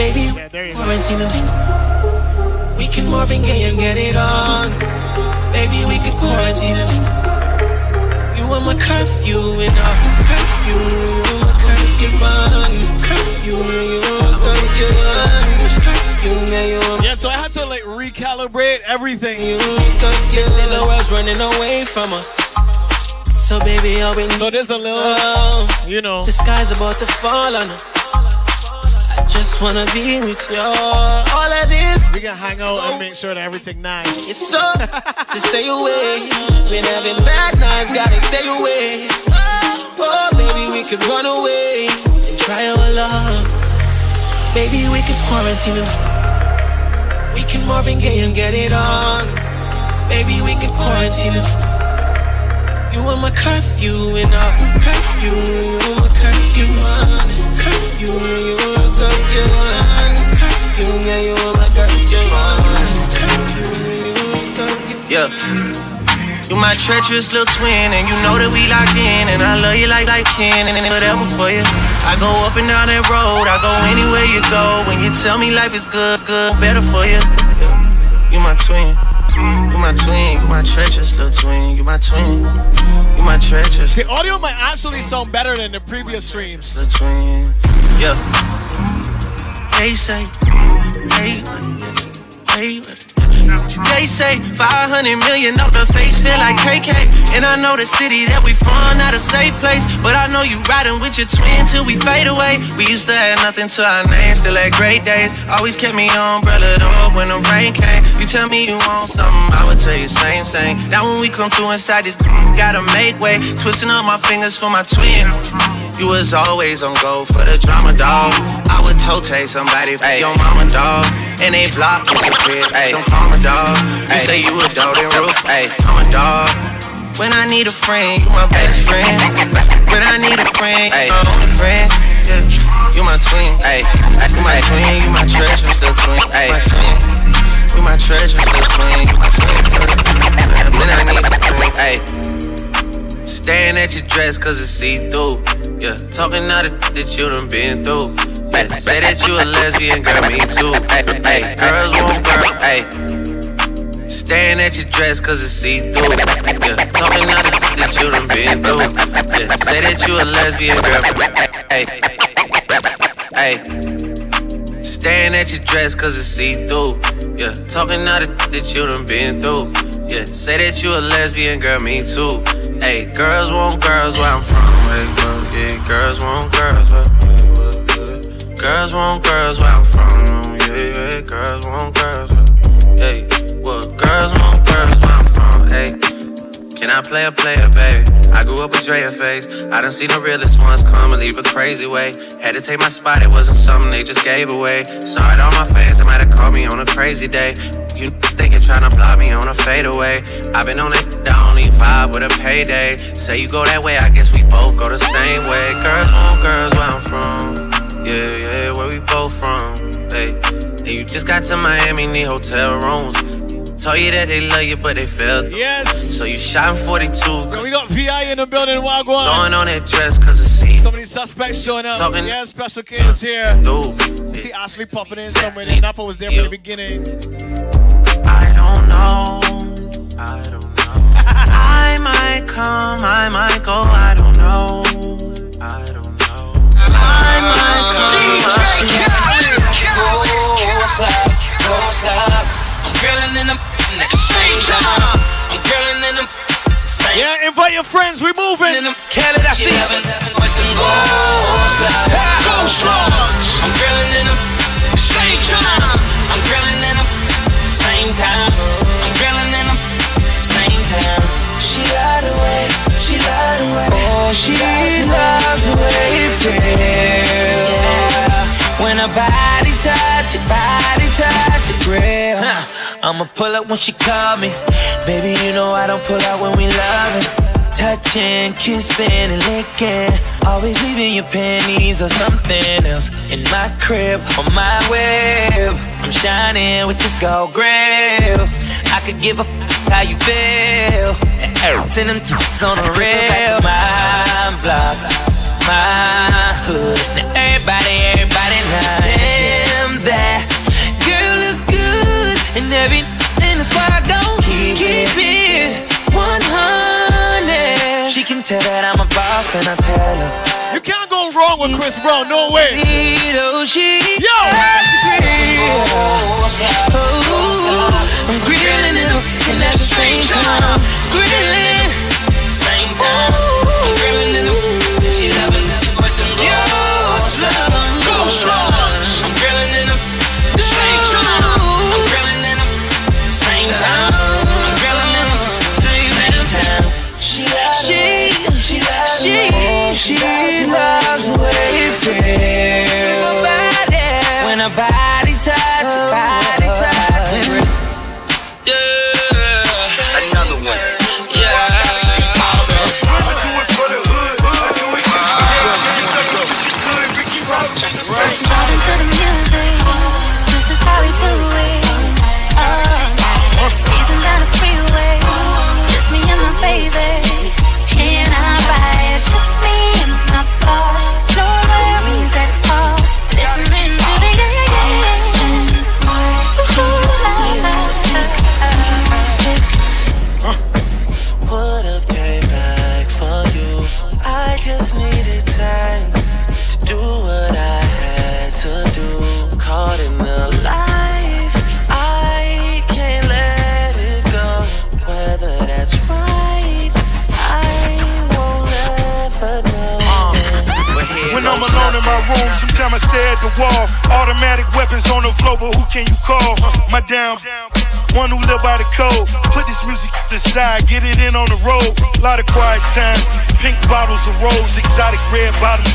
Baby, yeah, there you quarantine go. We can Marvin Gaye and get it on. Baby, we can quarantine. You want my curfew and our curfew. Curfew, man. Curfew, you want curfew, yeah, so I had to like recalibrate everything. You see the world's running away from us. So baby, I'll be So there's a little, oh, you know, the sky's about to fall on us just wanna be with you. All of this, we can hang out and make sure that everything nice. It's so to stay away. Been having bad nights, gotta stay away. Oh, oh maybe we could run away and try our love. Maybe we could quarantine and we can Marvin Gaye and get it on. Maybe we could quarantine and you want my curfew and our curfew, you my curfew, man. You yeah. You my treacherous little twin, and you know that we locked in, and I love you like like kin, and whatever for you. I go up and down that road, I go anywhere you go. When you tell me life is good, good, better for you. Yeah. You my twin. You my twin, you my treacherous little twin, you my twin, you my treacherous. The audio might actually sound better than the previous streams. Little twin, yeah. They say, hey, hey. They say 500 million off the face, feel like KK. And I know the city that we from, not a safe place. But I know you riding with your twin till we fade away. We used to have nothing to our name, still had great days. Always kept me umbrellaed up when the rain came. You tell me you want something, I would tell you same, same. Now when we come through inside this, gotta make way. Twisting up my fingers for my twin. You was always on go for the drama, dog. I would tote somebody for ay. your mama, dog. And they block disappear. Ay. Don't call my dog. You ay. say you a dog and roof. Ay. I'm a dog. When I need a friend, you my best friend. When I need a friend, you my only friend. Yeah. You my twin. Ay. You my twin. You my treasure, still twin. Ay. My twin. You my treasure, still twin. You my twin. When I need a friend, ay. Staring at your dress cause it's see through. Yeah, talking out of that you done been through. Ay, say that you a lesbian, girl, me too. Hey, girls want girl, hey. Staring at your dress cause it's see through. Yeah, talking out of that you done been through. Yeah, say that you a lesbian, girl. Hey, hey. Staring at your dress cause it's see through. Yeah, talking out of that you done been through. Yeah, say that you a lesbian, girl, me too. Hey, girls want girls where I'm from. Hey, well, yeah, girls want girls where, Girls want girls where I'm from. Yeah, yeah, girls want girls can I play a player, baby? I grew up with Drea face. I done seen the realest ones come and leave a crazy way. Had to take my spot, it wasn't something they just gave away. Sorry to all my fans, they might have called me on a crazy day. You think you're trying to block me on a fadeaway. I've been on it, I only vibe with a payday. Say you go that way, I guess we both go the same way. Girls want girls where I'm from. Yeah, yeah, where we both from. Hey, and you just got to Miami, need hotel rooms. Told you that they love you, but they failed. Yes. So you shot in 42. Yo, we got VI in the building, Wagwan. Going on that dress, cause it's see. So many suspects showing up. Talking yeah, special kids here. Dude. See Ashley popping in somewhere. The Napa was there from the beginning don't know. I don't know. I might come, I might go, I don't know. I don't know. I might come. DJ Ghost ghost I'm grilling in the same time. I'm grilling in the same. Yeah, invite your friends. We moving. In them Cali, I see. Ghost ghost I'm grilling in the same time. I'm grilling in the same time. I'm grilling in the same time. She lied away, she lied away. Oh, she loves the way it feels. Yeah. When her body touch it, body touch it, real. Huh. I'ma pull up when she call me. Baby, you know I don't pull out when we loving touching, kissing, and licking. Always leaving your panties or something else in my crib on my web. I'm shining with this gold grill. I could give a f- how you feel. Send them on the rail. My block, my hood. Now everybody, everybody lying. And everything is I keep, keep it 100. She can tell that I'm a boss, and I tell her. You can't go wrong with Chris Brown, no way. Yo! Oh, I'm grilling and at the same time. Grilling, same time. I'm grilling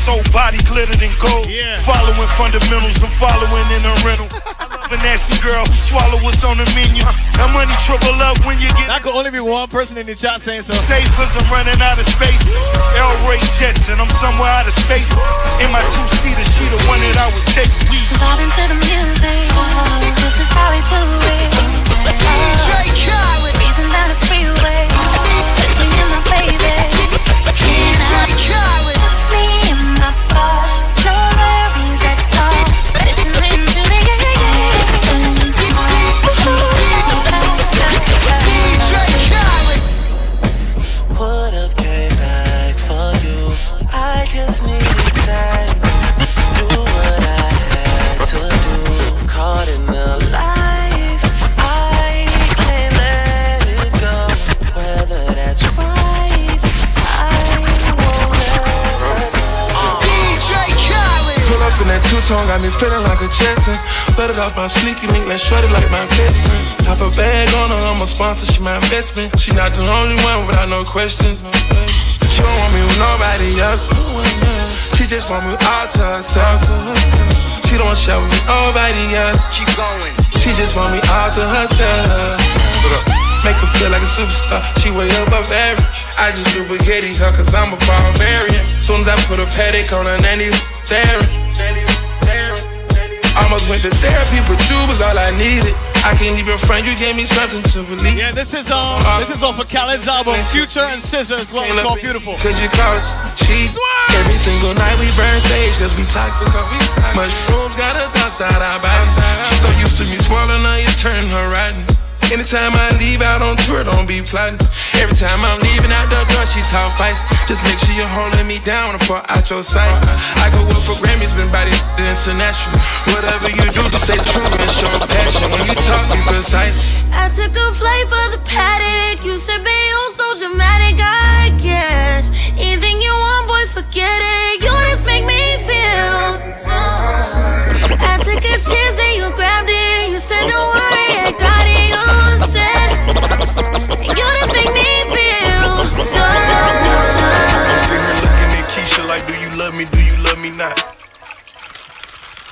red whole body glittered in gold. Following fundamentals, I'm following in a rental. A nasty girl who swallow what's on the menu. That money trouble up when you get. That could only be one person in the chat saying so. Safe cause I'm running out of space. L Ray jets and I'm somewhere out of space. In my two seater, she the one that I would take. We Vibing to the music. This is how we do it. DJ Khaled. Got me feeling like a Jetson. Let it off my sneaky link, let's shut it like my friend. Top a bag on her, I'm a sponsor, she my investment. She not the only one without no questions. She don't want me with nobody else. She just want me all to herself. She don't share with nobody else. Keep going. She just want me all to herself. Make her feel like a superstar. She way above average. I just do spaghetti her cause I'm a barbarian. Soon as I put a paddock on her nanny, staring. Almost went to therapy, but you was all I needed. I can't even front, you gave me something to believe. Yeah, this is um, this is off of Khaled's album, Future and SZA, as well. It's called Beautiful. Cause you call it cheese. Every single night we burn sage cause we toxic. Mushrooms got us outside our bodies. She's so used to me swallowing her, it's turning her rotten. Anytime I leave out on tour, don't be plotting. Every time I'm leaving out the door, she talk fights. Just make sure you're holding me down before out your sight. I go up for Grammys, been body international. Whatever you do, just stay true and show passion. When you talk, be precise. I took a flight for the paddock. You said, be all so dramatic, I guess. Anything you want, boy, forget it. You just make me feel. I took a chance and you grabbed it. You said, don't worry, I got it. You said, you just make me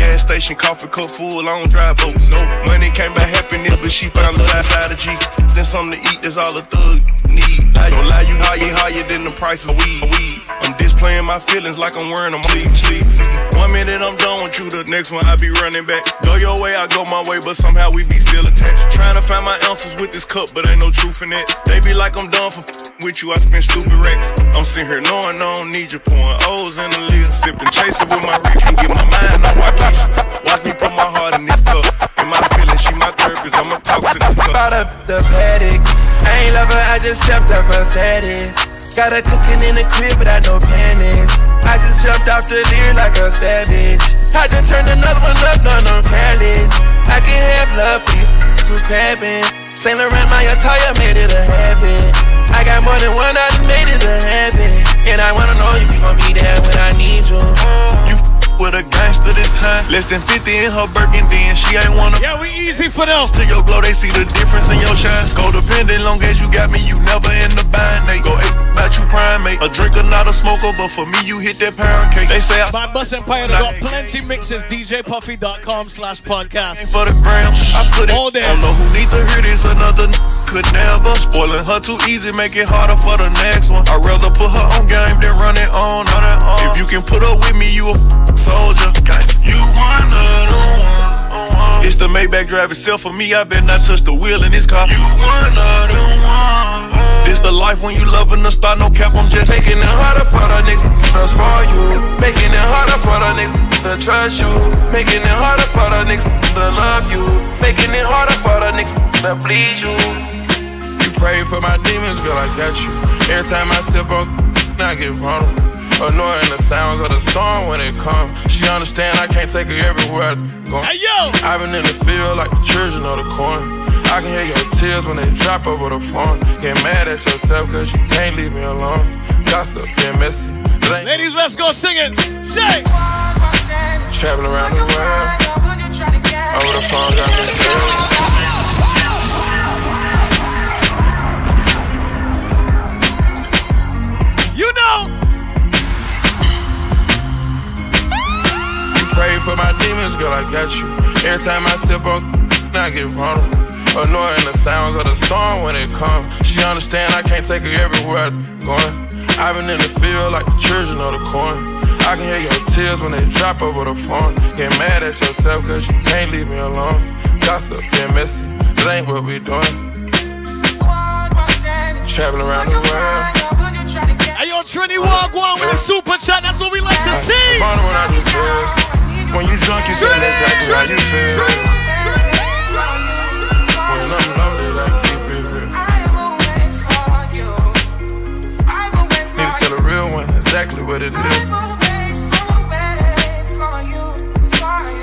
Gas station, coffee cup full, I don't drive boats. No money came by happiness, but she found the outside of G. Then something to eat, that's all a thug need. I don't lie, you higher, higher than the price of weed. weed. I'm this playing my feelings like I'm wearing please, please. One minute I'm done with you, the next one I be running back. Go your way, I go my way, but somehow we be still attached. Trying to find my ounces with this cup, but ain't no truth in it. They be like I'm done for with you, I spend stupid racks. I'm sitting here knowing I don't need you, pouring O's in the lid, sipping, chasing with my reef and get my mind on Waukesha. Watch me put my heart in this cup. In my feelings, she my therapist, I'ma talk to this cup. Brought up the paddock. I ain't love her, I just stepped up her status. Got her cooking in the crib but without no panics. I just jumped off the Lear like a savage. I just turned another one up, no, no careless. I can have love for these two crabbing. Saint Laurent, my attire made it a habit. I got more than one, I made it a habit. And I wanna know if you gon' be there when I need you. You with a gangster this time. Less than 50 in her Birkin, then she ain't wanna. Yeah, we easy for them. To your glow, they see the difference in your shine. Go dependent, long as you got me, you never in A drinker, not a smoker, but for me, you hit that pound cake. They say I. Bad Bus Empire, they got plenty mixes. DJPuffy.com slash podcast. For the gram, I put it All there. Don't know who need to hear this, another n- could never. Spoiling her too easy, make it harder for the next one. I'd rather put her on game than run it on. her. If you can put up with me, you a soldier. You one of the one. It's the Maybach drive itself for me. I bet not touch the wheel in this car. You one of the one. This the life when you loving the star, no cap. I'm just Making it harder for the niggas that's for you. Making it harder for the niggas to trust you. Making it harder for the niggas to love you. Making it harder for the niggas to please you. You pray for my demons, girl, I got you. Every time I sip on, I get vulnerable. Annoying the sounds of the storm when it comes. She understand I can't take her everywhere I go. Hey, yo! I've been in the field like the children of the corn. I can hear your tears when they drop over the phone. Get mad at yourself cause you can't leave me alone. Gossip, get messy. Ladies, let's go sing it. Sing! traveling around the world. Over the phone, got me scared. You know! Pray for my demons, girl, I got you. Every time I sip on, I get vulnerable. Annoying the sounds of the storm when it comes. She understand I can't take her everywhere I'm going. I've been in the field like the children of the corn. I can hear your tears when they drop over the phone. Get mad at yourself cause you can't leave me alone. Gossip, get messy. It ain't what we doing. Traveling around the world. Hey, yo, Trini Wagwan with a super chat. That's what we like to see. When you drunk, you say exactly how you feel. When I'm loaded, I keep it real. Need to tell real one exactly what it is.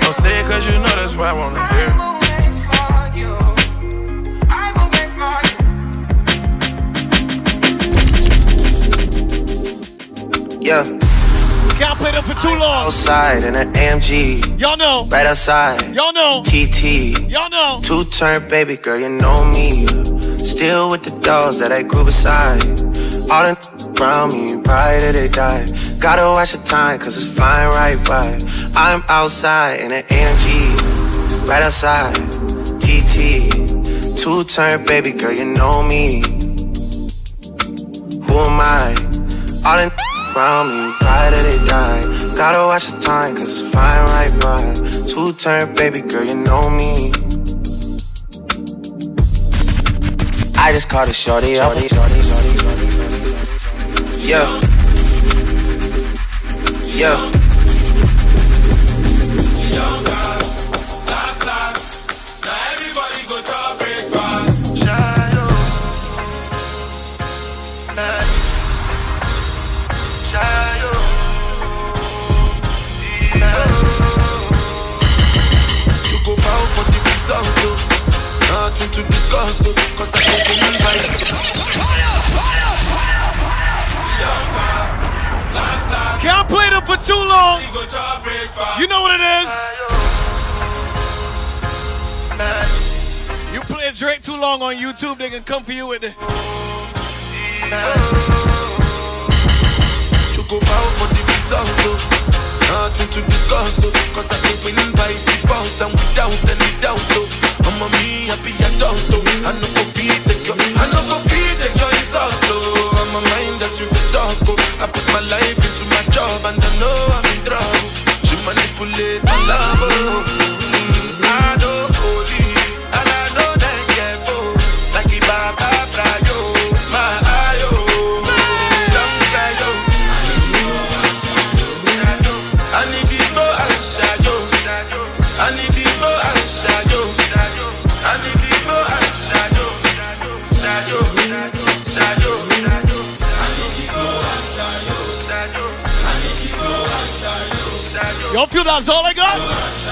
Don't say it cause you know that's why I wanna hear. Yeah, Can't play them for too long. outside in an AMG, Y'all know. right outside. Y'all know. TT, Y'all know. two turn baby girl, you know me. Still with the dolls that I grew beside. All the around me, right till they die. Gotta watch the time, cause it's flying right by. I'm outside in an AMG, right outside. TT, two turn baby girl, you know me. Who am I? All the around me, right till they die. Gotta watch the time, cause it's flying right by. Two turn baby girl, you know me. I just called a shorty up. Yeah. Yeah. To discuss. Cause I don't believe I Can't play them for too long. You know what it is. You play Drake too long on YouTube, they can come for you with it. You go bow for the. Nothing to discuss, oh, cause I been winning by default and without any doubt, oh. I'm a me happy adult, oh. I no go feed the your, I no go feed take your insult, oh. I'm a mind that's you talk, oh. I put my life into my job and I know I'm in trouble. She manipulate my love, oh. Mm, I know. Don't feel that's all I got?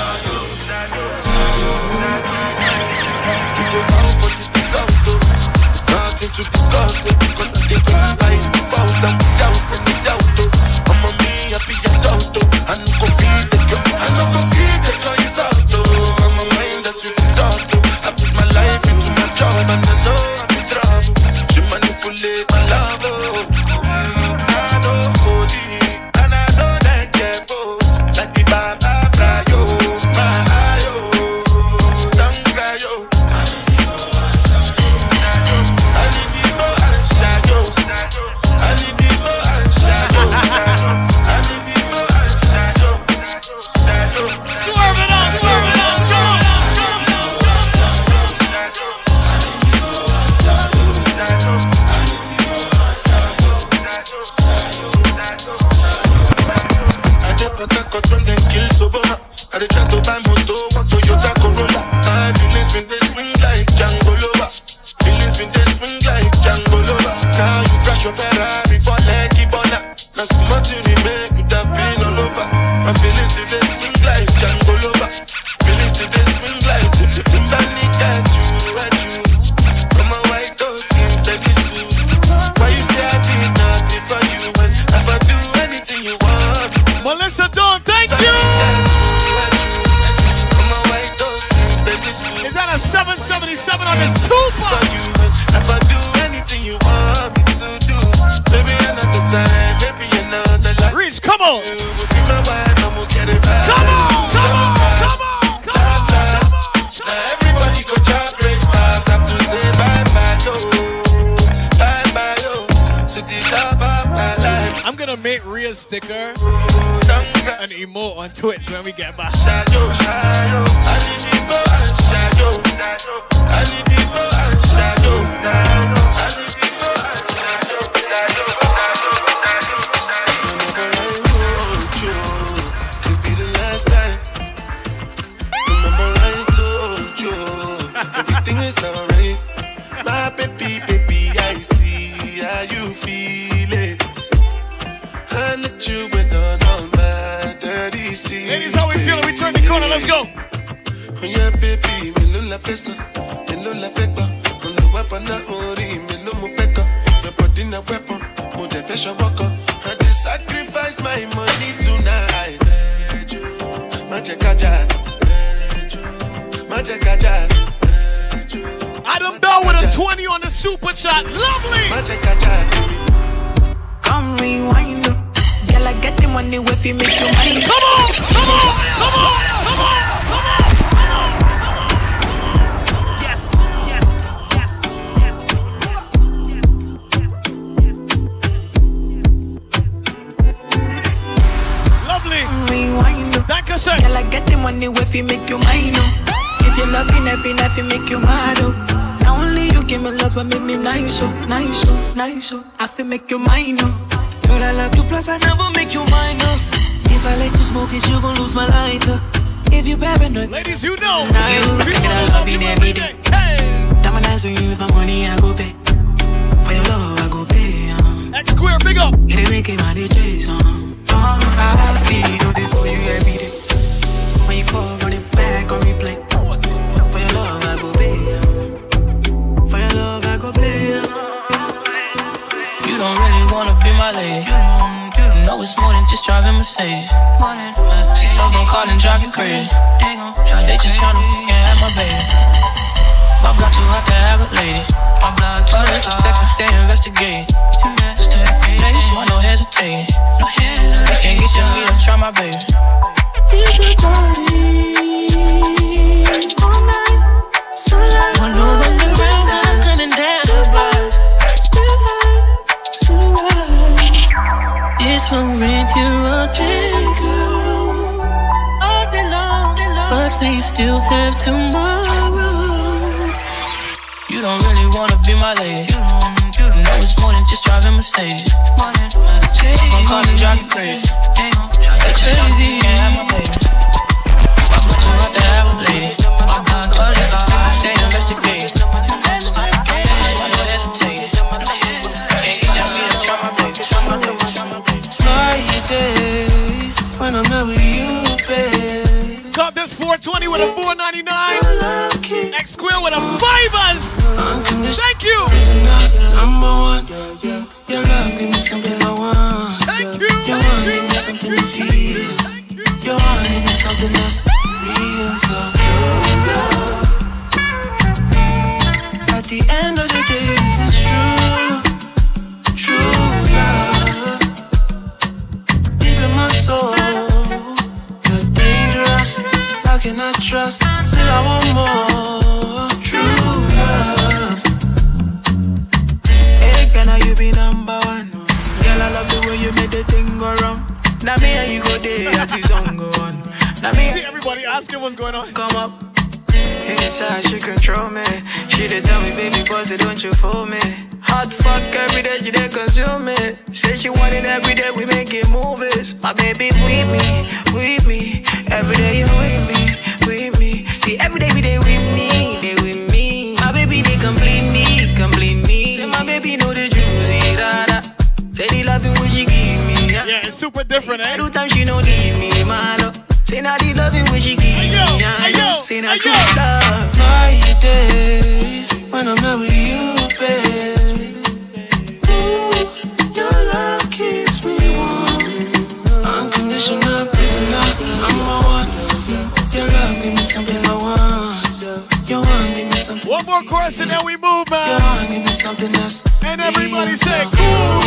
Chorus and then we move, Your man. one give me something else. And everybody say, cool.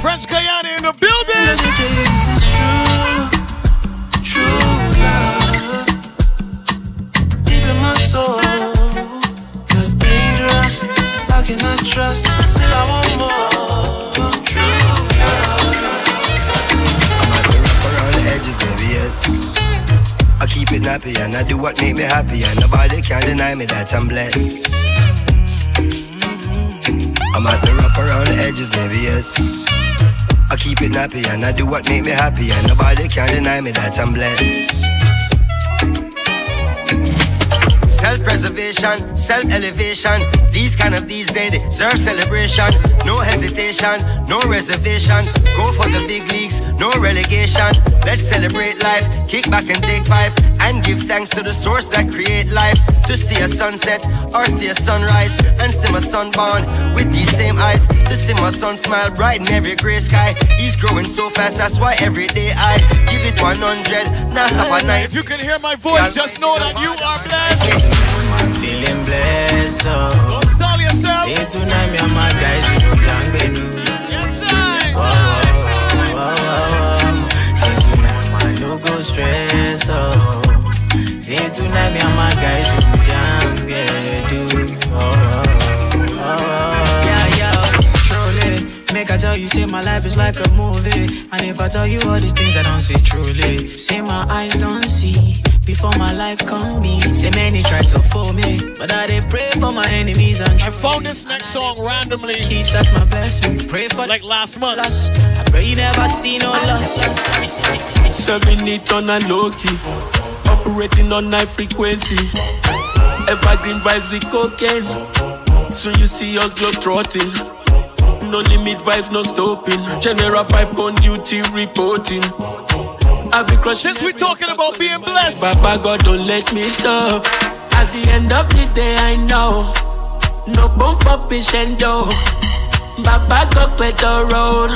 French Guiana in the building. This is true, true love. Deep in my soul, you're dangerous. How can I trust? Still I want more. True I'm at the rough around the edges, baby, yes. I keep it nappy and I do what make me happy, and nobody can deny me that I'm blessed. I'm at the rough around the edges, baby, yes. I keep it nappy and I do what make me happy, and nobody can deny me that I'm blessed. Self-preservation, self-elevation. These kind of these days deserve celebration. No hesitation, no reservation. Go for the big leagues, no relegation. Let's celebrate life, kick back and take five, and give thanks to the source that create life. To see a sunset or see a sunrise, and see my son born with these same eyes. To see my son smile bright in every gray sky. He's growing so fast, that's why every day I give it 100. Now stop at night. If you can hear my voice, just know that you are blessed. Feeling blessed, oh. Don't stall yourself. Say tonight me and my guys we go down, baby. Yes, sir. No stress, oh. Say tonight me and my guys go down, yeah, do. Make I tell you, say my life is like a movie. And if I tell you all these things, I don't say truly. Say my eyes don't see. Before my life come be, say many try to fool me, but I they pray for my enemies and I found this next song randomly, keys. That's my blessing. Pray for like last month. loss. I pray you never see no loss. Serving it on a low key, operating on high frequency. Evergreen vibes with cocaine. Soon you see us globe trotting. No limit vibes, no stopping. General pipe on duty reporting. I be crushing. Since we're talking about being blessed, Baba God don't let me stop. At the end of the day, I know no bone for patient though. Baba God clear the road.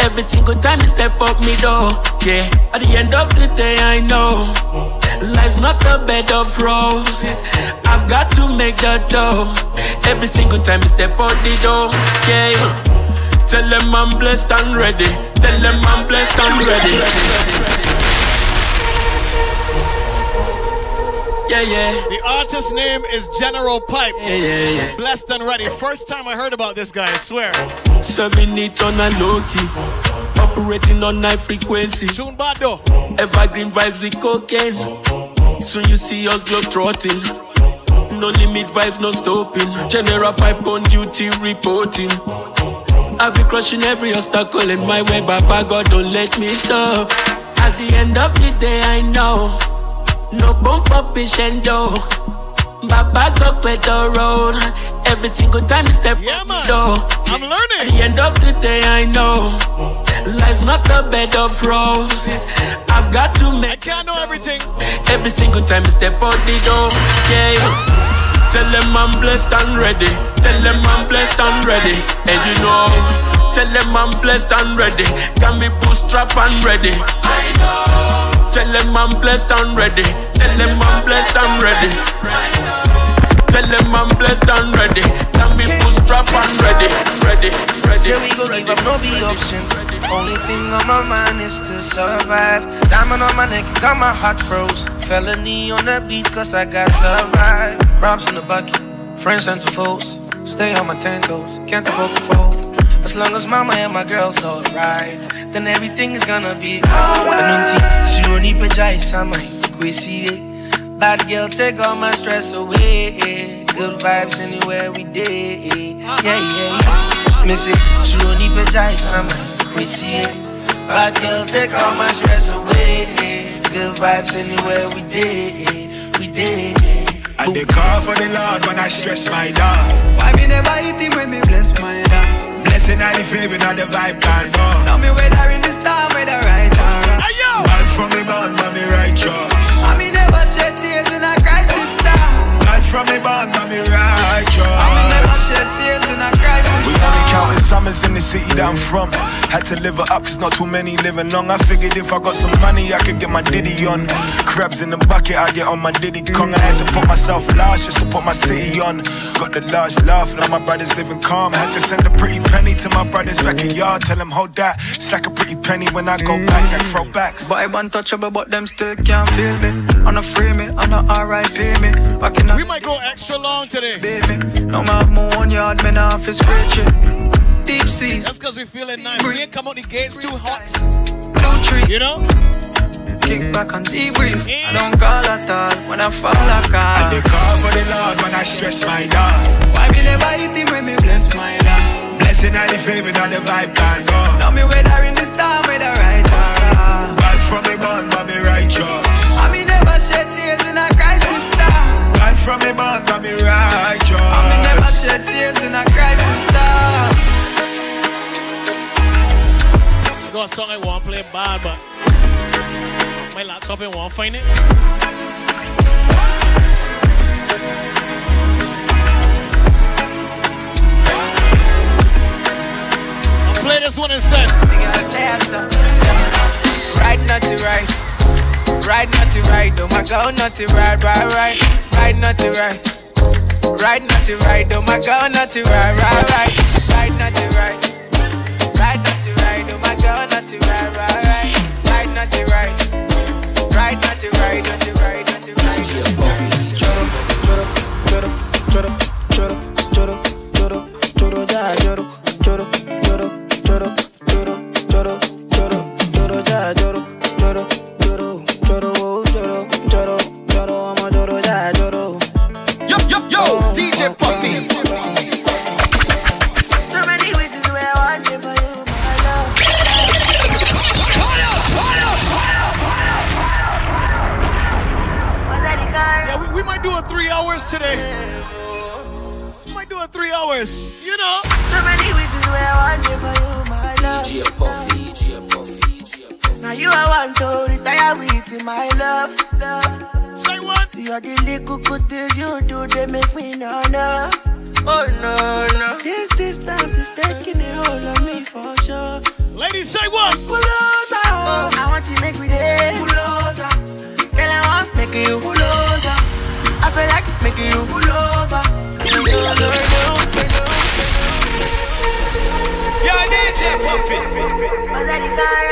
Every single time you step up me door. Yeah. At the end of the day, I know life's not a bed of roses. I've got to make the dough. Every single time you step out the door. Yeah. Tell them I'm blessed and ready. Tell them I'm blessed and ready. Yeah, yeah. the artist's name is General Pipe. Yeah, yeah, yeah. Blessed and ready. First time I heard about this guy, I swear. Serving it on a low key. Operating on high frequency. June Bado. Evergreen vibes with cocaine. Soon you see us globe trotting. No limit vibes, no stopping. General pipe on duty reporting. I be crushing every obstacle in my way, Baba God don't let me stop. At the end of the day, I know no bone for patient though. Baba God clear the road. Every single time you step Yeah, man. the door. I'm At learning. the end of the day, I know Life's not a bed of roses. I've got to make. I can't know everything. Every single time I step out the door, yeah. Tell them I'm blessed and ready. Tell them I'm blessed and ready. And you know, tell them I'm blessed and ready. Can be bootstrap and ready. I know. Tell them I'm blessed and ready. Tell them I'm blessed and ready. Tell them I'm blessed and ready. Can be bootstrap and ready. Ready, ready. Say we go give up no be option. Only thing on my mind is to survive. Diamond on my neck, got my heart froze. Felony on the beat, cause I got survive. Robs in the bucket, friends and foes. Stay on my ten toes, can't afford to fold. As long as mama and my girl's alright, then everything is gonna be alright. Anunti, suroni pejai samai, kwesi Bad girl, take all my stress away. Good vibes anywhere we day. Yeah, yeah, yeah. Miss it, suroni pejai samai, kwesi Bad girl, take all my stress away. Good vibes anywhere we day. We day. I dey call for the Lord when I stress my dog. Why me never hit him when me bless my dog? Blessing and the favor, not the vibe can go. Tell me whether in the storm, whether right or wrong. Ayo! Bad from me born, mommy righteous. I me never shed tears in a crisis time. Bad from me born, mommy righteous. I me never shed tears in a crisis only counting summers in the city that I'm from. Had to live it up, cause not too many living long. I figured if I got some money, I could get my Diddy on. Crabs in the bucket, I get on my Diddy Kong. I had to put myself last just to put my city on. Got the large laugh, now my brothers living calm. Had to send a pretty penny to my brothers back in yard. Tell them, hold that. It's like a pretty penny when I go back, like throwbacks. But I'm untouchable, but them still can't feel me. On a free me, on a RIP me. Walking We might go extra long today. Baby, no matter my own yard, me nah fi scratch it. Deep sea, That's because we feeling nice. We ain't come out the gates too hot. blue tree. You know? Kick back and debrief. I don't call at all when I fall I I dey call. call for the Lord when I stress my dog. Why me never hit him when me bless my dog? Blessing and the favor, not the vibe can go. Tell me whether in the storm, whether right or wrong. Bad from me born, mommy righteous. I me never shed tears in a crisis time. Bad from me born, mommy righteous. I me never shed tears I got a song I want to play bad, but my laptop ain't want to find it. I'll play this one instead. Right, not to right. Right, not to right. Oh my God, not to right, right, right. Right, not to right. Right, not to right. Oh my God, not to right, right, right. Right, not to. Right, not to right, right, right. Right, not to right. Right, not to right, not to right, not to right. Ladies, say what? Bulldozer, oh, I want to make me there. Bulldozer, girl I want make you bulldozer. I feel like making you bulldozer. Yo, DJ Puffy. Was that the guy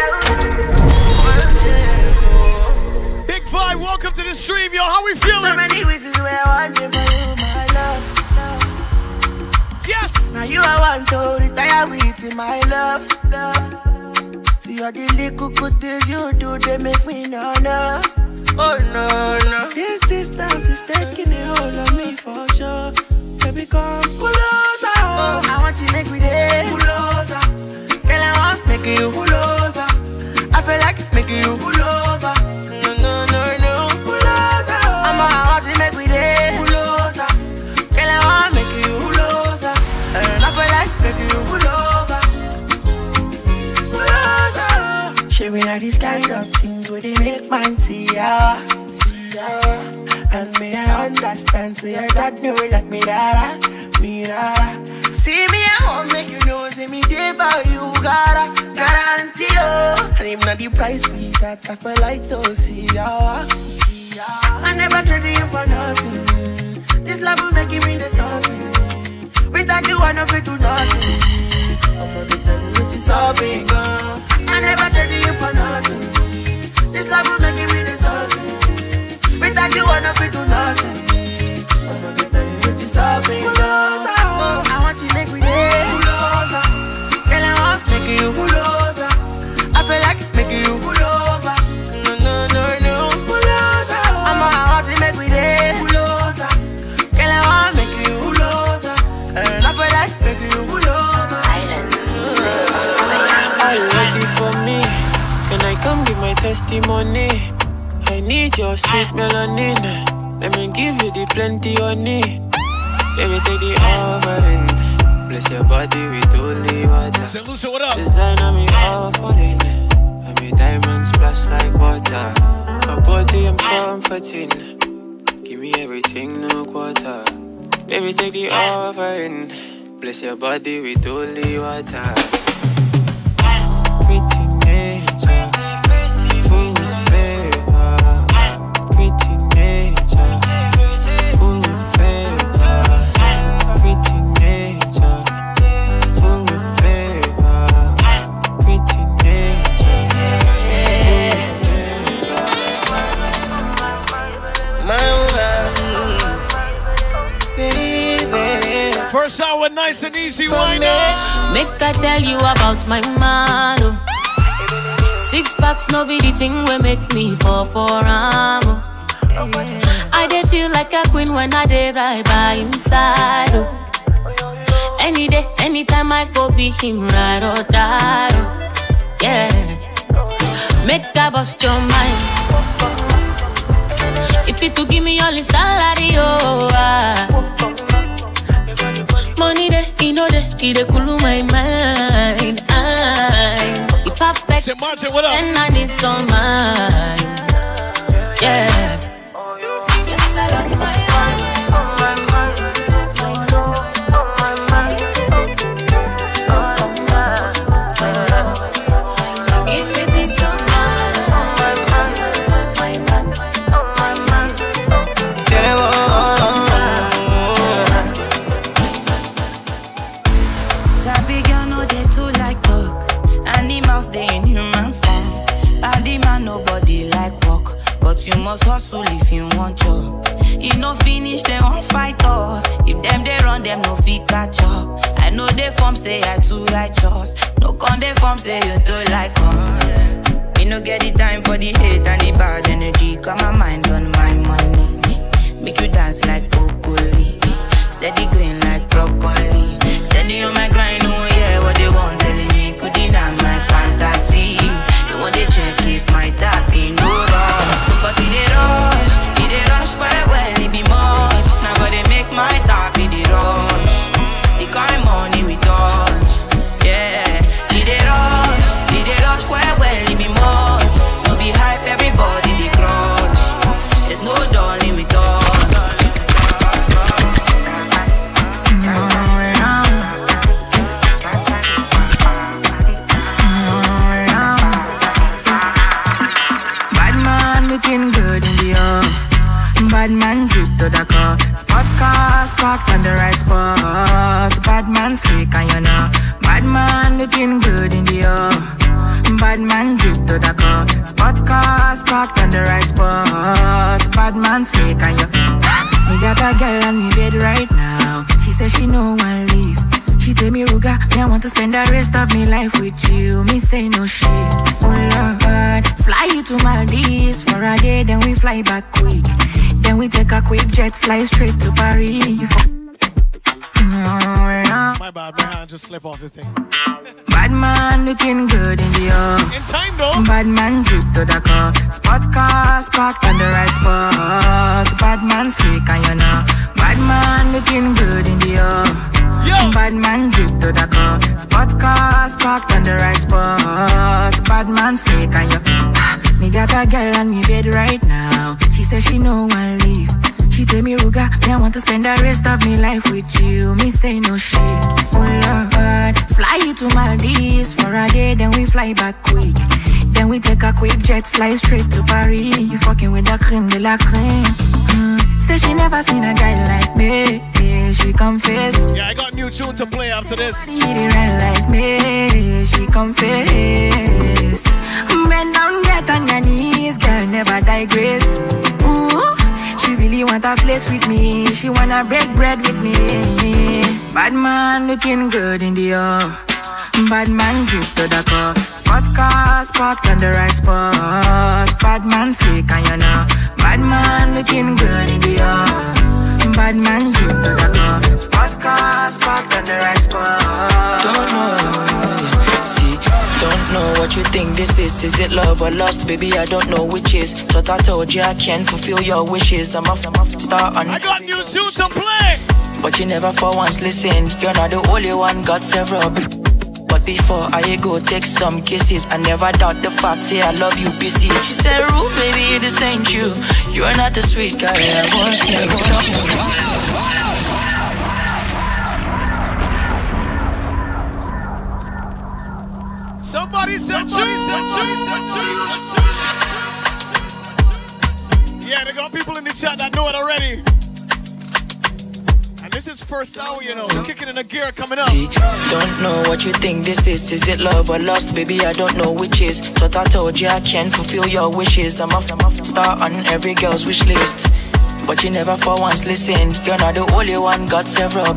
Big Five, welcome to the stream, yo. How we feeling? So many reasons where I want you for you, my love. Yes. Now you I want to retire with you, my love, love. The little good things you do, they make me no no. Oh no no. This distance is taking a hold on me for sure. Baby, come these kind of things where they make man see ya, see ya. And me I understand, say your dad know like me rara, me rara. See me I won't make you know, say me there for you, gotta guarantee you. And if not the price be that, I feel like to see ya, see ya. I never traded you for nothing. This love will make me this nothing. Without you, I never do nothing. Done all. I never traded you for nothing. This love will make me this nothing. Nothing. I'm be done with this all big. Testimony? I need your sweet melanin. Let me give you the plenty honey. Baby, take the offering. Bless your body with holy water. Say, Lucy, what up? Design on me offering. And me diamonds splash like water. Her body I'm comforting. Give me everything, no quarter. Baby, take the offering. Bless your body with holy water. First hour, nice and easy. Why not? Make I tell you about my man. oh. Six packs, no be the thing will make me fall for am. oh. I dey feel like a queen when I dey right by inside. Oh. Any day, anytime I go be him ride or die. Oh. Yeah. Make I bust your mind. If you to give me all his salary, oh. ah. Money dey, he know he dey cool my mind. I, he perfect. Say, Martin, what up? And I need some mine. Fly straight to Paris. You fucking with the creme de la creme. Mm. Say she never seen a guy like me. Yeah, she confess. Yeah, I got new tune to play after this. It right like me. She confess. Bend down, get on your knees, girl, never digress. Ooh, she really wanna flex with me. She wanna break bread with me. Bad man looking good in the air. Bad man drip to the car. Spot cars parked on the right spot. Bad man slick and you know. Bad man looking good in the air. Bad man drip to the car. Spot cars parked on the right spot. Don't know. See, don't know what you think this is. Is it love or lust? Baby, I don't know which is. Thought I told you I can fulfill your wishes. I'm off, I'm off, star on. I got new tune to play. But you never for once listened. You're not the only one, got several. Before I go take some kisses, I never doubt the fact, say I love you pieces. She said, Rue, baby, this ain't you. You're not the sweet guy I once knew. First hour, you know. Kicking in a gear coming up. See, don't know what you think this is. Is it love or lust? Baby, I don't know which is. Thought I told you I can fulfill your wishes. I'm off, I'm off, star on every girl's wish list. But you never for once listened. You're not the only one, got several.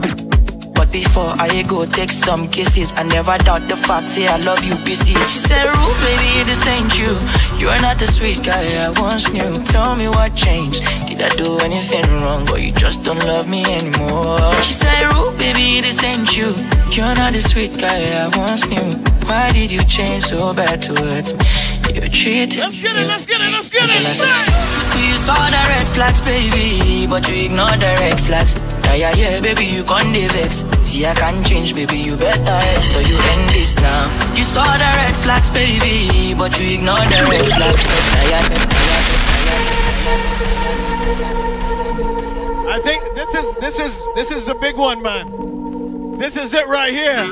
But before I go take some kisses, I never doubt the fact, say I love you pieces. She said, Rue, baby, this ain't you. You're not the sweet guy I once knew. Tell me what changed. Did I do anything wrong, or you just don't love me anymore? She said, Rue, baby, this ain't you. You're not the sweet guy I once knew. Why did you change so bad towards me? You're treating Let's get it, let's get it, let's get it. You saw the red flags, baby, but you ignored the red flags. Yeah, yeah, yeah, baby, you can't vex. See, I can't change, baby, you better rest or you end this now. You saw the red flags, baby, but you ignored the red flags. Yeah, yeah, yeah, I think this is this is this is the big one, man. This is it right here.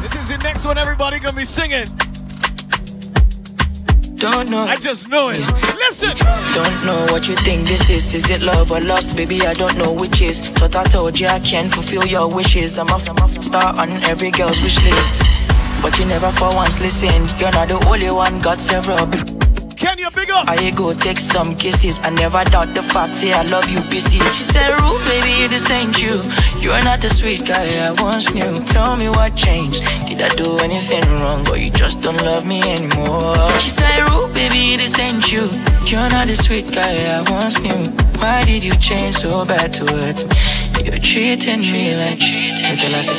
This is the next one everybody gonna be singing. Don't know. I just know it. Listen. Don't know what you think this is. Is it love or lust? Baby, I don't know which is. Thought I told you I can fulfill your wishes. I'm off, I'm off, star on every girl's wish list. But you never for once listened. You're not the only one, got several. Can you big up? I go take some kisses. I never doubt the fact, say I love you pieces. She said, Rue, baby, this ain't you. You're not the sweet guy I once knew. Tell me what changed. Did I do anything wrong, or you just don't love me anymore? She said, Rue, baby, this ain't you. You're not the sweet guy I once knew. Why did you change so bad towards me? You're treating me like. Until I said,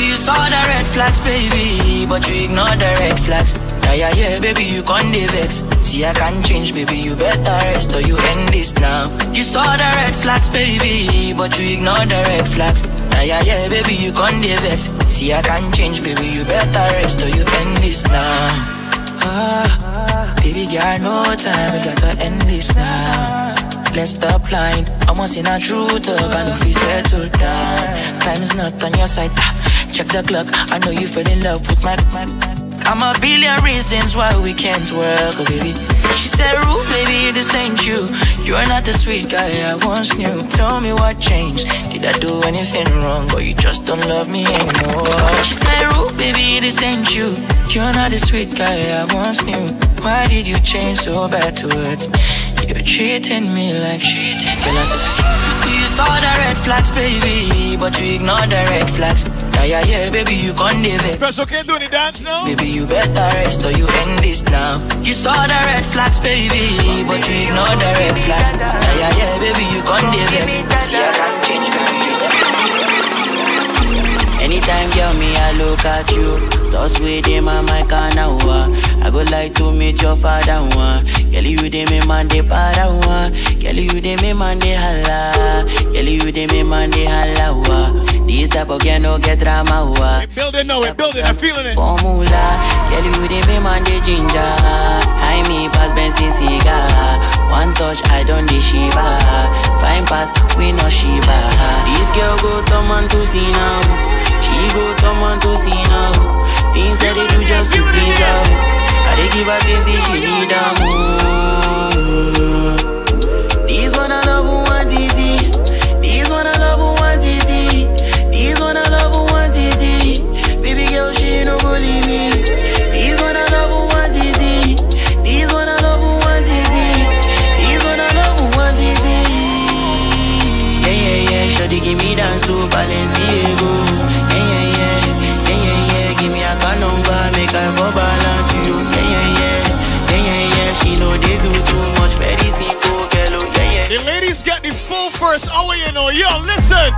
you saw the red flags, baby, but you ignored the red flags. Yeah, yeah, yeah, baby, you can't vex. See, I can't change, baby, you better rest or you end this now. You saw the red flags, baby, but you ignore the red flags. Yeah, yeah, yeah, baby, you can't vex. See, I can't change, baby, you better rest or you end this now. Ah, baby, girl, no time, we gotta end this now. Let's stop lying. I'm in a true talk, I know if we settle down. Time's not on your side. Ah, check the clock. I know you fell in love with my. my I'm a billion reasons why we can't work, oh baby. She said, Rue, baby, this ain't you. You're not the sweet guy I once knew. Tell me what changed. Did I do anything wrong, or you just don't love me anymore? She said, Rue, baby, this ain't you. You're not the sweet guy I once knew. Why did you change so bad towards me? You're treating me like cheating. Girl, I said, You saw the red flags, baby, but you ignored the red flags. Yeah, yeah, yeah, baby, you can't vex. Special can't do any dance now. Baby, you better rest or you end this now. You saw the red flags, baby, but you ignored the red flags. Yeah, yeah, yeah, baby, you can't vex. See, I can't change, baby. Anytime, girl, me, I look at you. Thoughts with him and my corner, I go like to meet your father, one. Girl, you dey me man, dey para, one. Girl, you dey me man, dey holla. Girl, you dey me man, dey holla. This type of girl no get drama. Wa. Building now, we're building, I'm feeling it. Formula, girl you the me man the ginger. I me pass Benson cigar. One touch, I don't the shiva. Fine pass, we no shiva. This girl go to man to see now. She go to man to see now. Things that they do just to please her. I they give her things if she need them. This one I love who want easy. This one I love who want easy. This one I love who want easy. Baby girl, she no go leave me. This one I love who want easy. This one I love who want easy. This one I love who want easy. Yeah, yeah, yeah. Shawty give me dance to Balenciaga. First hour, you know. Yo, listen.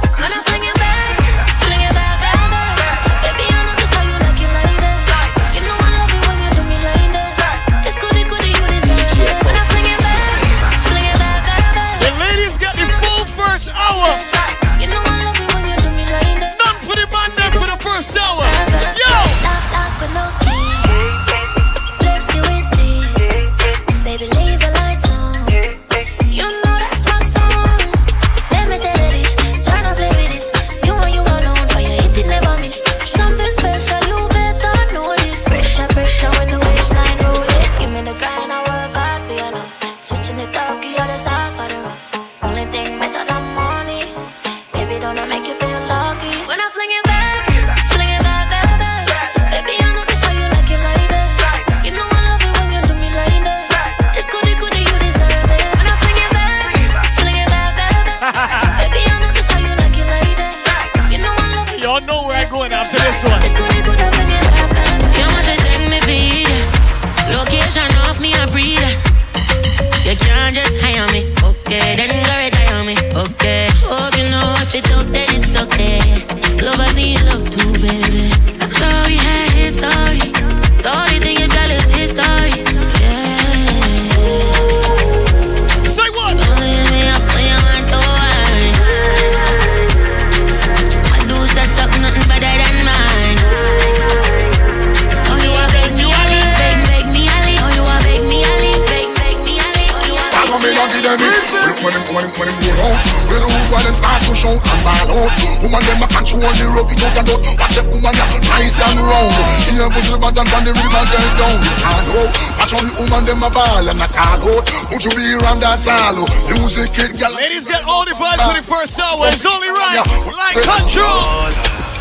The road, it and out. Watch that woman ya nice and round. She a go to the bottom from the river get down. And go, watch how the woman them a ball and a call out. Put you be around that salo. Music it, girl. Ladies got all the vibes for the first hour. It's only right. Like control.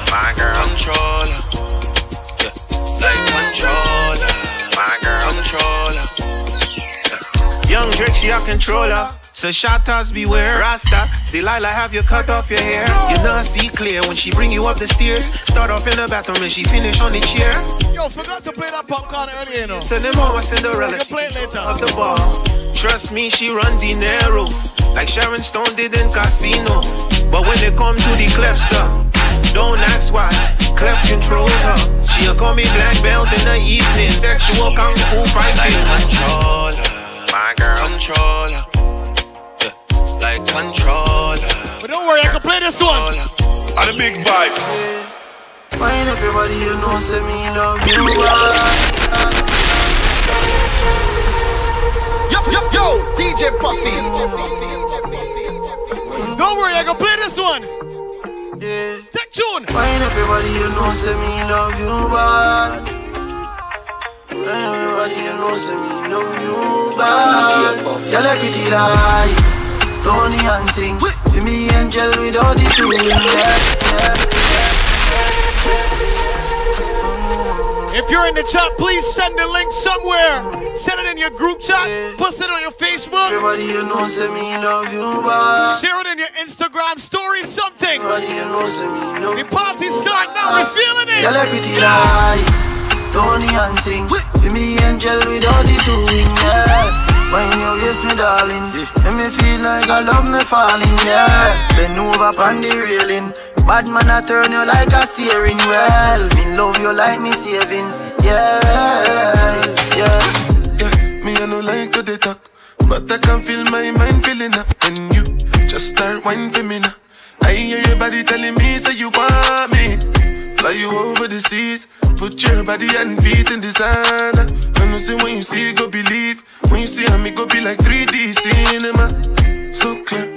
My girl. Controller. Yeah. Like controller. My girl. Controller. Young Drake, she a controller. So shatters beware, Rasta. Delilah have you cut off your hair. You not see clear when she bring you up the stairs. Start off in the bathroom and she finish on the chair. Yo, forgot to play that popcorn earlier, you know. So them mama Cinderella, You play it later. of the ball. Trust me, she run dinero like Sharon Stone did in Casino. But when they come to the clef stuff, don't ask why. Clef controls her. She'll call me black belt in the evening. Sexual kung fu fighting. Like controller, my girl. Controller, But don't worry, I can play this one. On the big vibe. Wine up your body, you know, say me love you. ah. Yo, yo, yo, DJ Puffy. Don't worry, I can play this one. Yeah. Take tune. Wine up your body, you know, say me love you bad. Wine up your body, you know, say me love you bad. Girl, a pretty like Tony and sing. With me angel without the two in there. If you're in the chat, please send the link somewhere. Send it in your group chat. Post it on your Facebook. Everybody, you know, say me love you bad. Share it in your Instagram story, something. Everybody, you know, say me love The party start now. We're uh, feeling it. A pretty like Tony and sing. With me angel without the two in yeah. When you kiss me, darling, make me feel like I love me falling, yeah. Bend over on the railing. Bad man, I turn you like a steering wheel. Me love you like me savings, yeah, yeah. Yeah, me I no like to dey talk, but I can feel my mind feeling up when you just start whining for me now. I hear your body telling me, say you want me. Fly you over the seas, put your body and feet in designer. I know say when you see go believe. When you see me, go be like 3D cinema. So clear,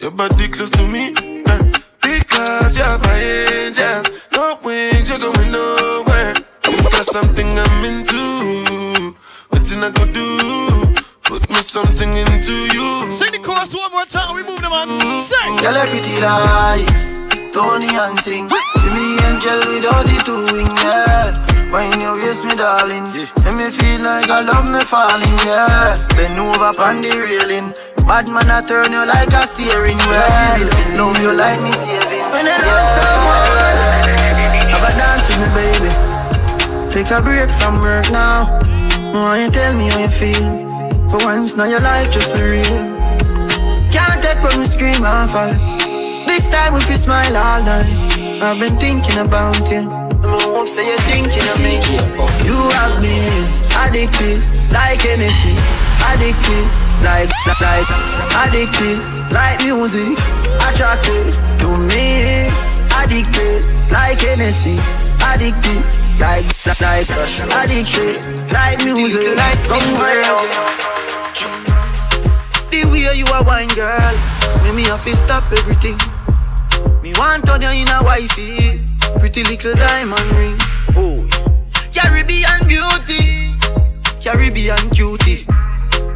your body close to me. eh, Because you're my angel. No wings, you're going nowhere. You got something I'm into. What I go do? Put me something into you. Sing the chorus one more time. We move them on. Sing. Girl, a pretty like Tony and sing. Give me angel with all the two wing, yeah. When you waist me, darling. Let me feel like I love me falling, yeah. Bend over on the railing. Bad man, I turn you like a steering wheel. In love you like me savings. When I love someone, have a dance with me, baby. Take a break from work now. Why you tell me how you feel? For once, now your life just be real. Can't take when we scream and fall. This time if you smile all night. I've been thinking about you. Hope say you're thinking of me. You have me addicted like anything. Addicted like like addicted like music. Attracted to me. Addicted like anything. Addicted like like addicted like music. Like come the way you are wine, girl, make me have to stop everything. Me want turn you in a wifey, pretty little diamond ring. Oh, Caribbean beauty, Caribbean cutie.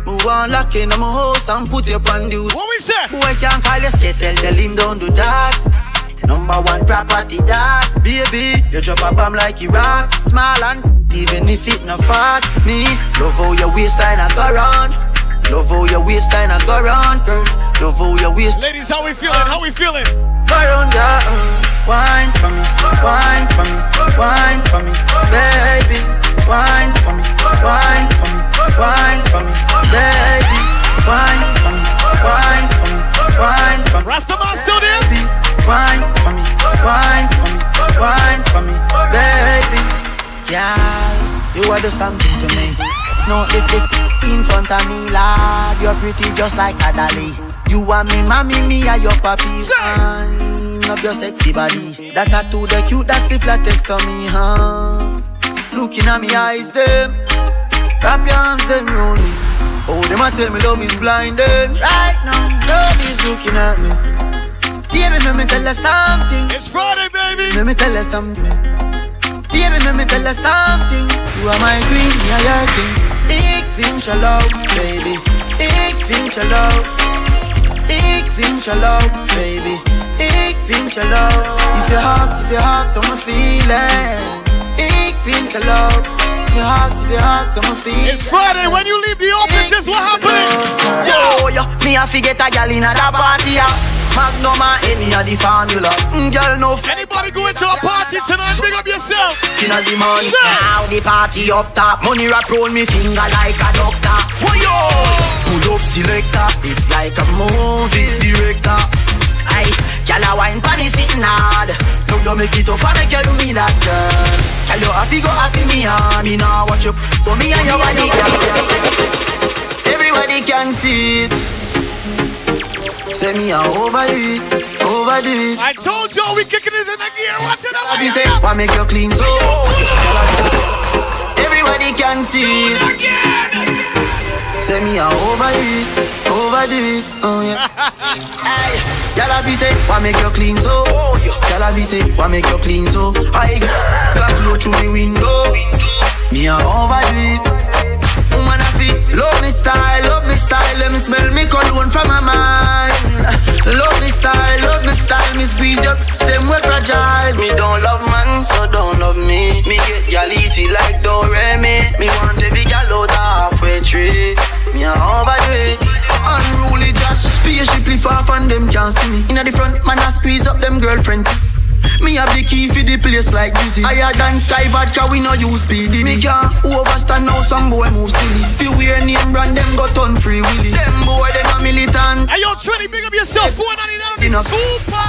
Move on, lock in my house and put you on duty. What we say? Boy can't call you skittle, tell him don't do that. Number one property that Baby, you drop a bomb like Iraq Small and even if it not fat Me, love how your waistline a go round Love how your waistline a go round, girl Love how your waist Ladies, how we feeling? How we feeling? Go round, uh. Wine for me, wine for me, wine for me Baby, wine for me, wine for me, wine for me Baby, wine for me, wine for me, wine for me Rastaman still there? Wine for me, wine for me, wine for me, baby. Girl, you are do something to me. No, if it in front of me, lad, you're pretty just like a dolly. You are me, mommy, me are your papi. Wine up your sexy body. That tattoo, the cute, that's the flattest to me, huh? Looking at me eyes, them. Wrap your arms, them round me. Oh, them a tell me love is blinding. Right now, love is looking at me. Baby, let me tell you something. It's Friday, baby. Let me tell you something. Baby, let me tell you something. You are my queen, me are your king. Ik vind je love, baby. Ik vind je leuk. Vind je leuk, baby. Ik vind je leuk. If your heart, if your heart, so my feeling. Ik vind je heart, if your heart, so my feeling. It's Friday. When you leave the office, this what happening? Yo, yo, me a forget a gal in a da party, yeah. Magnum and any of the formula. Mm, girl, no f- Anybody going to a party tonight? Big up yourself. in a the morning. Say. Now the party up top. Money wrap round me finger like a doctor. Whoa, yo! Pull up selector. It's like a movie director. Aye, girl a wine pon the sitting hard. Now you make it tough and make you do me that girl. Girl you have to go happy me hard. Me now watch you. For me and you are the. Everybody can see it. Say me a overdo it, overdo it. I told y'all we kicking this in the gear. Watch it out. say, why make you clean so? Everybody can see it. Say me a overdo it, overdo it. Oh yeah. Hey, y'all have say, why make you clean so? Oh, y'all have say, why make you clean so? I got flow through the window. Me a overdo it. Woman a feel love me style, love me style. Let me smell me cologne from my mind. Love me style, love me style. Me squeeze up, them we fragile. Me don't love man, so don't love me. Me get gal easy like Doremi. Me want every gal out halfway tree. Me a overdo it. Unruly Josh, spaceship far from them can't see me. Inna the front, man I squeeze up them girlfriend. Me have the key for the place like Dizzy Higher than Sky Vodka, we no use speedy Me can't overstand now some boy move silly Fi wear name brand, them got on free willy Them boy, them a militant Hey, yo, Trinity, big up yourself. 499 Enough. Super.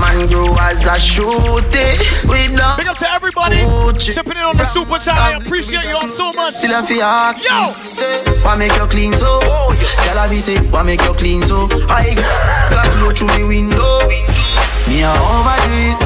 Man grow as a shooty We done Big up to everybody Gucci. tipping in on the super chat. I appreciate y'all so much. Still a fi ask Yo. say, Why make you clean so? Tell her we say Why make you clean so? I got flow through the window I overdo it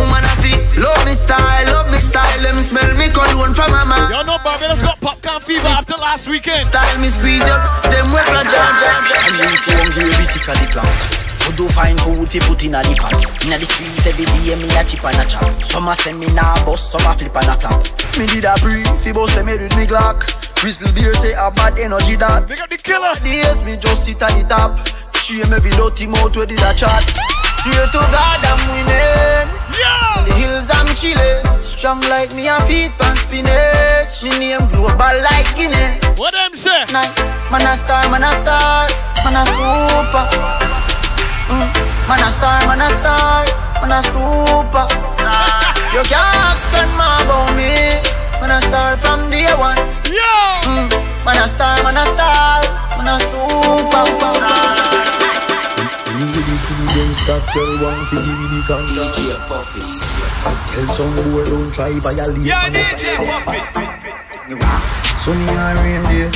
Woman I feel Love me style, love me style. Let me smell me cologne from my mouth Y'all know Barbados got popcorn fever after last weekend. Style me squeeze up Them wet la jam jam jam I'm used to hungry we tick the clock we do fine food fi put in a the pan Inna the street every day me a chip and a chop. Some a send me na bust, some a flip and a flap Me did a brief, fi bust them head with me Glock. Crystal beer say a bad energy that Big up the killer. Yes, me just sit at the top. Shame every team out, where did a chat. Swear to God I'm winning. Yeah! In the hills I'm chilling. Strong like me and feet pan spinach. Me name global like Guinness. What them say? Nice. Man a star, man a star. Man a super. Mm. Man a star, man a star. Man a super. You can't spend more about me. Man a star from day one. Yeah! Mm. Man a star, man a star. Man a super Then stop tell one to give you the contact DJ Puffy Tell some boy don't try violate Yeah, DJ Puffy Sunny and rain day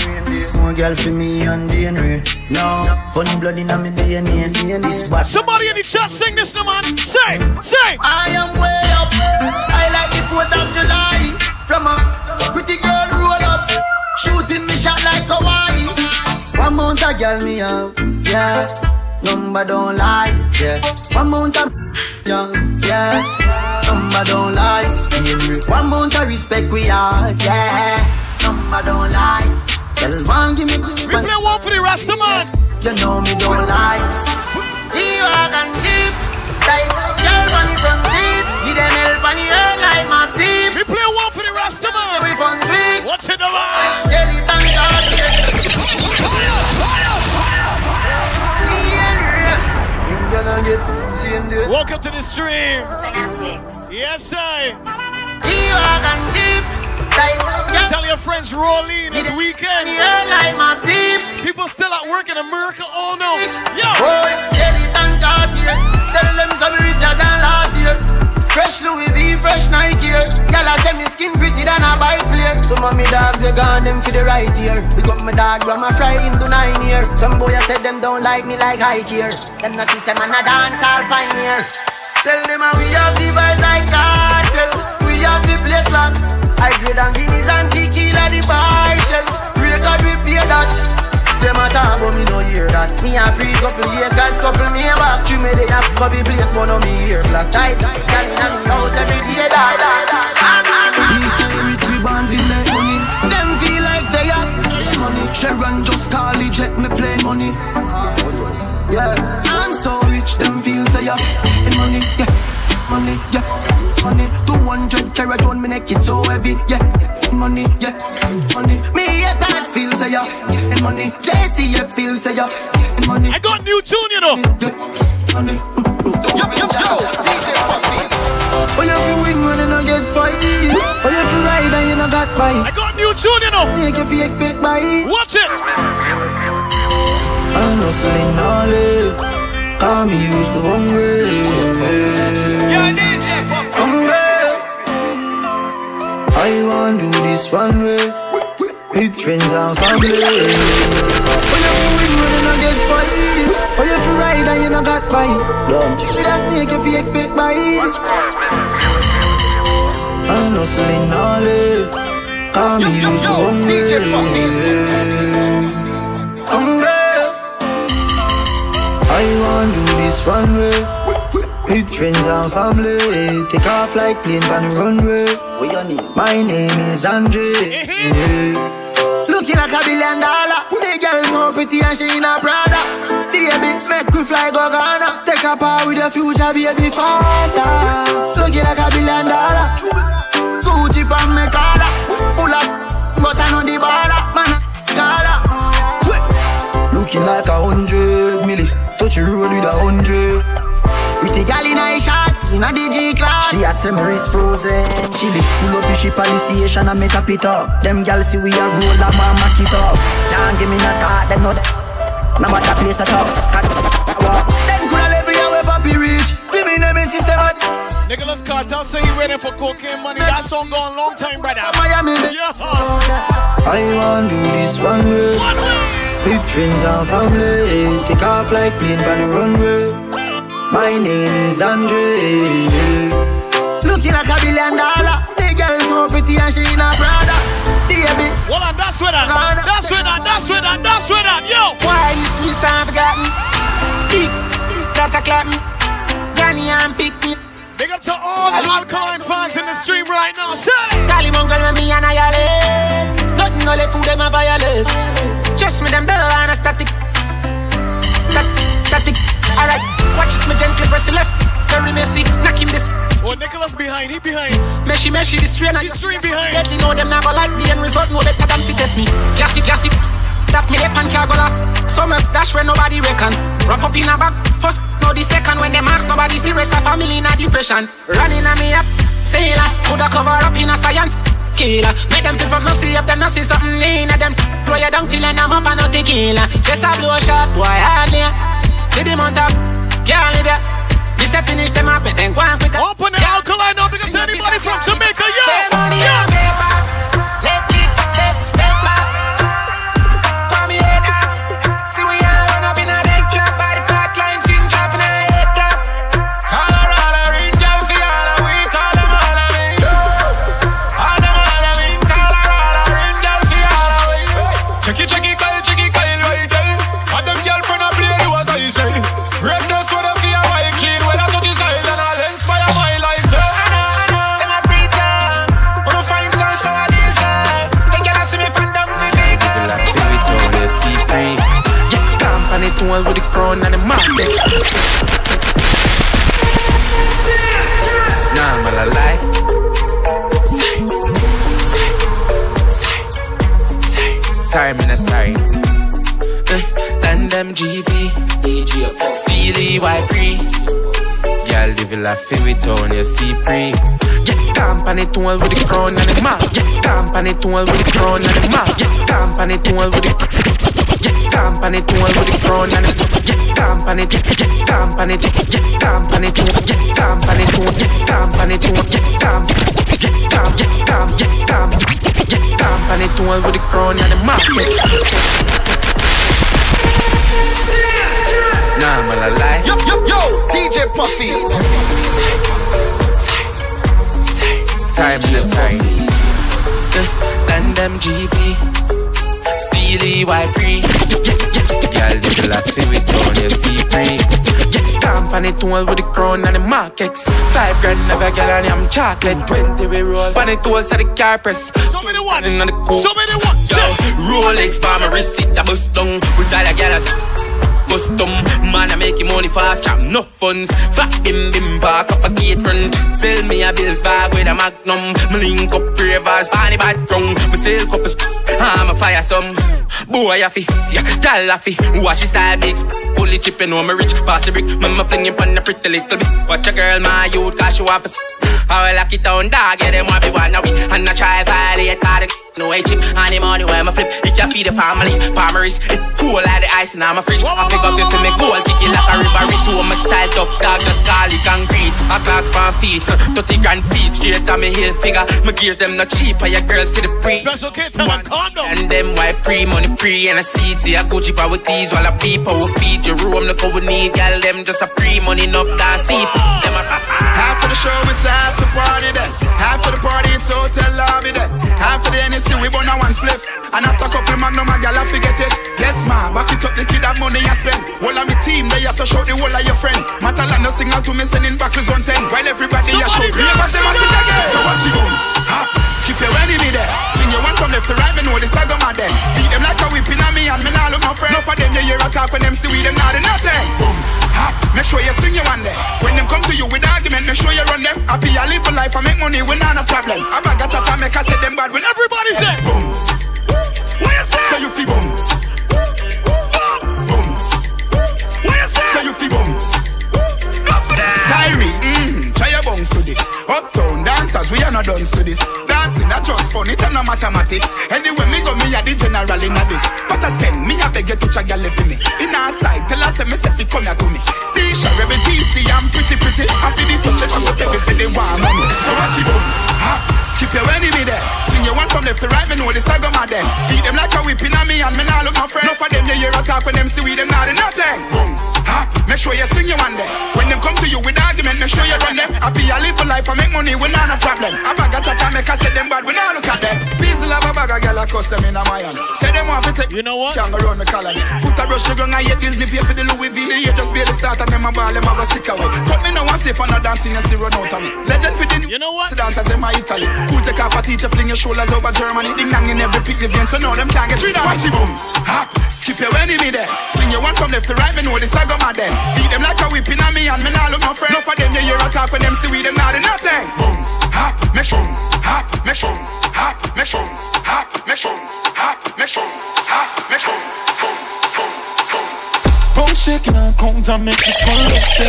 More girl for me and DNA No, funny blood in me DNA This bad Somebody in the chat sing this no man. Say, say. I am way up. I like the 4th of July. From a pretty girl roll up. Shooting me shot like Hawaii One mount a girl me have Yeah Number don't lie Yeah One mount a yeah, yeah Number don't lie yeah. One mount of respect we are Yeah Number don't lie Tell one give me We play one for the rest of man. You know me don't lie G-Wagon Jeep Like girl on the front seat Give them help on the air like my deep. We play one for the rest of man. We fun sweet Watch it, the man. Skeleton dog You Welcome to the stream. Yes, sir. G-Wagon Jeep Like girl Tell your friends roll in this weekend. on the air like my team People still at work in America. Oh no. Yo. Boy, skeleton Cartier Tell them some richer than last year Fresh Louis V, fresh Nike here Y'all a say me skin pretty than a bike flare. Some of me dogs, they gone them for the right ear Pick up my dog, my fry into nine year. Some boy I said them don't like me like high gear. Them no system and a dance all pioneer. Tell them we have the vibes like cartel. We have the place locked. I grade and guineas and tequila the bar shell. Record we pay that them a talk but me no hear that. Me a pre couple acres, couple me a back She me they have copy place but no me hear black tight Girl inna me house every day that These say rich born to make money. Them feel like say ya money. Sharon just call it jet me play money. Yeah. I'm so rich them feel say ya in money. Yeah. Money yeah. Money. 200 carat on me neck it so heavy. Yeah. Money yeah. Money. Me haters feel say ya in money JCF feel say ya money I got new tune, you know. money Yo, yo, yo, DJ Puffy. Oh you fi win when you no get fight Oh you fi ride and you no got I got new tune, you know. Snake you fi expect bite Watch it. I'm hustling all it Call me used to hungry Yeah, DJ Puffy. Hungry I want do this one way With friends and family. Oh you win when you no get fight. Oh you fi ride and you no got bite. Don't With a snake you expect bite. I'm hustling all it. Call me Yo, yo, used to hungry. Hungry I want do this one way friends and family Take off like plane on the runway. What your name? My name is Andre. Yeah. Looking like a billion dollar. The girl so pretty and she in a Prada. Baby, make we fly go Ghana. Take a part with your future baby father. Looking like a billion dollar. Gucci pan me collar. Full of But I know the baller. Man, collar Looking like a hundred milli Touch the road with a hundred Pretty gal in a shot In a DG class. She a say my wrist frozen Chili Pull up the ship at the station and make a pit up. Them gal see we a roll a man mack it up. Can't give me no thought Them know that No matter place at all. Them coulda level ya where papi reach Feel me name is system at Nicholas Cartel say he ready for cocaine money. That song gone long time, brother. Miami. Yeah. I want do this one way. One way. With friends and family. Take off like plane on the runway My name is Andre Looking like a billion dollar The girl so pretty and she in a Prada Baby Well, and that That's with that. That's with that. That's with that. That's with that. Yo. Why you sweet and forgotten? Deep, that a clap me. Granny and pick me. Big up to all the alkaline fans in the stream right now. Say. Girl with me and I yell. Nothing no let food them a violate. Just me them bell and a static. Static. Alright, watch it me gently press the left. Very messy, knock him this. Oh, Nicholas behind, he behind. Meshy, meshy, this train. He's straight behind. Deadly know them never like the end result. No better than fit test me. Gassy, gassy. That me lip and car go last. Summer dash where nobody reckon. Wrap up in a bag. First, no the second. When them ask nobody serious. A family in a depression. Running on me up. Sailor. Coulda cover up in a science. Killer. Make them up no see if them no see something in them. Throw you down till I'm up and no tequila. Just a blow a shot, boy, hardly. See them on top. Can't live ya. This a finish them up, but then go on quicker. Open the alkaline up because anybody from Jamaica, yo. Spend money yo. on paper. Let with the crown and the market. Nah, man, I lie. Sorry, sorry, sorry, sorry, man, sorry. Eh, Then them GV, Steely free. Girl, live your life with on your C pre. Get company tool with the crown and the mark. Get company tool with the crown and the mark. Get company tool with the Get company tool with the crown and the Get company get get company get get company tool get company tool get company tool get comp get comp get comp get comp get company tool with the crown and the mark. Nah, man, I lie. Yo, yo, yo, DJ Puffy. Sorry, man, sorry. Uh, Then them GV, Steely Y free. Girl, little laughing with on your C3. Get company tool with the crown and the markets. Five grand never get on I'm chocolate. Twenty we roll. Bunny tools at the car press. Show me the one. In on the cool. Show me the. Yo, Rolex my wrist, it bust down. We style a gal down. Man, I make money fast, trap no funds. Fat bim bim park up a gate front. Sell me a bills bag with a magnum. Me link up ravers, party bad drunk. Me sell of I'm a fire some. Boy, I fi, yeah, gal I fi. Watch his style big, fully chip, you know me rich. Pass the brick, me me fling him on the pretty little bit. Watch a girl, my youth, cause she want for. I will lock it down, dog, yeah, them want be one of we. And I try violate, cause the no way chip. And the money where me flip, it can feed the family. Palmeries, it cool like the ice in my fridge. I pick up if me goal, kick it like a river. It to my style tough, dog, just call it concrete. A clocks for feet, 30 grand feet, straight on me heel figure. My gears, them not cheap, for your girls see the free. Special kid, tell them calm down. And them white free, money free, and a seat. See, I go cheaper with these while I beep, I will feed your room. Look what we need, girl, them just a free money, enough that see. Them a Half of the show, it's half the party then. Half of the party, it's hotel lobby then. Half of the NSC, we burn a one spliff. And after a couple magnum, a gal, I forget it. Yes, ma, back it up, the kid have money I spend. All of me team, they are so show the whole of your friend. Matalan, no signal to me, sending back on 10. While everybody a show, them at it again. So what she goes, hop, skip your enemy there. Swing your one from left to right, me know the saga man then. Beat them like a whipping on me, and me nah look my friend. Enough of them, you hear a talk when them see we them not nothing. Booms, hop, make sure you swing your one there. When them come to you with argument, make sure you run them. Happy, I live a life, I make money, we not a problem. I bag a chat, I make I say them bad when Everybody say. booms. What you say? So you feel booms. Booms. What you say? So you feel booms. Go for that. Tyree, mm, try your bones to. Uptown dancers, we are not done to this. Dancing, that just fun, it and no mathematics. Anyway, me go, me a the general in a this. But I spend, me a beg you to check your for me. In our side, tell us, me say, fi come here to me. Tisha, rebel DC, I'm pretty, pretty. I'm for the touch, and the baby say they want money. So what you bones? Skip your enemy there. Swing your one from left to right, me know the saga man then. Beat them like a whipping on me, and me nah look my friend. Enough of them, you hear a talk when them see we them not do nothing. Bones, ha, make sure you swing your one there. When them come to you with argument, make sure you run them. I live for life, I make money, we not a problem. I bag a chat, I make I say them bad, we not look at them. Peace have a bag of girl a cuss them in a Mayan. Say them want to take You know what? Can't go round the colony. Foot a brush sugar and hate bills me pay for the Louis V. The year just be the start and them a ball them a go stick away. Cut me now and safe and a dancing you see run out of me. Legend for the new. You know what? Dancers them a Italy. Cool take off a teacher fling your shoulders over Germany. Ding dang in every pick the vein so now them can't get rid of Watch the booms. Hop. Skip your when me there. Swing your one from left to right. Me know this I go mad then. Beat them like a whipping on me and me nah look no friend. Enough of them you hear a talk when them see we them not do nothing. Booms. Hop. Make shrooms. Hop. Make shrooms. Hop. Make shrooms. Hop. Make shrooms. Hop. Make shrooms. Hop. Make shrooms. Shrooms. Shrooms. Shrooms. Bone shaking and cones and make this one look sick.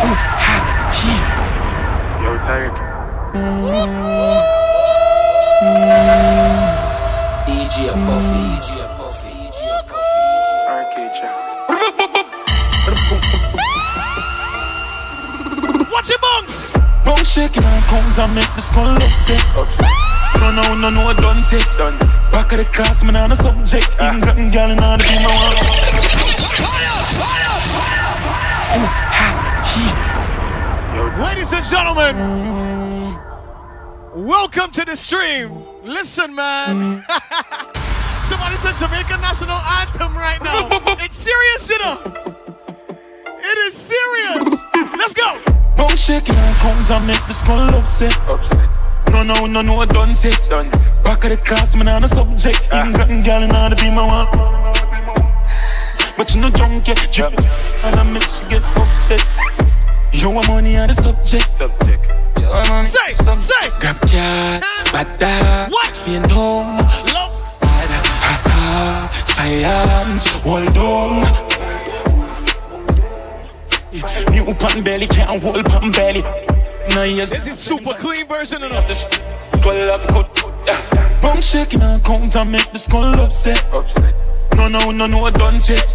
Ooh, ha, he. Yo, Tarek. DJ Puffy, DJ Puffy, DJ Puffy. Watch your bunks. Bone shaking and cones and make this one look sick. No, no, no, no, done set. Back of the class, man, on a subject. England girl, and all the be my one. Ooh, ha, Ladies and gentlemen, welcome to the stream. Listen, man. Somebody said Jamaican national anthem right now. It's serious, you know. It is serious. Let's go. Bone shaking and cones and make this one look sick. No, no, no, no, done set. Back of the class, man, on a subject. Ah. England girl, and all the be my one. But you know, drunk yet, drift. And I make you get upset. You want money on the subject. Subject. You want money Say, say. Grab cat, bad What? Spin home. Love. Ha ha, science, hold on. New pan belly can't hold pan belly. This is super clean version of this. Of good. Yeah. Bone shaking and count and make the skull upset. Upset. No, no, no, no, done set.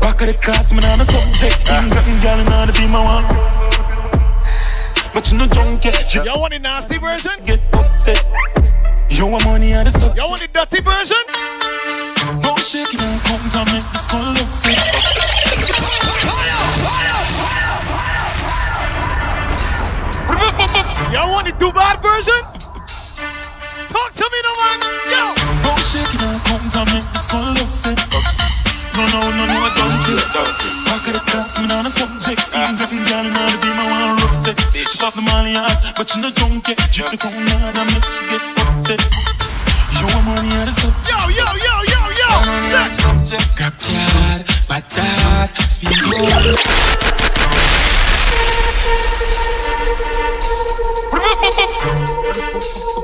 Back of the class, man, on a subject. Ah. England girl, and all the be my one. But you know, drunk yet, you Y'all want the nasty version? get upset. You want money on the subject. Y'all want the dirty version? Bone shaking and count and make the skull upset. Y'all want the do bad version? Talk to me, no man. Yo. Bone shaking and count and make the skull upset. No, no, no, no, I don't see it. Back of the class, man, on a subject. England girl, and all the be my one upset. She pop the money out, but you know, drunk yet. Drip the crown out and make you get upset. You want money on the subject. Yo, yo, yo, yo, yo. Money on the subject. Grab card, bad dad, speed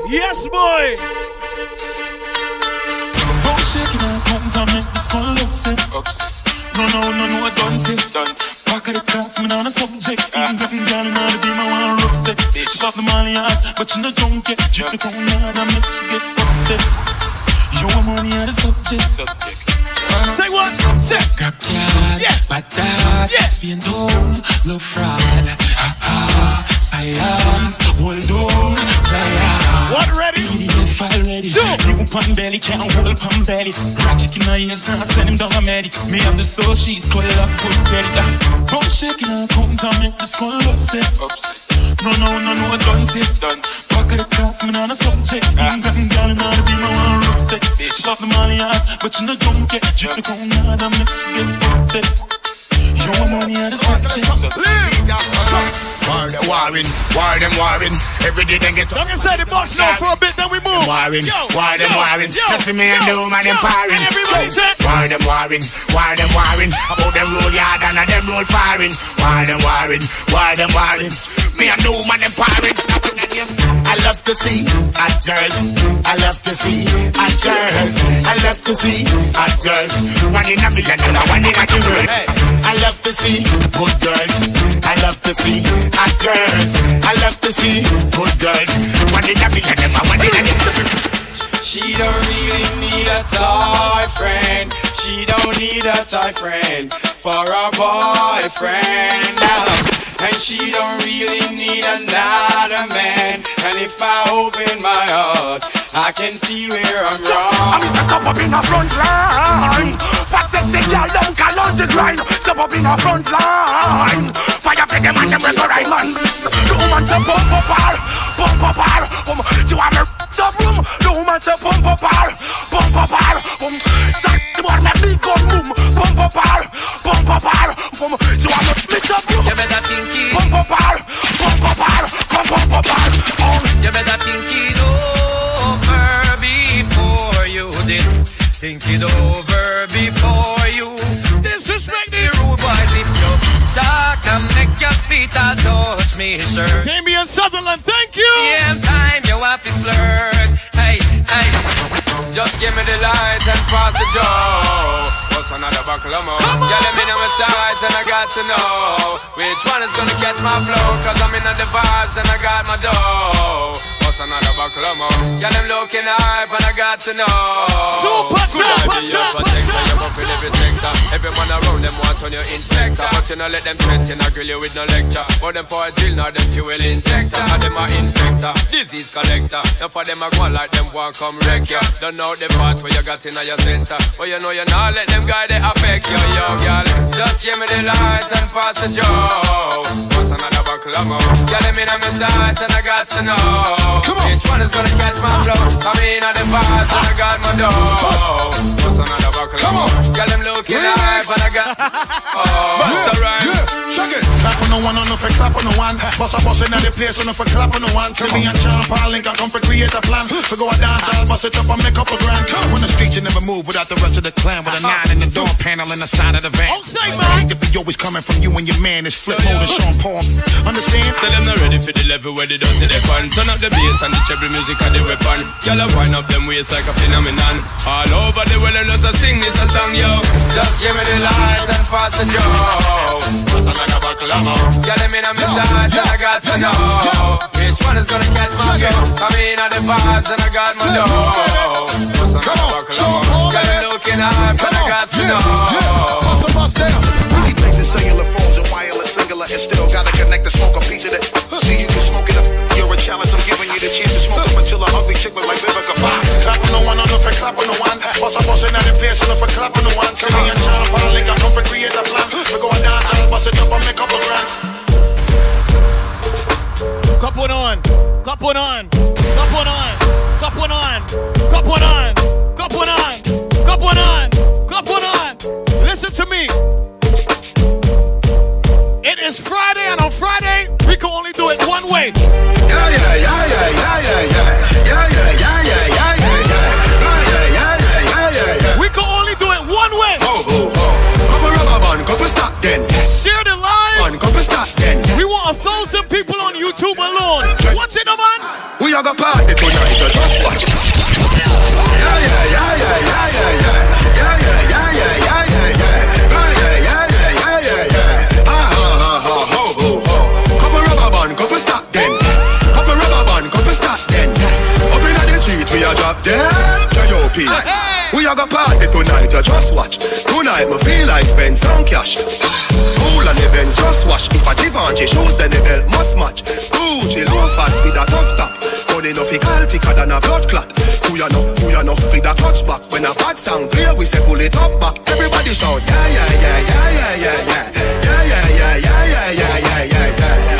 Yes, boy. Bone shaking and count and make the skull upset. No, no, no, no, I don't see it. Back of the class, man, on a subject. England girl, and all the be my one upset. She pop the money out, but you know, drunk yet. Drip the crown out and make you get upset. You want money on the subject. Subject. Say what? Say. Grab card, Yeah. bad dad, Yeah. spin down, love fraud, science, hold on, What ready? PDF file ready. Two. Pan belly, can't hold pan belly. Ratchet in my ears, now send him down a medic. Me have the soul, she's skull of good credit. Shaking and count and make the skull upset. Upset. No, no, no, no, I don't see it. Done. Back of the class, man, on a subject. England girl, and all the be my one upset. She pop the money out, but you know, don't get. Drip the crown out and make you get upset. You want money on the subject. War them warring, war them warring. Every day they get Like I said, the box now for a bit, then we move. warring, war them warring. see me and yo, man empowering. War them warring, war them warring. About them roll yard and them roll firing. War them warring, war them warring. Me and do man empowering. I love to see hot girls. I love to see hot girls. I love to see hot girls. One in a million and one in a world. I love to see good girls. I love to see hot girls. I love to see good girls. One in a million and one in a She don't really need a toy friend. She don't need a toy friend for a boyfriend. now. And she don't really need another man. And if I open my heart, I can see where I'm wrong. I'm Mr. Step up in the front line. Fat sexy girl don't call out the grind. Step up in the front line. Fire for them and them right man. The woman to pump up her, pump up her. Um, She want say pump up her, pump up her. Shot the boy big gun boom, pump up her, pump up her, I'm a split up you. You better think it. Pump up her, pump up her, pump up up her. Um, You better think it over before you this. Think it over before talk and make your feet all touch me shirt. Damian Sutherland, thank you. Same time you have to flirt. Hey, hey. Just give me the light and pass the joe. What's another buckle of more? Yeah, let me know my size and I got to know which one is gonna catch my flow. Cause I'm in the vibes and I got my dough. What's another buckle of more? Yeah, them looking hype and I got to know. Super, super, your super, protector? You're up in every sector. Everyone around them want on your inspector. But you know, let them threaten, I grill you with no lecture. But them for a drill, now them fuel injector. And them a infector, disease collector. Now for them, I go like them want come wreck you. Don't know the part where you got in your center. But you know you not let them guy they affect you, yo, girl. Just give me the light and pass the joe. What's another buckle of more? Girl, them in on my sight and I got to know. Which one is gonna catch my flow? I'm in on the vibes and I got my dough. What's another buckle of more? Girl, them looking hype and I got. Oh, Busta Rhymes. Yeah, check it. Clap on no one, on no for clap on no one. Boss a boss in the place, on no for clap on no one. See me and Sean Paul Link, I come for create a plan. For go a dance, I'll bust it up and make up a grand. Come on the street, you never move without the rest of the clan. With a uh-huh. nine in the door panel in the side of the van. Oh, Outside, I hate to be always coming from you and your man. It's flip oh, mode and Sean Paul. Understand? Say them not ready for the level where they don't see the fun. Turn up the bass and the treble music and the weapon. Y'all a wind up them waist like a phenomenon. All over the world and just a sing this a song, yo. Just give me the light and pass the joe. What's another buckle of more? Yeah, them in my side and I got to know which one is gonna catch my go. I'm in on the vibes and I got my dough. What's another buckle of more? Yeah, them looking hype and I got to know. We places cellular phones and wireless singular and still gotta connect to smoke a piece of it. See you can smoke it Clap on the one, I for clap on the one. The place, I for clap on the one. Link, I for create a plan. We I'll bust it up and make up a grand. One on, clap one on, clap one on, clap one on, clap one on, one on, one on, one on. Listen to me. It is Friday, and on Friday, we can only do it one way. Thousand people on YouTube alone. Watch it, man. We are gonna party tonight, just watch. Yeah, yeah, yeah, yeah, yeah, yeah, yeah. Yeah, yeah, yeah, yeah, yeah, yeah, yeah. Yeah, yeah, yeah, yeah, yeah, yeah, yeah. Ha, ha, ha, ha, ho, ho, ho. Couple rubber band, couple stock then. Couple rubber band, couple stock then. Up inna the street, we a drop them. J.O.P. We a go party tonight, you just watch. Tonight, me feel like spend some cash. Cool and Benz just wash. If a Givenchy shoes, then the belt must match. Gucci loafers with a tough top. But enough he call thicker than a blood clot. Who you know, who you know, with a touchback. When a bad sound clear, we say pull it up back. Everybody shout, yeah, yeah, yeah, yeah, yeah, yeah, yeah. Yeah, yeah, yeah, yeah, yeah, yeah, yeah, yeah,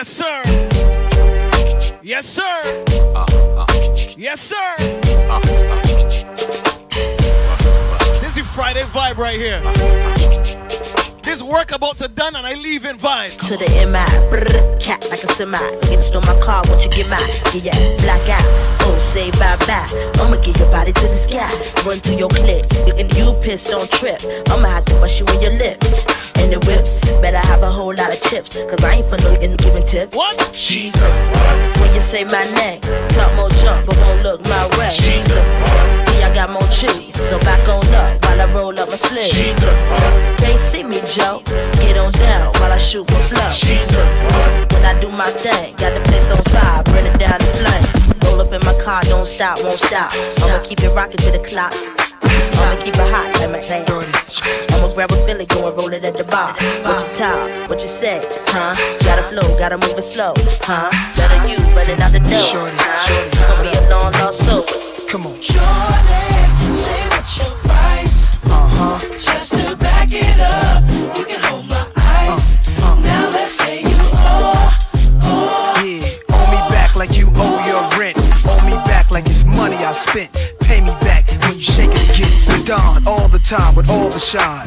Yes, sir. Yes, sir. Yes, sir. This is Friday vibe right here. This work about to done and I leave in vibe. to the MI. Brr, cat like a semi. Get stole my car once you get mine. Yeah, yeah, black out. Oh, say bye bye. I'ma get your body to the sky. Run through your clip. Looking you pissed, don't trip. I'ma have to bust you in your lips. And the whips. Better have a whole lot of chips. Cause I ain't for no giving tip. What? She's one. When you say my name, talk more jump, but won't look my way. She's. Me, I got more cheese. So back on up while I roll up my sleeves. She's the one. Can't see me, Joe. Get on down while I shoot my flow. She's the one. When I do my thing, got the place on fire, burn it down the flame. Roll up in my car, don't stop, won't stop. I'ma keep it rocking to the clock. I'ma I'ma keep it hot, let me say. I'ma grab a Philly, go and roll it at the bar. What you talk, what you say, huh? Gotta flow, gotta move it slow, huh? Better you running out the door, huh? It's gonna be a long lost soul. Come on. Jordan, say what's your price? Uh-huh. Just to back it up, you can hold my ice. Now let's say you are. Yeah, owe me back like you owe your rent. Owe me back like it's money I spent. Pay me back when you shake it again. Don all the time with all the shine.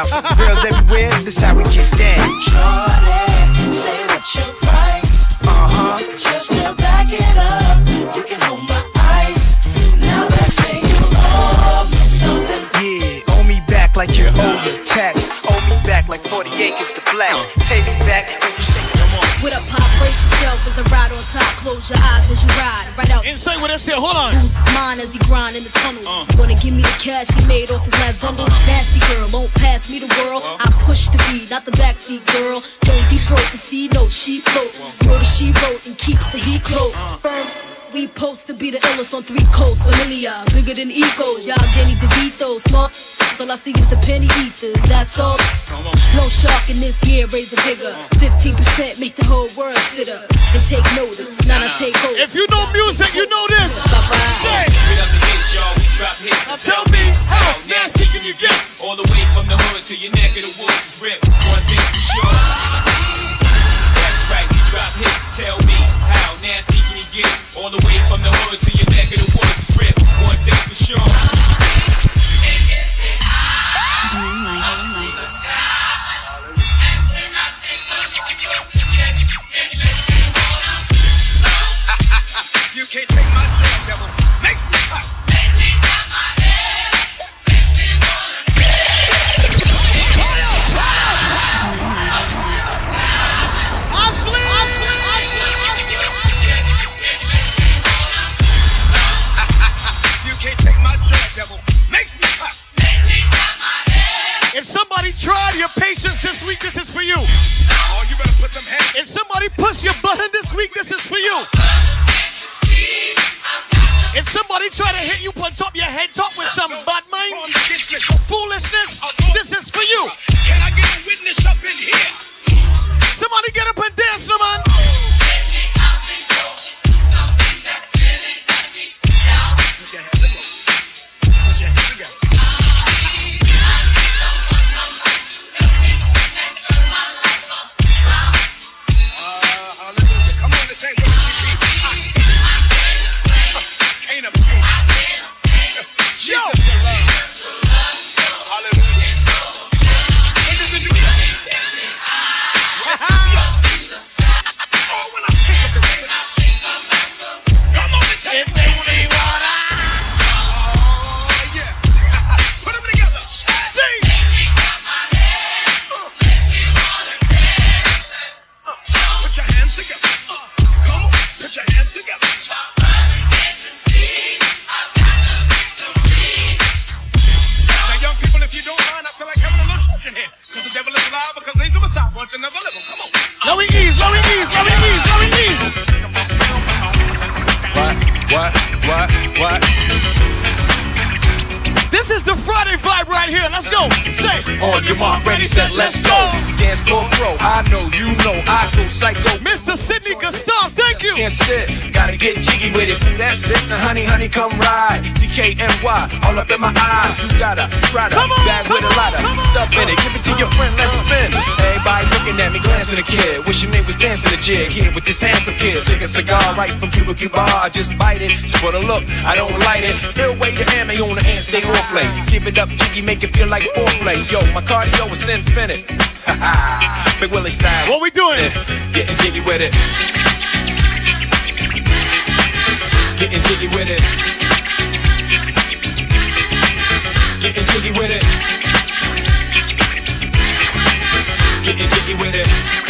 Girls everywhere, this how we get down. Jordan, say what's your price? Uh-huh. Just to back it up, you can hold my ice. Now let's say you owe me something. Yeah, owe me back like you owe your tax. Owe me back like 40 acres to blacks. Pay me back when you Close your eyes as you ride. Right out. Inside what I said, hold on. Lose his mind as he grind in the tunnel. Uh. Gonna give me the cash he made off his last bundle. Uh-huh. Nasty girl, won't pass me the world. I push the beat, not the backseat girl. Don't deep throat the sea, no, she floats. Know that she wrote and keeps the heat close. Uh. Firm. We post to be the illest on three coasts. Familiar, bigger than egos. Y'all Danny DeVito, smart. All I see is the penny ethers. That's all. No shark in this year, raise the bigger. 15% make the whole world sit up and take notice. Now I take over. If you know music, you know this. Say. Now tell me how nasty can you get? All the way from the hood to your neck of the woods is ripped. One thing for sure. That's right, we drop hits. Tell me how nasty get? All the way from the hood to your neck of the woods ripped. One thing for sure. You can't take my tried your patience this week, this is for you. Oh, you better put them hands. If somebody push your button this week, this is for you. If somebody try to hit you on top your head top with some bad mind, foolishness, this is for you. Can I get a witness up What? What? What? This is the Friday vibe right here. Let's go. Say, On your mark, ready, set, let's go. Dance floor pro, I know, you know, I go psycho. Mr. Sidney Gustav, thank you. Can't sit, gotta get jiggy with it. That's it, now honey, honey, come ride. DKNY, all up in my eyes. You gotta try to Come on, bag with a lot of stuff in it. Give it to your friend, let's spin. Everybody looking at me, glancing a kid. Wishing they was dancing a jig here with this handsome kid. Sick a cigar right from Cuba Cuba. I just bite it. It's for the look, I don't light it. Ill way to ammo on the hand, stay on play. Give it up, jiggy, make it feel like foreplay. Yo, my cardio is infinite. Big Willie style. What we doing? Getting jiggy with it. Getting jiggy with it. Getting jiggy with it. Getting jiggy with it.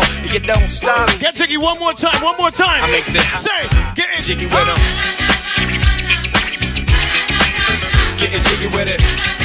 You don't stop. Get jiggy one more time, one more time. I makes it hot. Say, get in. jiggy with them. Getting jiggy with it.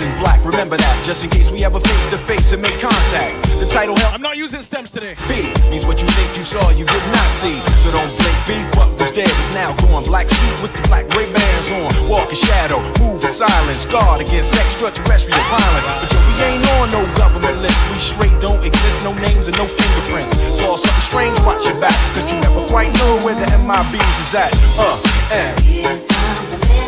Guys in black. Remember that, just in case we ever face to face and make contact. The title held I'm not using stems today. B means what you think you saw, you did not see. So don't blink B. What was dead is now gone. Black suit with the black Ray Bans on. Walk in shadow, move in silence. Guard against extraterrestrial violence. But yo, we ain't on no government list. We straight don't exist, no names and no fingerprints. Saw something strange, watch your back. Cause you never quite know where the MIBs is at. Uh, and.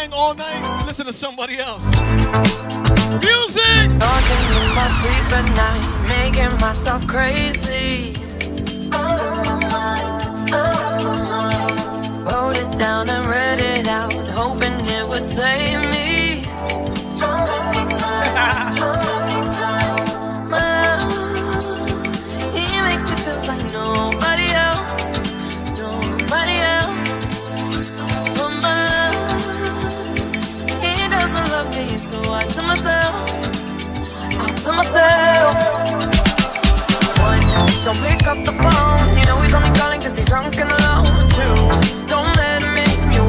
gang all night, listen to somebody else. Music! Talking in my sleep at night, making myself crazy. Wrote it down and read it out, hoping it would save me. don't pick up the phone. You know he's only calling cause he's drunk and alone. Two, don't let him in. You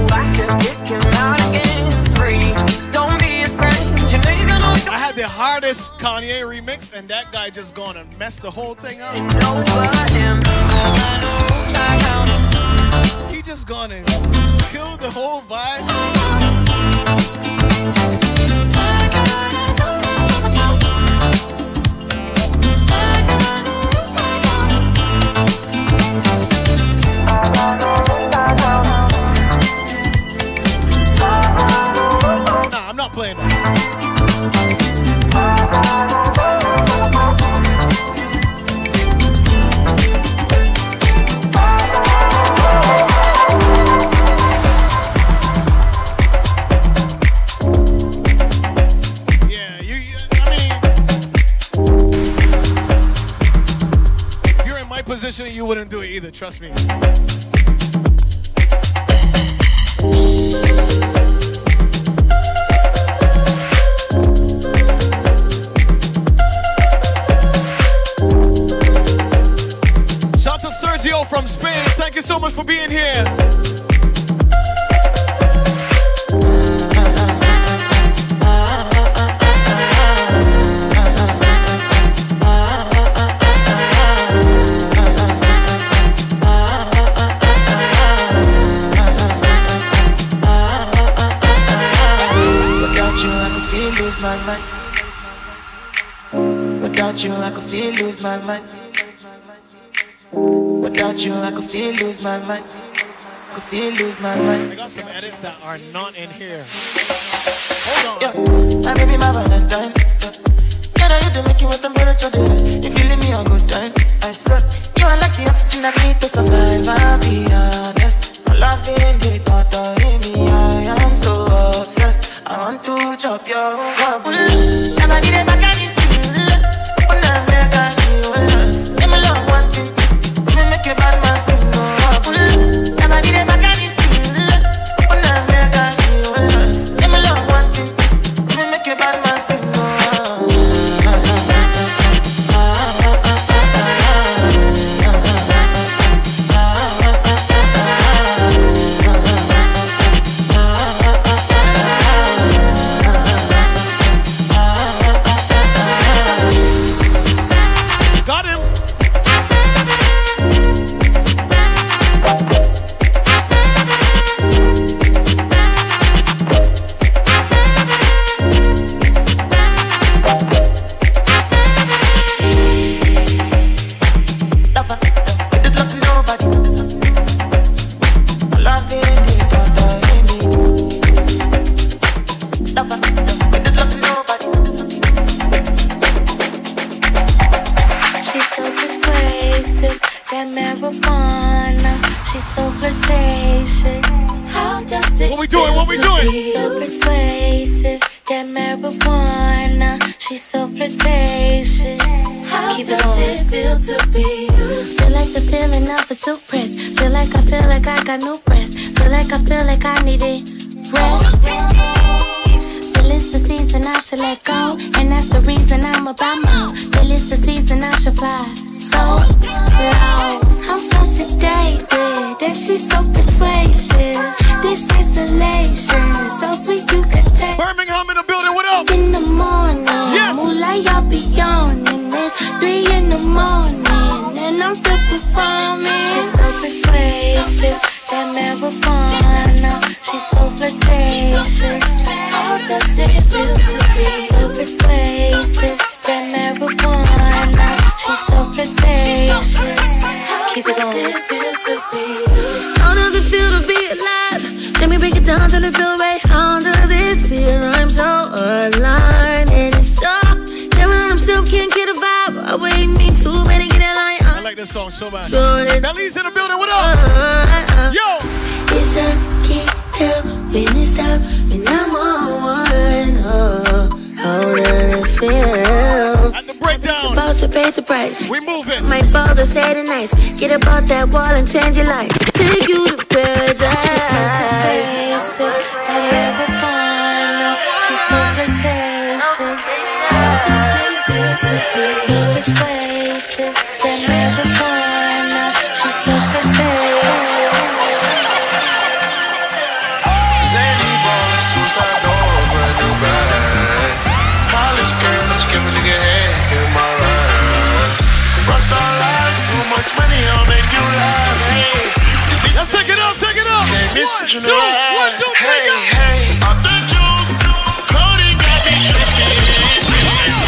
kick him out again. Three, don't be his friend. You know you're gonna wake up. I had the hardest Kanye remix, and that guy just gone and messed the whole thing up. He just gone and killed the whole vibe. Trust me. Feel lose my mind. I got some edits that are not in here. Yeah, my baby, my Valentine. Yeah, now you do make you with temperature going. How does it feel to be alive? Let me break it down till it feel right. How does it feel? I'm so aligned and it's so. Then when I'm can't get a vibe. I wait me too many get in line. I like this song so bad. Sure Belly's in the building, what up? Uh-huh. Yo! It's a keep tell when it's time when I'm on one. Oh, how does it feel? At the boss that paid the price. We moving. My balls are sad and nice. Get up out that wall and change your life. Take you to paradise. Oh, she's so persuasive, that marijuana. She's so flirtatious. How does it feel to be so persuasive? That marijuana. Miss One, what you two, never had. one, two, hey, take it. hey, off the juice, coding got me tripping.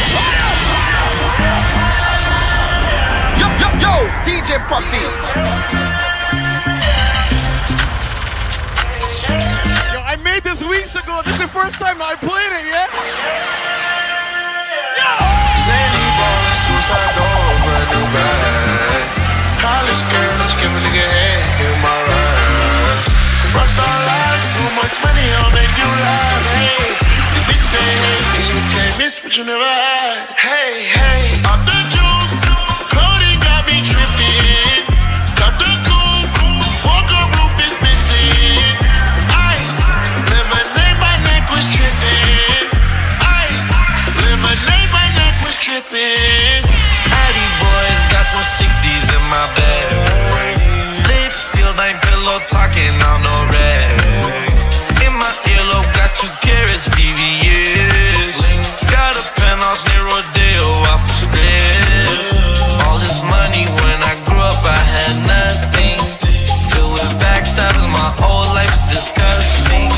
Yo, yo, yo, DJ Puffy. Yo, I made this weeks ago. This is the first time I played it, yeah? Zany boy, suicide door, brand new bag. College girls, Rockstar life, too much money, I'll make you laugh. Hey, bitch they hate, and you can't miss what you never had. Hey, hey, off the juice, coding got me tripping. Got the coupe, walker roof is missing. Ice, lemonade, my neck was tripping. Ice, lemonade, my neck was tripping. Addy boys got some 60s in my bag. Lips sealed, ain't love talking on no rag. In my earlobe, got two carats, VVS. Got a penthouse near Rodeo, off of stress. All this money when I grew up, I had nothing. Filled with backstabbers, my whole life's disgusting.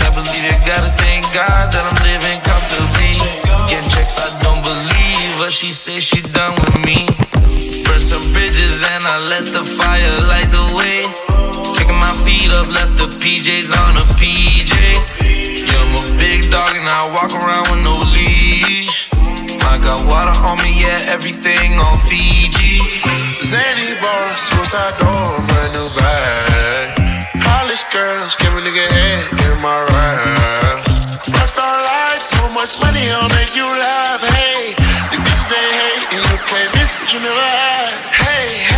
Can't believe it, gotta thank God that I'm living comfortably. Getting checks, I don't believe, but she says she done with me. Burn some bridges and I let the fire light the way. My feet up, left the PJs on a PJ. Yeah, I'm a big dog and I walk around with no leash. I got water on me, yeah, everything on Fiji. Zany bar, suicide door, brand new bag. College girls, give a nigga head in my raps. Rockstar life, so much money, I'll make you laugh. Hey, the bitch they hate, you can't miss what you never had. Hey,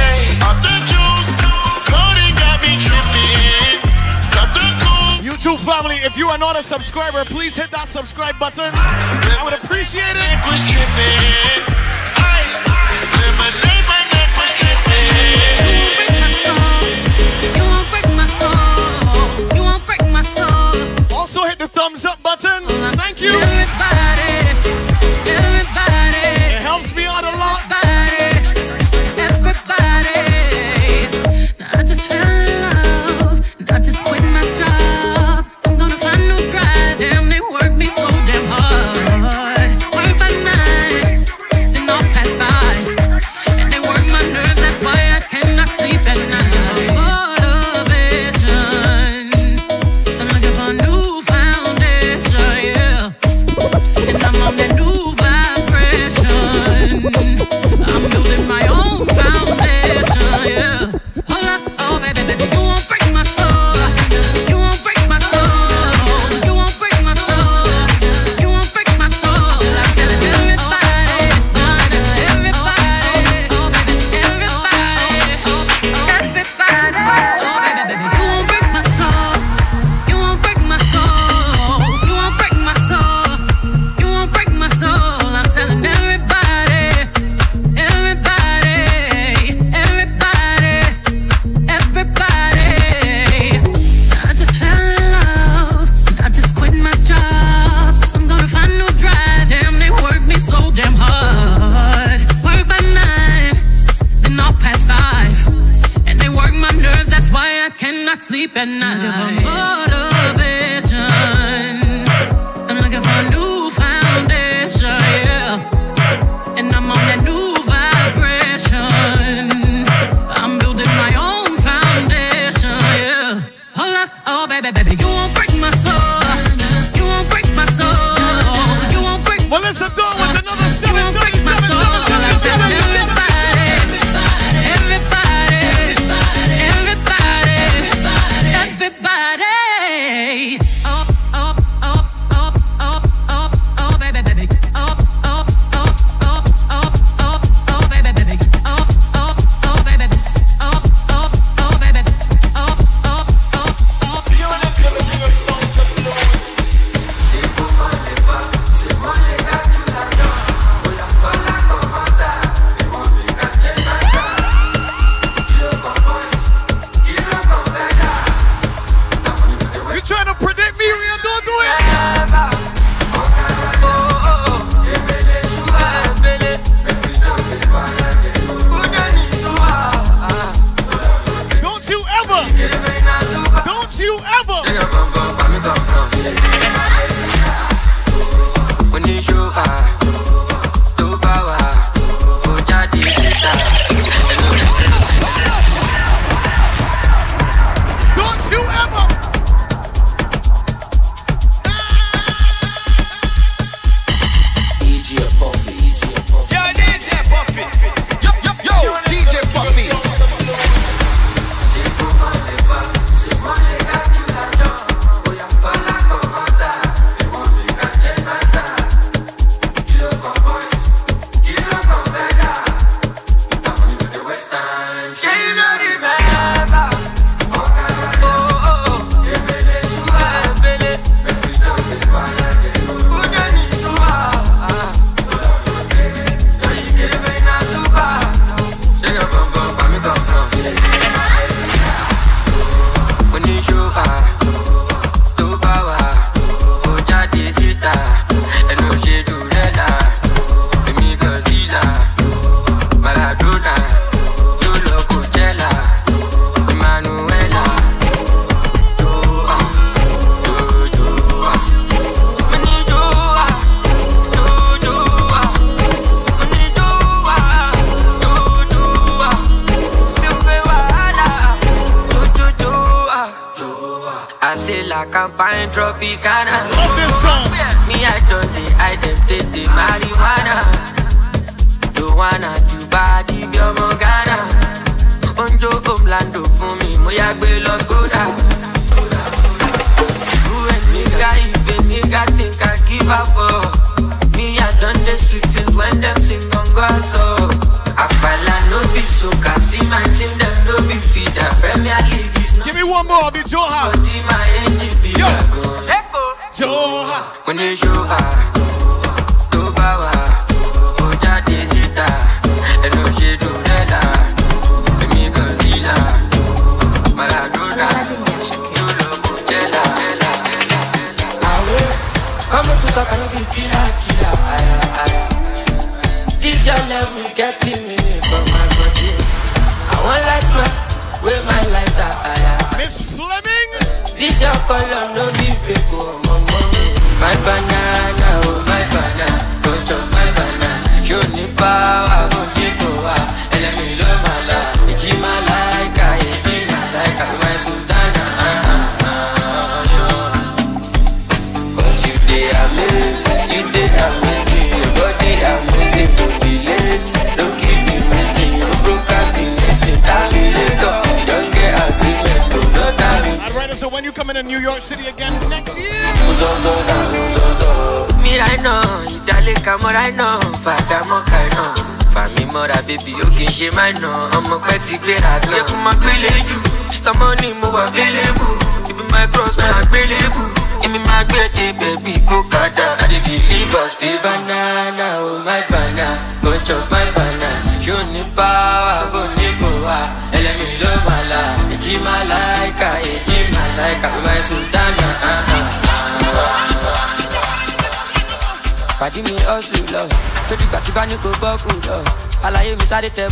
YouTube family, if you are not a subscriber, please hit that subscribe button. I would appreciate it. Was tripping. Ice, lemonade, my neck was You won't break my soul. You won't break my soul. Also hit the thumbs up button. Thank you.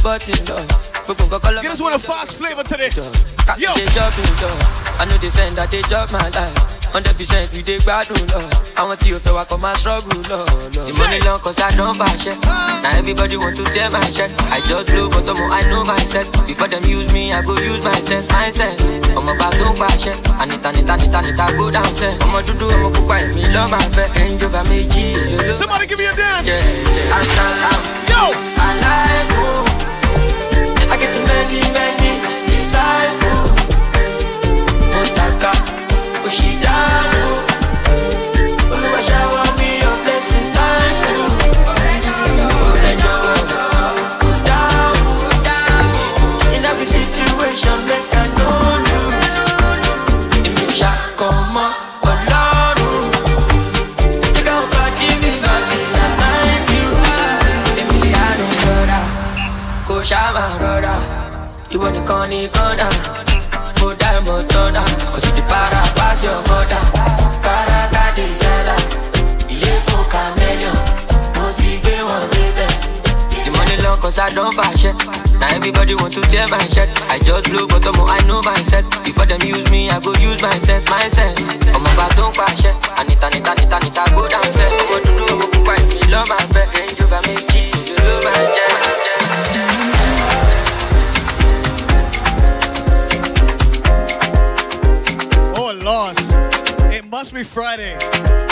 but you know. Get us one of fast flavor today. Yo. They job in love. I know they send that they job my life. Hundred percent we dey gbadun lọ. Àwọn tí o fẹ́ wa kọ́ máa struggle lọ. Ìmọ̀ni lọ cause I don fàṣẹ. Na everybody want to tear my shirt. I just blow but I know myself. Before dem use me, I go use my sense, my sense. Ọmọ bá tó ń pàṣẹ. Ànita níta níta níta go down sẹ́. Ọmọ dúdú ọmọ pupa èmi lọ́ máa fẹ́. Ẹnjọ́ bá méjì. Somebody give me a dance. Àṣàlà. Yo. Aláìkú. Don't. Now everybody want to tear my shirt. I just blow oh, I know myself. Before them use me, I go use my sense, my sense. I'm. I need, I need, I need, I need, I go. I'm to do, I'm to love my cheap. You love my oh, lost. It must be Friday.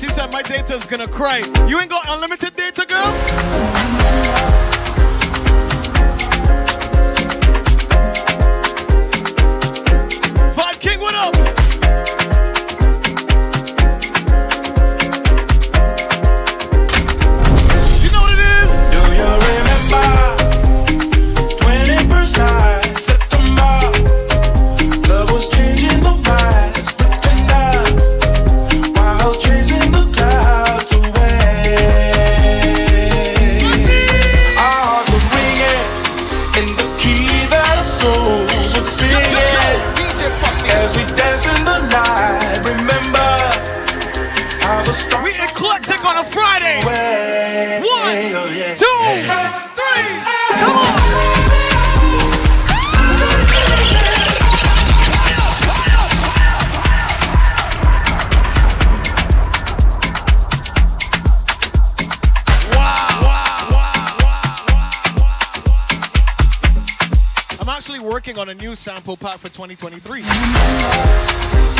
She said my data's gonna cry. You ain't got unlimited data, girl? working on a new sample pack for 2023.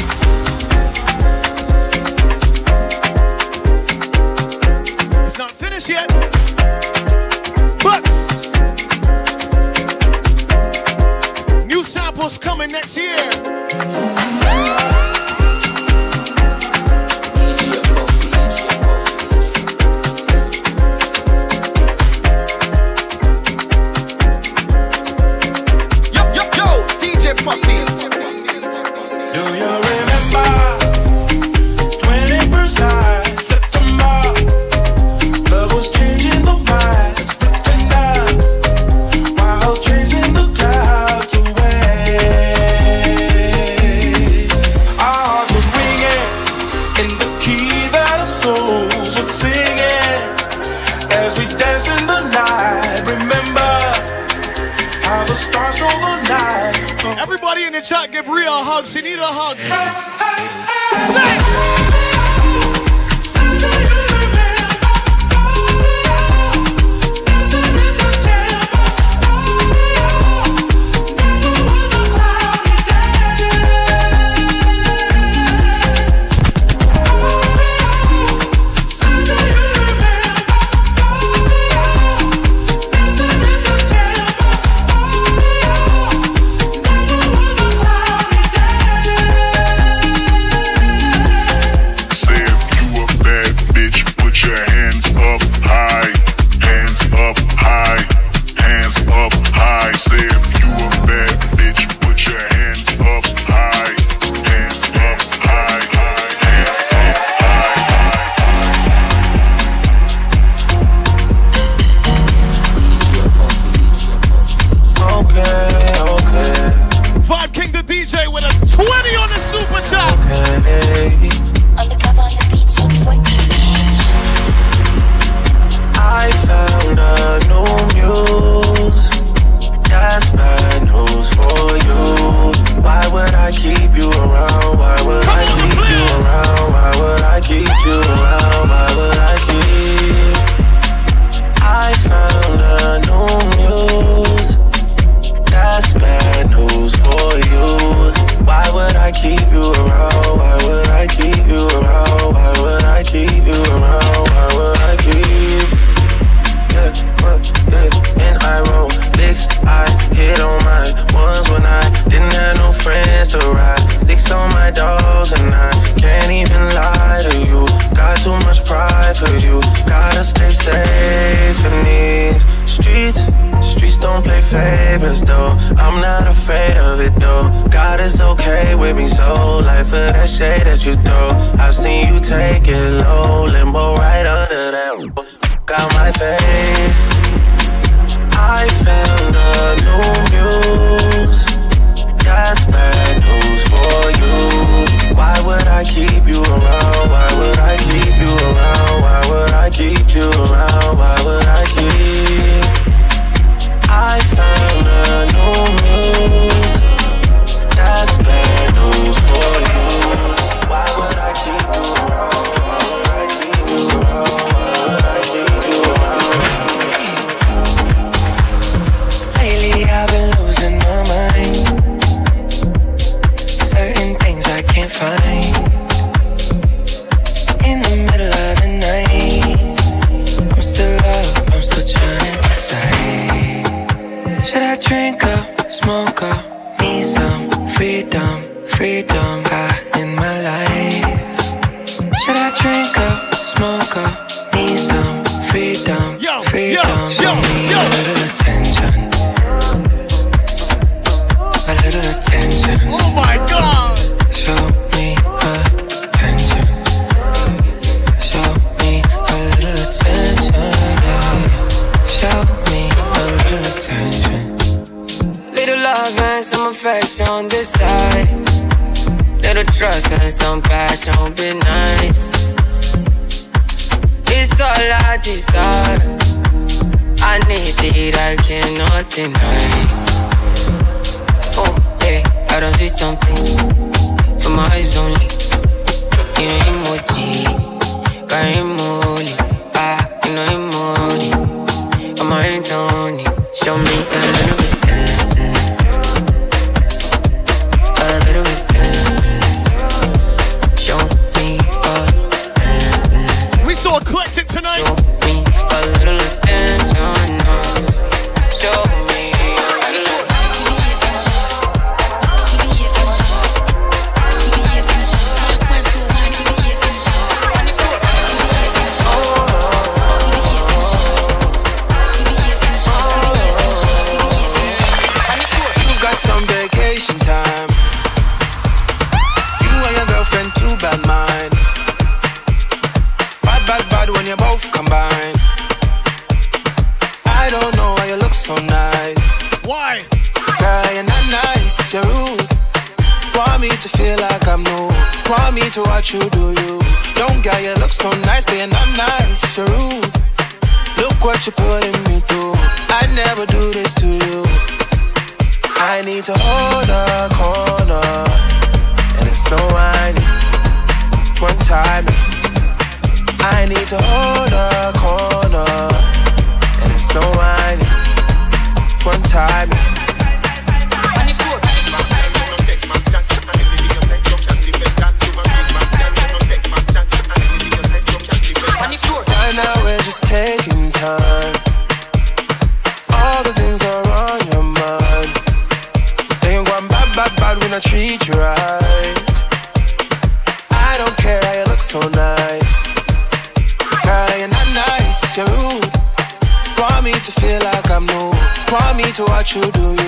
dumb. I Trust and some passion be nice. It's all I desire. I need it, I cannot deny. Oh, hey, I don't see something for my eyes only. You know emoji, got emoji, ah, you know emoji. I'm my hands only. Show me the tonight. To what you do, you. don't guy, you look so nice, being not nice, so rude. Look what you're putting me through. I never do this to you. I need to hold a corner, and it's no whining. One time, I need to hold a corner, and it's no whining. One time. what you do,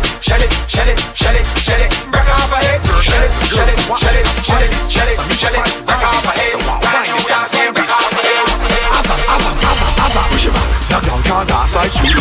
it, shell it, shell it, shell it, shell it, break off a head, shell it, shell it, shell it, shell it, shell it, shell it, break off a head, right now start saying break off a head. Asa, asa, asa, asa, push him out, knock down, can't dance like you.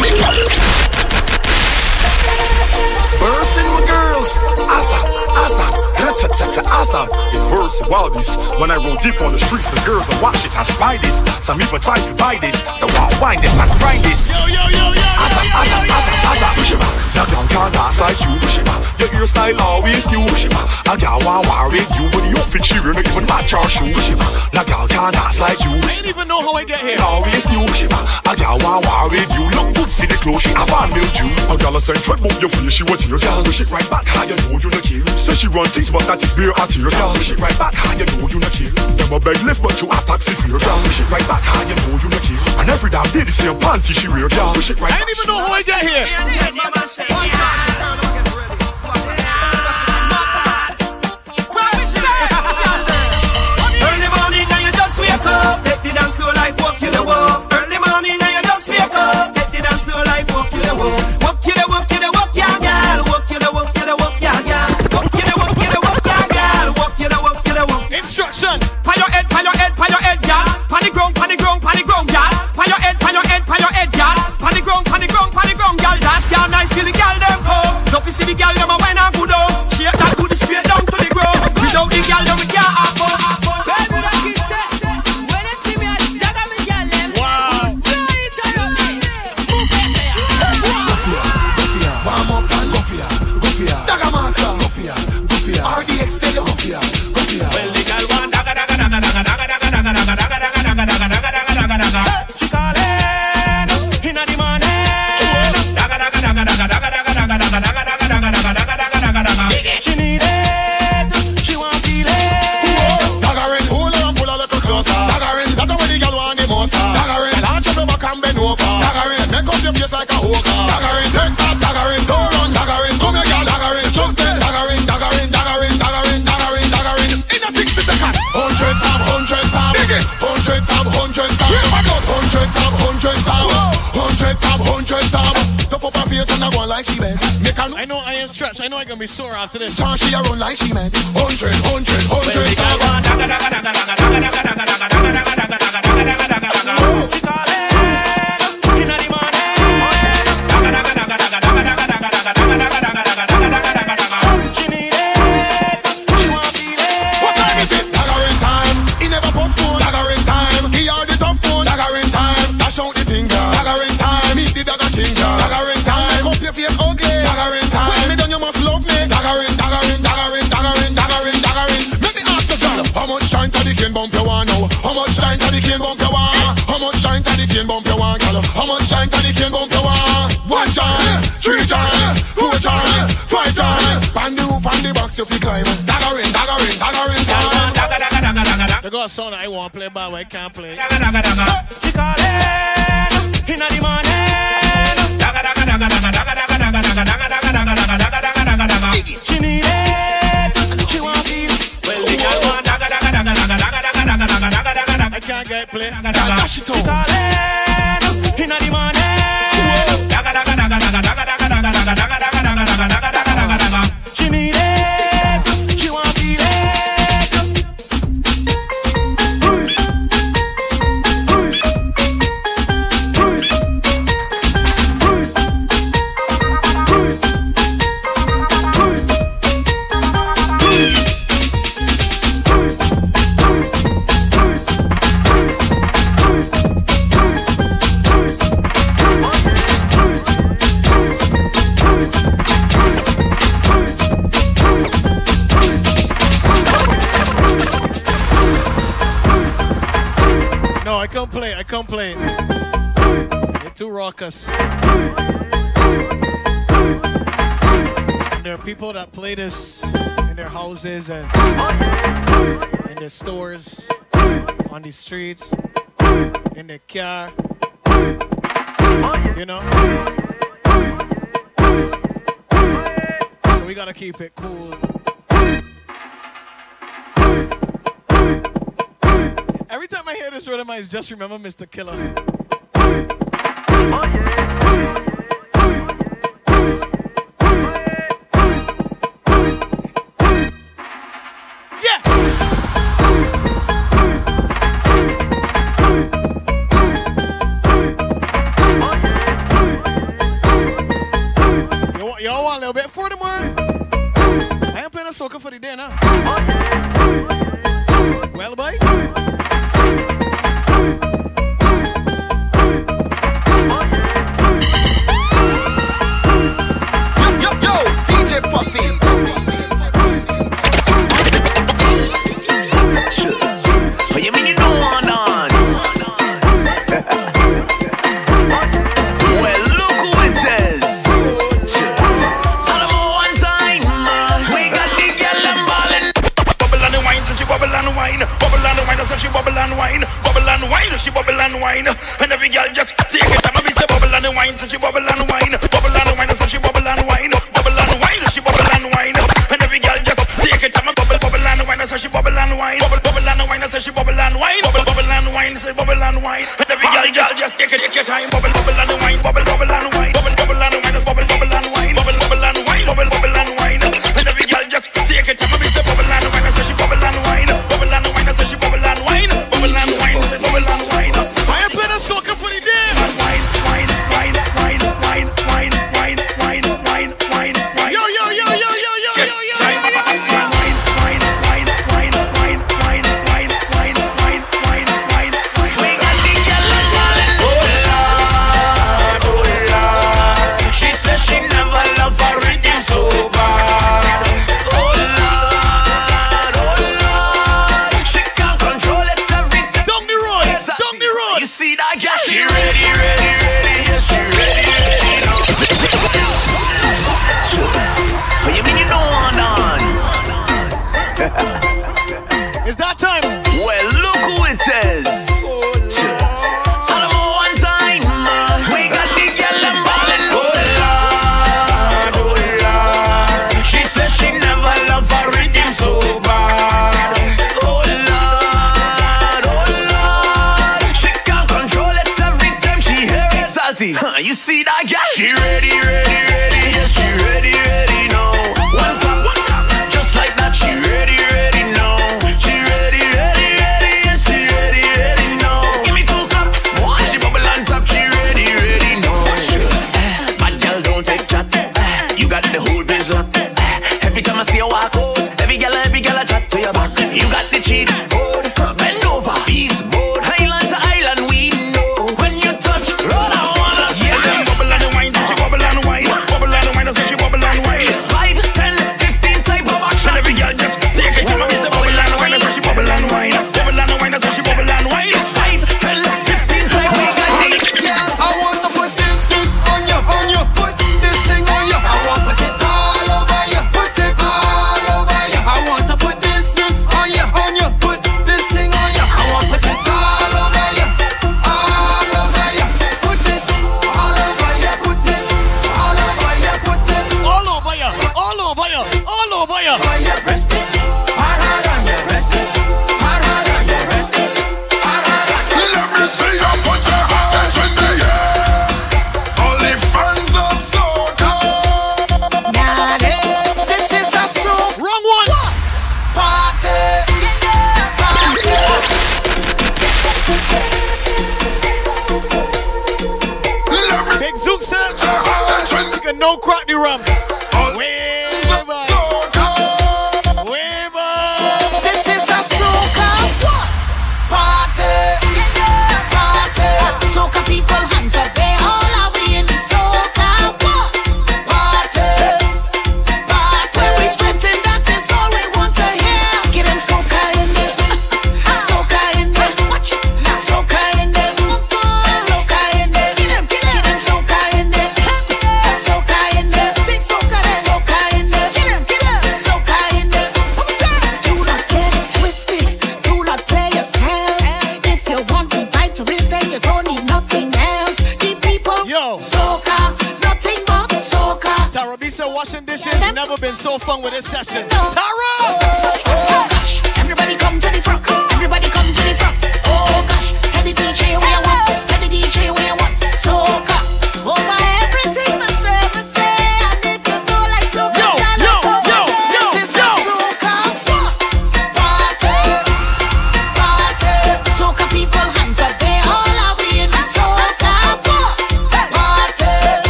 Bursting my girls, asa, asa, ta-ta-ta-ta, asa. It's worse than wildies. When I roll deep on the streets, the girls are watch this, I spy this. Some even try to buy this, the wild wine this, I grind this. Yo, yo, yo, yo, asa, asa, asa, asa, push him out. dong dong 吧 Your style always new. Shima. A gal want war with you, but the outfit she wear even match her shoes. Shima. A gal can't dance like you. I ain't even know how I get here. Always new. Shima. A gal want war with you. Look good, see the clothes she have on you. A gal a send move your face, she want your gal. Push it right back, how you know you no kill. Say she run things, but that is bare at here. Gal, push it right back, how you know you no kill. Them a beg lift, but you a taxi fear. Gal, push it right back, how you know you no kill. And every damn day the same panty she wear. Gal, push it right. I didn't even know how I get here. gonna be sore after this. She around like she meant. Hundred, hundred, hundred. this. And there are people that play this in their houses and in their stores, on the streets, in their car. You know? So we gotta keep it cool. Every time I hear this rhythm, I just remember Mr. Killa.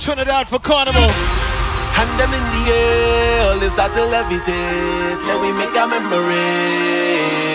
Trinidad for Carnival. Hand them in the air, let's start to levitate. Let we make a memory.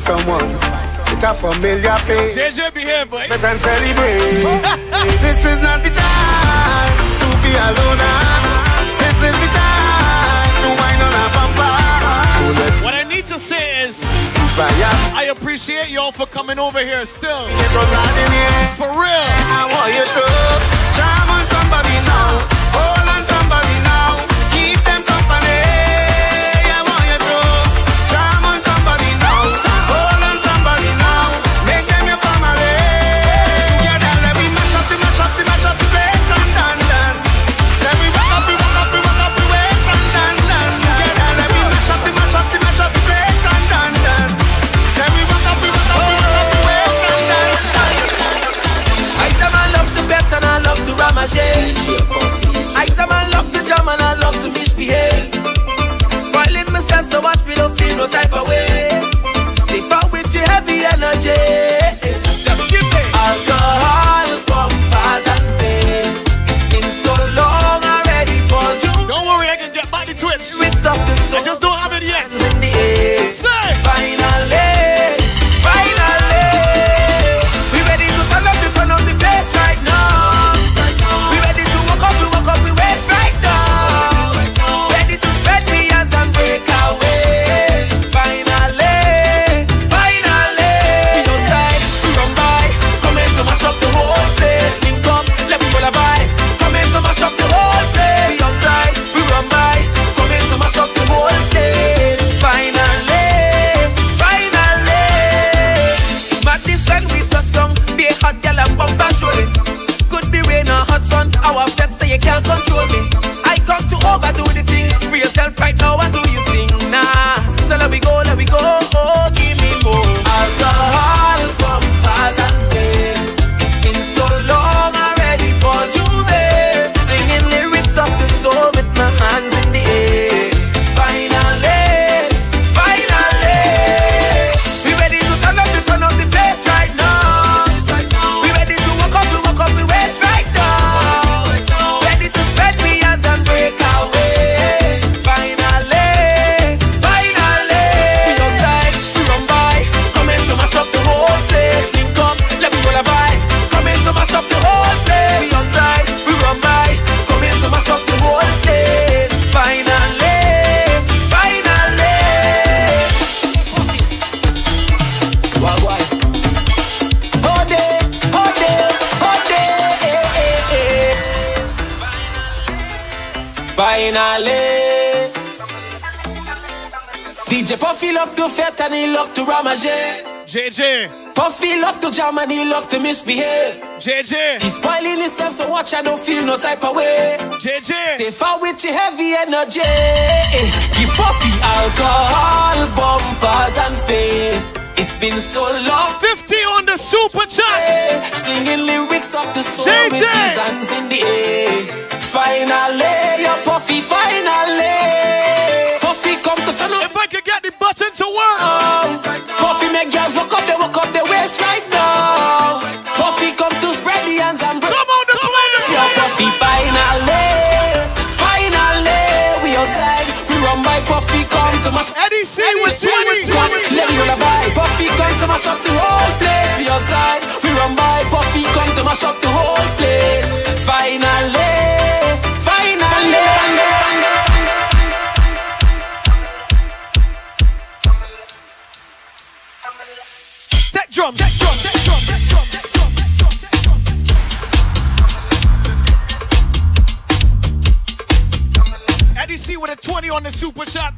someone man, he love to misbehave. JJ. He's spoiling himself, so watch, I don't feel no type of way. JJ. Stay far outside. We run by, Puffy come to mash up the whole place. Finally, finally. Set drum, drum, drum, drum, C with a 20 on the super shot.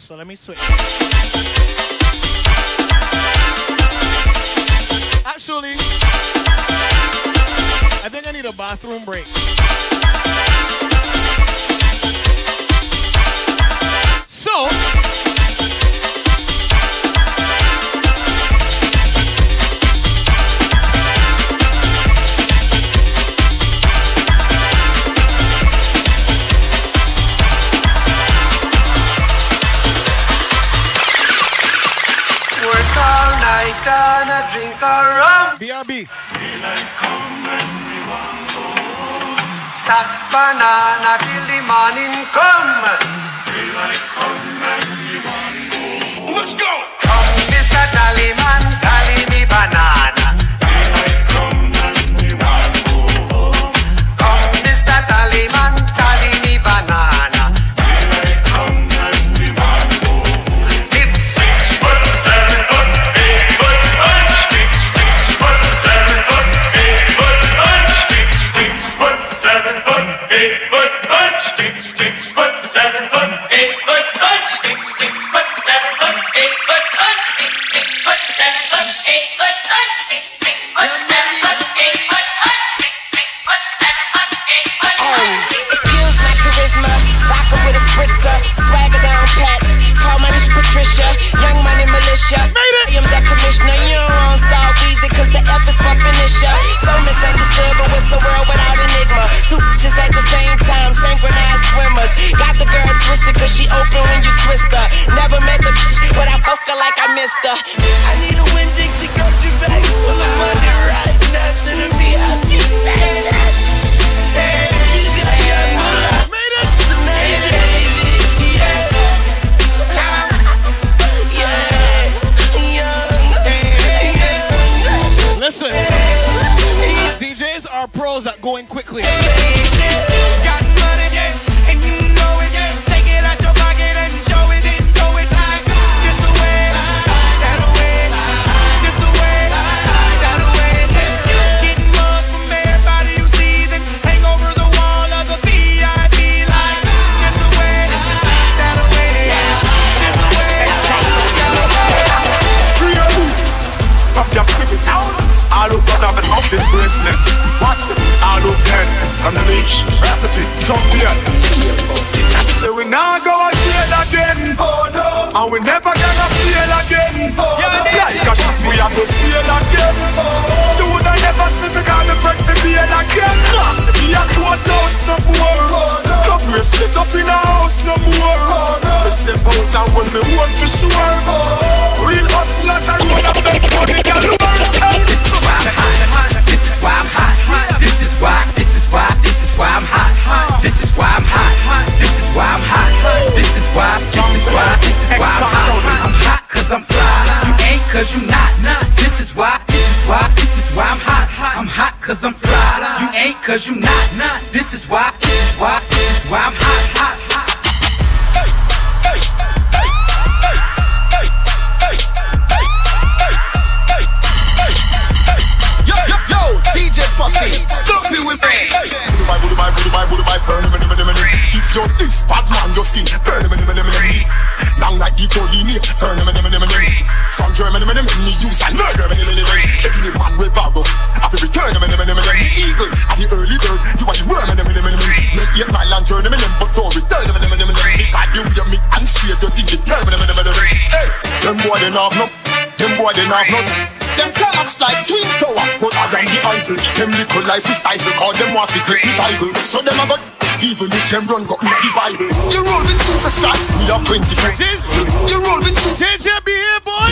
so let me switch. banana, till the morning come. Daylight come. 20 Cheese. You roll with cheese. JJ behave, boy.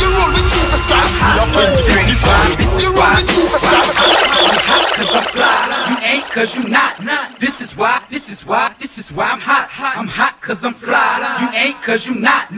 You roll with Jesus Christ. You are 20 You roll with Jesus Christ. You ain't cause you not. This is why, this is why, this is why I'm hot. I'm hot cause I'm fly. You ain't cause you not.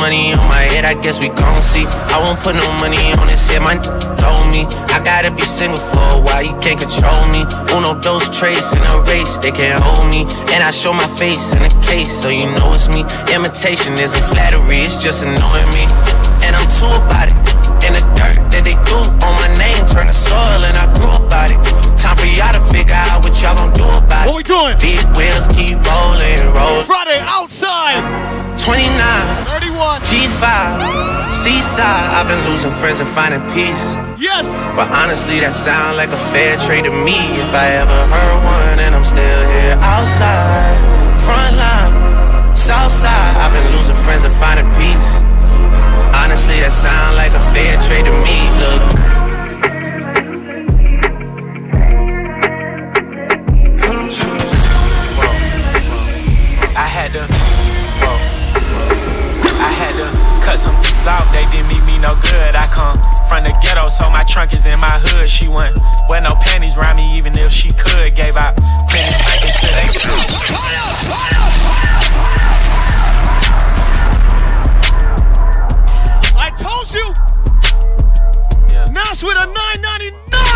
Money on my head, I guess we gon' see. I won't put no money on his head, my told me. I gotta be single for a while, you can't control me. Uno, those traits in a race, they can't hold me. And I show my face in a case, so you know it's me. Imitation isn't flattery, it's just annoying me. And I'm too about it. In the dirt that they do on my name, turn the soil, and I grew about it. Time for y'all to figure out what y'all gon' do about it. What we doing? Big wheels keep rolling, rolling. Friday outside. 29, 31, G5, Seaside. I've been losing friends and finding peace. Yes. But honestly, that sound like a fair trade to me. If I ever heard one, and I'm still here outside, front line, south side. I've been losing friends and finding peace. Honestly, that sound like a fair trade to me. Look. Cut some out. They didn't meet me no good. I come from the ghetto, so my trunk is in my hood. She wouldn't wear no panties around me, even if she could. Gave out plenty to they. I told you. Nas with a 999.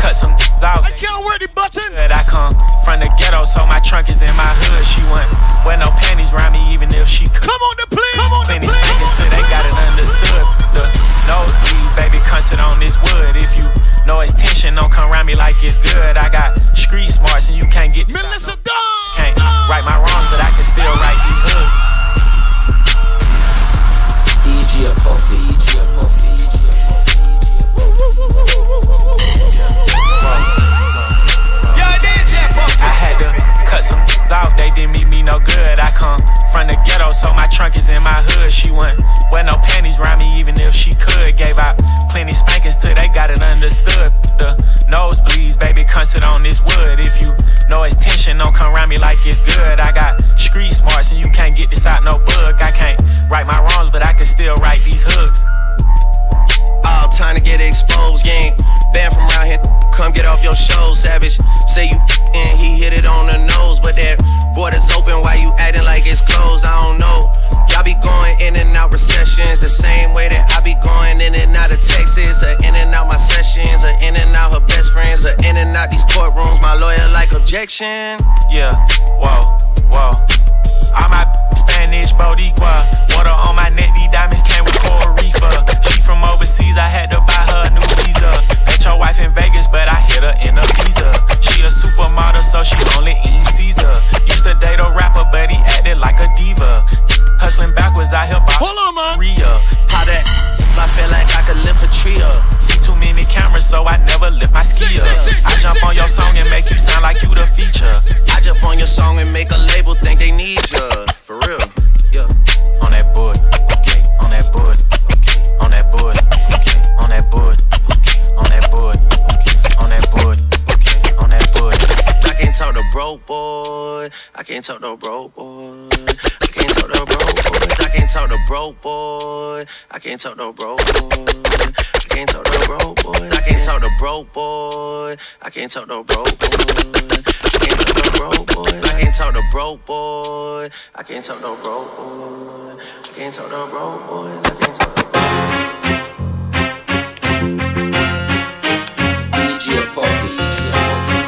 I had to cut some out. I can't wear the button. Good, I come from the ghetto, so my trunk is in my hood. She wouldn't wear no panties around me, even if she could. Come on the plane. Come on Plenty spankings till they got it understood. The nosebleeds, baby, come sit on this wood. If you know it's tension, don't come around me like it's good. I got street smarts and you can't get this. Melissa Dawn. Can't right my wrongs, but I can still write these hoods. DJ Puffy, DJ Puffy, some out. They didn't meet me no good. I come from the ghetto, so my trunk is in my hood. She wouldn't wear no panties around me, even if she could. Gave out plenty spankings till they got it understood. The nosebleeds, baby, come on this wood. If you know it's tension, don't come around me like it's good. I got street smarts, and you can't get this out no book. I can't right my wrongs, but I can still write these hooks. All time to get exposed, gang. Banned from around here, come get off your show, savage. Say you and he hit it on the nose, but that border's open. Why you acting like it's closed? I don't know. Y'all be going in and out recessions the same way that I be going in and out of Texas, or in and out my sessions, or in and out her best friends, or in and out these courtrooms. My lawyer like objection. Yeah, whoa, whoa. All my Spanish Boricua. Water on my neck, these diamonds came with Coral Reefer. Uh. She from overseas, I had to buy her a new visa. Met your wife in Vegas, but I hit her in a visa. She a supermodel, so she only eats Caesar. Used to date a rapper, but he acted like a diva. Hustling backwards, I help out. Hold on, man. Ria. How that? I feel like I could lift a tree up. See too many cameras, so I never lift my ski up. I jump on your song and make you sound like you the feature. I jump on your song and make a label think they need ya. For real. Yeah. On that board, okay. On that board, okay. On that board, okay. On that board, okay. On that board, okay. On that board, okay. On that board. I can't talk to broke boy. I can't talk to broke boy. Can't talk to broke boy. I can't talk to broke boy. I can't talk to broke boy. I can't talk to broke boy. I can't talk to broke boy. I can't talk to broke boy. I can't talk to broke boy. I can't talk to broke boy. I can't talk to broke boy. I can't talk to broke boy. I can't talk to DJ Puffy, DJ Puffy. I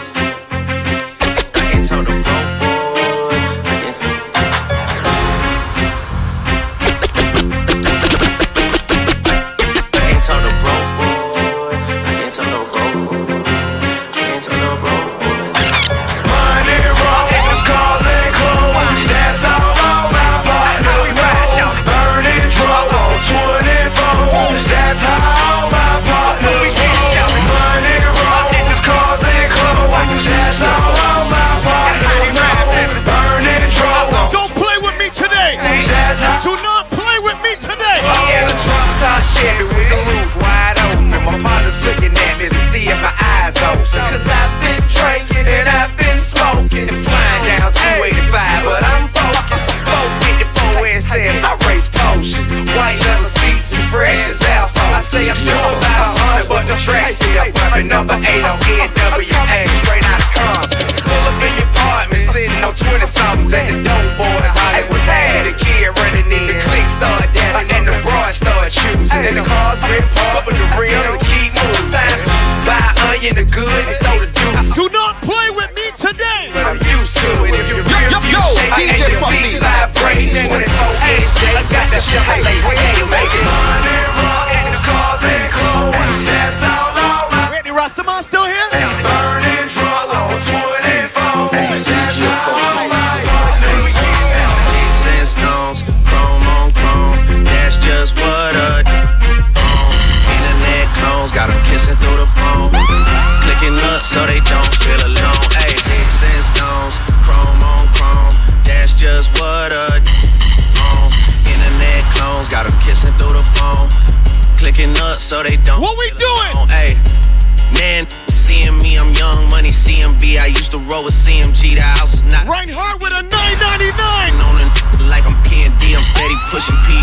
Chevy with the roof wide open. My partner's looking at me to see if my eyes open. Cause I've been drinking and I've been smoking and flying down 285, but I'm focused. 454 says I race potions. White leather seats as fresh as alpha. I say I'm doing about 100, but the track's still bumping. Number 8 on NWA, straight out of Compton. Pull up in your apartment, sitting on 20 somethings at the dope boys. was had a kid running in. The click started in the cars, grip hard with the rims keep moving silent. Buy onion the good and throw the juice. Do not play with me today. But I'm used to it. If you're real, yo, yo, you shake, DJ Funky. Vibrating when it's on edge, I got that shit like they say, make it. so they don't feel alone. Ayy, sticks and stones, chrome on chrome. That's just what a on. Internet clones, got them kissing through the phone. Clicking up so they don't. What we doing? Ayy, man, seeing me, I'm young money, CMB. I used to roll with CMG, the house is not. Reinhardt with a 999. Like I'm PND, I'm steady pushing P,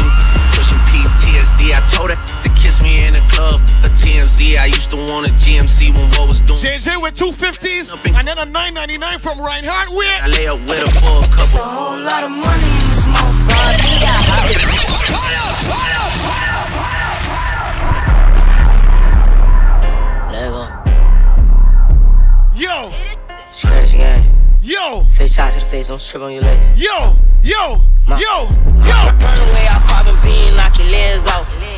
pushing PTSD. I told her to kiss me in the love a TMZ. I used to want a GMC when what was doing. JJ with two fifties and then a 999 from Reinhardt. Where I lay up with a for a couple. It's a whole lot of money in this motherfucker. Hold up, hold Yo. hold. Yo! Scratch game. Yo! Face shots to the face, don't strip on your legs. Yo! Yo! My, yo! Yo! Run away, I pop and bean, knock your legs off.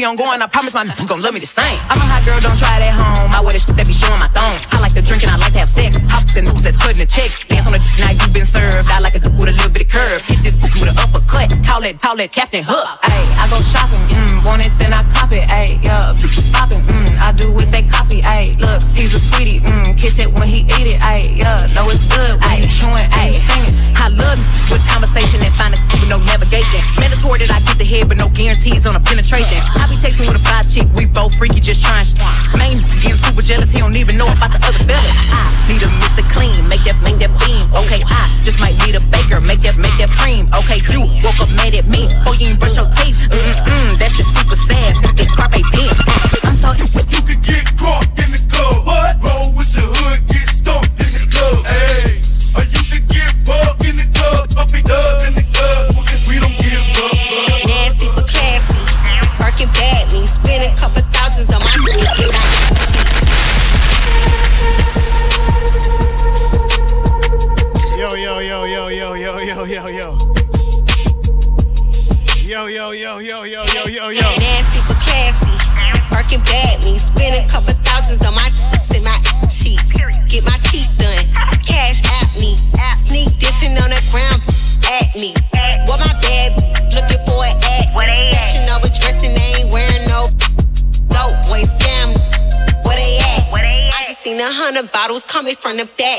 be ongoing. I promise my niggas gon' love me the same. I'm a hot girl, don't try it at home. I wear the shit that be showing my thong. I like to drink and I like to have sex. I fuck the niggas that's cutting the check. Dance on the night you been served. I like a dude with a little bit of curve. Hit this with an uppercut. Call it, call it Captain Hook. was coming from the back.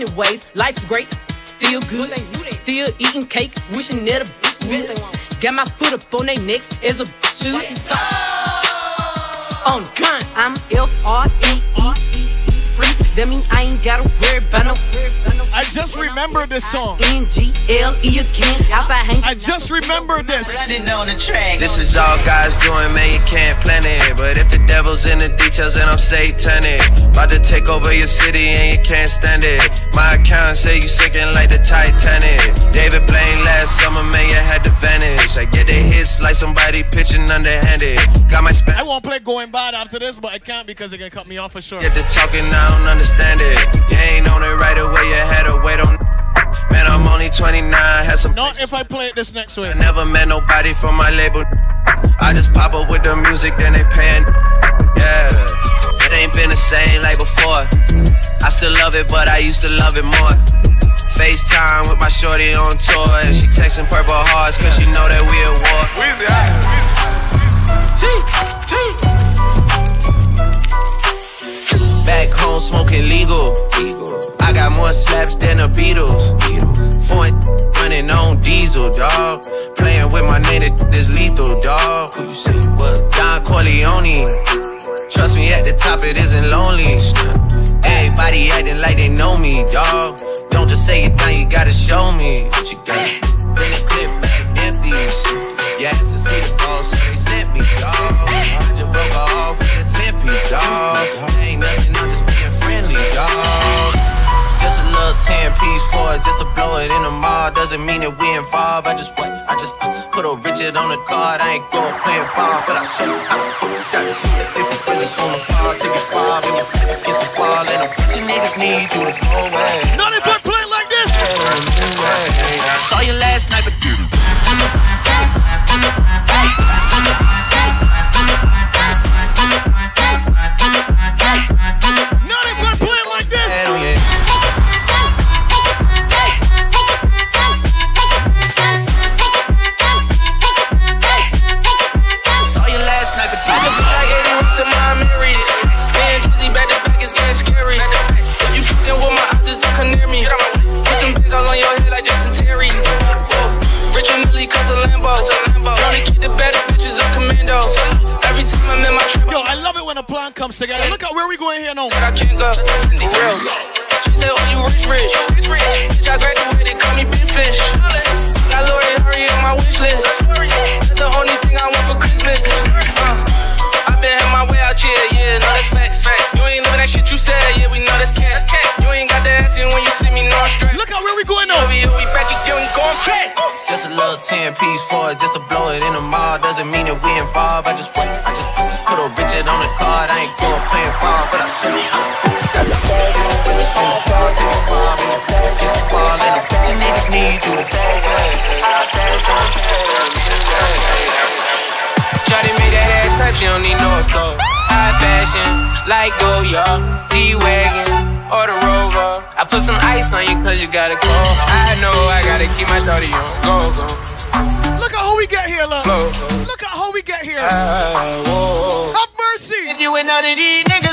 anyways. Life's great, still good, still eating cake, wishing it a bitch. Got my foot up on they necks as a bitch. On gun, I'm F R E E free. That mean I ain't gotta worry about no. I just remember this song. N G L E again. Outside hang. I just remember this. This is all God's doing, man, you can't plan it. But if the devil's in the details, then I'm satanic. About to take over your city and you can't stand it. My account say you sinking like the Titanic. David Blaine last summer, man, you had to vanish. I get the hits like somebody pitching underhanded. Got my span. I won't play going bad after this, but I can't because it can cut me off for sure. Get the talking, I don't understand it. You ain't on it right away, you had to wait on. Man, I'm only 29, had some. Not if I play it this next week. I never met nobody from my label. I just pop up with the music, then they paying. Yeah, it ain't been the same like before. I still love it, but I used to love it more. FaceTime with my shorty on tour, and she texting purple hearts, cause she know that we at war. Back home smoking legal. I got more slaps than the Beatles. Foreign running on diesel, dog. Playing with my name, this is lethal, dog. Who you say was? Don Corleone. Trust me, at the top it isn't lonely. Everybody acting like they know me, dog. Don't just say it now, you gotta show me what you got. Doesn't mean that we involved. I just what? I just uh, put a Richard on the card. I ain't going playing ball, but I'll show you how to fuck that. If you really on the ball, take it far, and you against the wall, and them pussy niggas need you to go where we going here now. I can't go. You gotta go. I know I gotta keep my shawty on. Go, go. Look at who we get here, love. Look at who we get here. Ah, whoa. Have mercy. If you ain't none of these niggas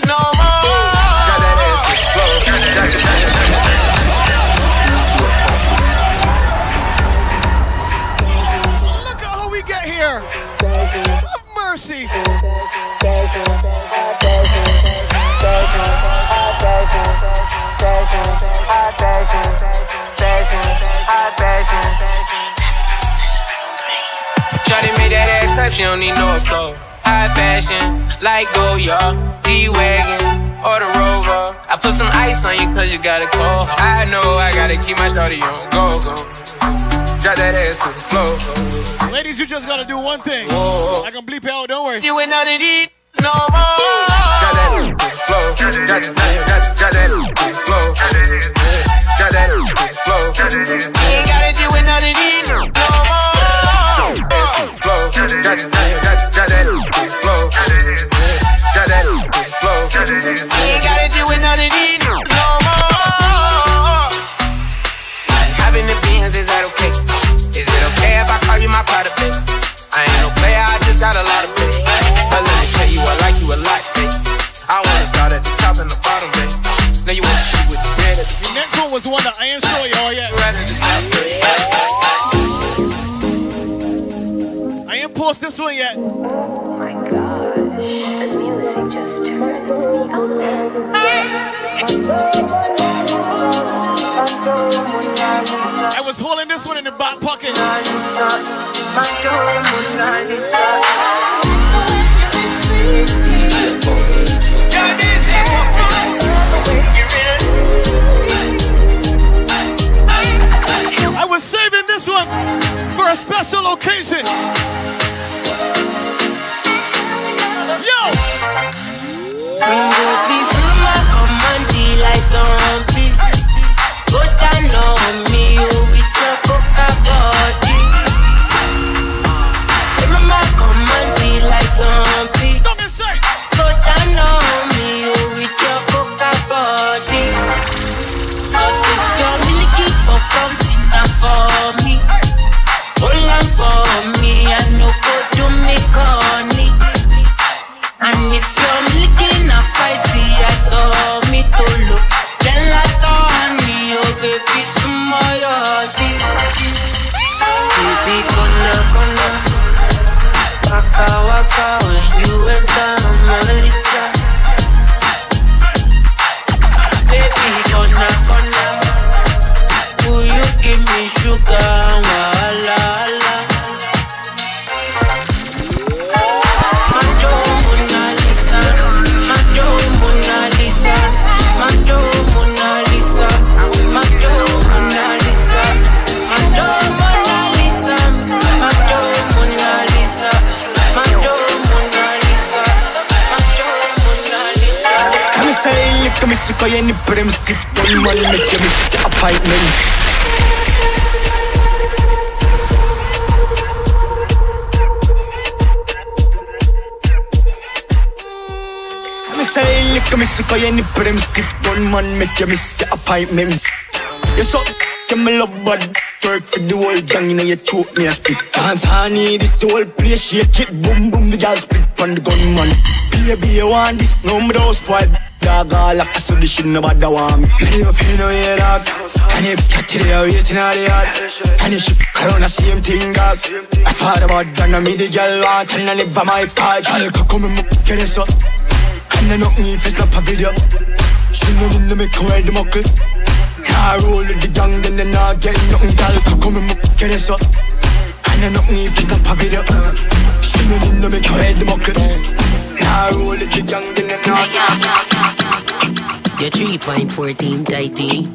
she don't need no applause. High fashion, like Goya, G-Wagon, or the Rover. I put some ice on you cause you gotta go. I know I gotta keep my shawty on. Go, go. Drop that ass to the floor. Ladies, you just gotta do one thing. I can bleep it out, don't worry. You ain't none of these no more. Drop that to the floor. Drop, drop, drop, drop that to the floor. Drop that to the floor. You ain't gotta deal with none of drop that to the floor. Drop that the floor. Ain't gotta these no more. Having the beans, is that okay? Is it okay if I call you my? I ain't no player, I just got a lot of. But let me tell you, I like you a lot. I wanna start at the top and the bottom. Now you wanna shoot with red next was one that I ain't show y'all yet. This one yet. Oh my gosh, the music just turns me on. I was holding this one in the back pocket. I was saving this one for a special occasion. Yo! Please mama come and deal like zombie. Go down on me, you with your coca body. Prim stiff, don't money make you miss the appointment. Me say, look at me, sick of any prim stiff, don't man make you miss the appointment. You so you me love bad work for the whole gang, you know you choke me a spit. Dance honey, this the whole place shake it, boom boom, the girl split on the gunman. Baby, you want this? No, me don't spoil. Dog all like so this shit nobody want me. Me never pay no yeah, dog. And if it's cat today, I'm waiting all the yard. And if she fuck around the same thing, dog. I thought about that, now me the girl want, and I live by my part. Girl, you can come and make get this up. And I knock me if it's not a video. She know me, make her wear the muckle. Nah, roll with the gang, then they not get nothing, girl. Come and make get this up. And I knock me if it's not a video. She know me, make her wear the muckle. Nah, roll with the gang, then they not You're 3.14 tighty.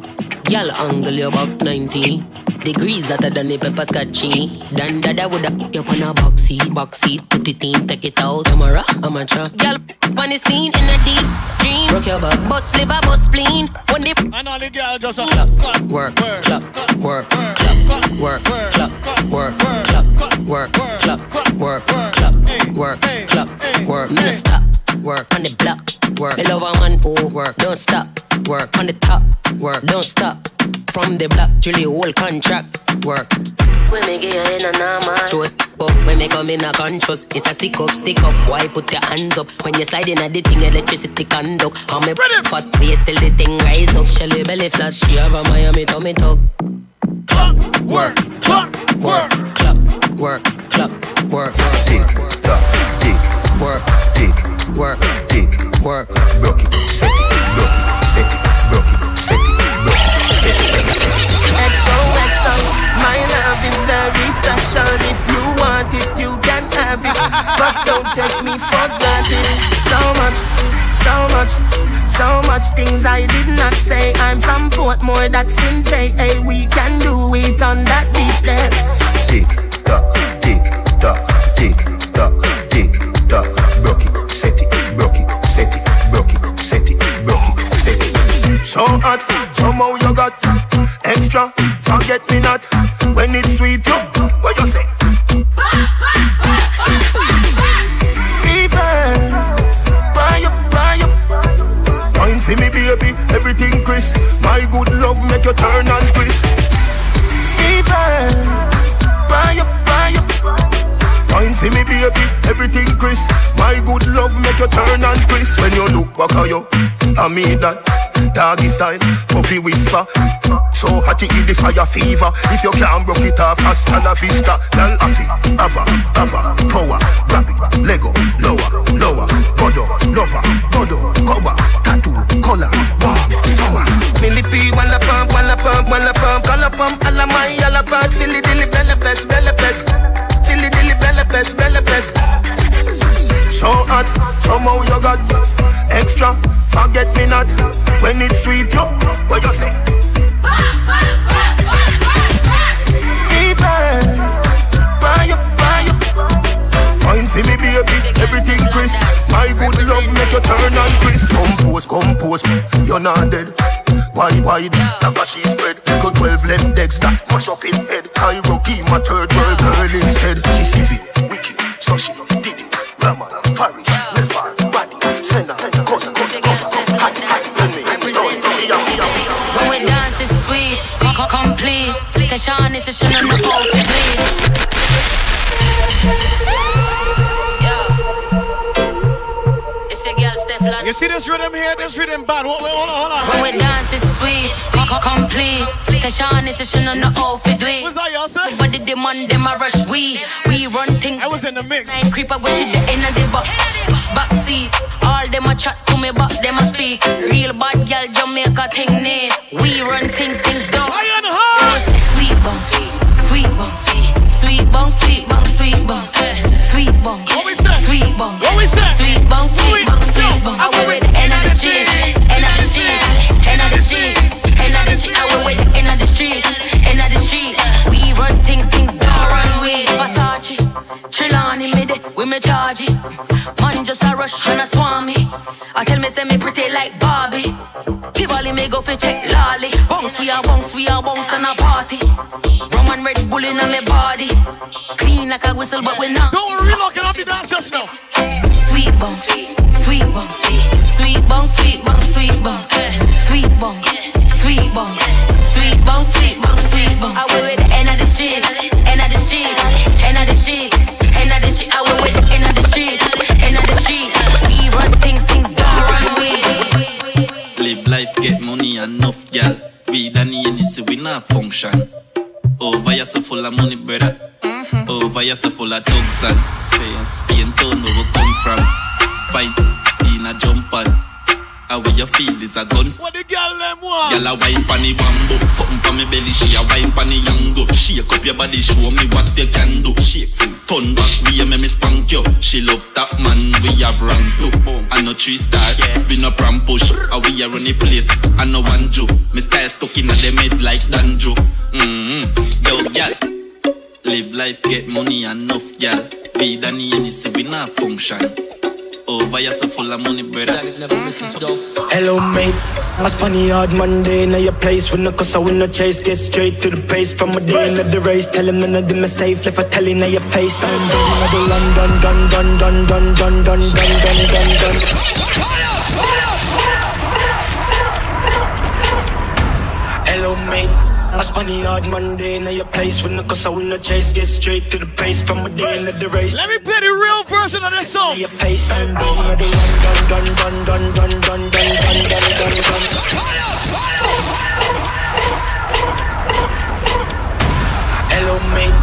Girl angle you about 90. Degrees hotter than the pepper scotchy. Dan dada woulda you on a box seat, box seat, put it in, take it out. Camera, amateur. Girl on the scene in a deep dream. Rock your back, bust liver, bust spleen. When the and all the girl just a clock, Work, clock, work, clock, work, clock, work, clock work, clock, work, clock, work, clock, work, clock, work, clock, work. Me no stop, work on the block, work. Me love a man who work, don't stop, work. On the top, work, don't stop. From the block, Julie whole contract, work. When me get in a normal Show it up when me come in a conscious. It's a stick up, stick up, why put your hands up When you slide in a the thing, electricity conduct? How me fat, wait till the thing rise up? Shelly belly flat, she have a Miami tummy tuck. Clock, work, clock, work, clock, work, clock, work Tick, tock, tick, work, tick, work, tick, work Broke it, set it, broke it, set it, broke it, set it, broke it, set it XOXO, my love is very special. If you want it, you can have it. But don't take me for granted. So much, so much, so much things I did not say. I'm from Portmore, that's in JA. We can do it on that beach there. Tick, tock, tick, tock, tick, tock, tick, tock set it, broke it, set it, broke it, set it, broke it, set it So hot, somehow you got extra. Forget me not when it's sweet. You, what you say? Fever, buy up, buy up. Wine for me, baby, everything crisp. My good love make you turn and crisp. For me, baby, everything crisp. My good love make you turn and crisp. When you look back at you, I mean that. doggy style, puppy whisper. So hot it the fire fever. If you can't broke it off, hasta la vista. Girl, afi, ava, ava, power, grab it, Lego, lower, lower, godo, lover, godo, cover, tattoo, color, wow, summer. Millipede, walla pump, walla pump, walla pump, color pump, alla my, alla pump, silly dilly, bella best, bella best, bella best, bella best. So hot, somehow you got extra. Forget me not when it's sweet, yo. What you say? Fever, buy up. Fine, see me baby, everything crisp. My good love make you turn and crisp. Compose, compose, you're not dead. Wide, wide, like a sheet spread. Got 12 left legs that mash up in head. Cairo, my third world girl instead. She civil, wicked, so she did it. Raman, parish, never, body, sender, cousin, cousin, cousin, honey, honey, tell me. When we dance, it's sweet, co- co- complete. Keshan is a shit on the off Steph You see this rhythm here? This rhythm bad. Hold, hold on, hold on. When we dance, it's sweet, co- co- complete. Keshan is a shit on the bleed. What's that y'all say? But the demand, them a rush we. We run things. I was in the mix. Nine creep, I wish it the end of the back. Back seat. All them a chat to me, but them a speak. Real bad girl, Jamaica thing name. We run things, things done. Iron Heart. Sweet bong, sweet, sweet sweet, sweet bong, sweet bong, sweet bong, sweet bong. What we say? Sweet bong. What we say? Sweet bong, sweet bong, sweet bong. I will with the end of the street, end of the street, end of the street, end of the street. I will with the end of the street, end of the street. We run things, things don't run with Versace, Trelawney, me de, we me charge it. Man just a rush and a swarm me. I tell me say me pretty like Barbie. Tivoli me go fi check lolly. Bounce we a bounce, we a bounce and a party. And Red Bull in my body. Clean like a whistle, but we not. Don't worry, locking up the dance just now. Sweet bong, sweet, sweet bong, sweet, sweet bong, sweet bong, sweet bong, sweet bong, sweet bong, sweet bong, sweet bong, sweet bong. I will with the end of the street, end of the street, end of the street, end of the street. I will with the end of the street, end of the street. We run things, things don't run with. Live life, get money, enough, gal. We done the we not function. Oh, vaya váyase por la money, monibera. Oh, vaya váyase por la Tuxan. Sí, en todo nuevo compran. Fight y una jumpan. A where you feel is a gun. What the girl them want? Girl a wine pon the bamboo, something pon me belly. She a wine pon the yango. Shake up your body, show me what you can do. Shake from turn back, we a make me spank you. She love that man, we have ranks too. I no three star, we no pram push. A we a run the place, I no one Joe. Me style stuck in a them head like Danjo. Mm-hmm. Yo, girl, live life, get money, enough, girl. Be the any see we not function. Over yourself full of money, brother. Hello, mate. I spun the hard Monday in your place. When the cause I win no chase, get straight to the pace. From a day into the race, tell him none of them are safe. Left a telling in your face. I'm done, I do London, done, done, done, done, done, done, done, done, done, done. Hello, mate. I spun the hard Monday in your place. When the cause I win no chase, get straight to the pace. From a day into the race. Let me play the real version of this song. Your face, I'm done, I do London, done, done, done, done, done, done, done, done, done, done. Hello, mate.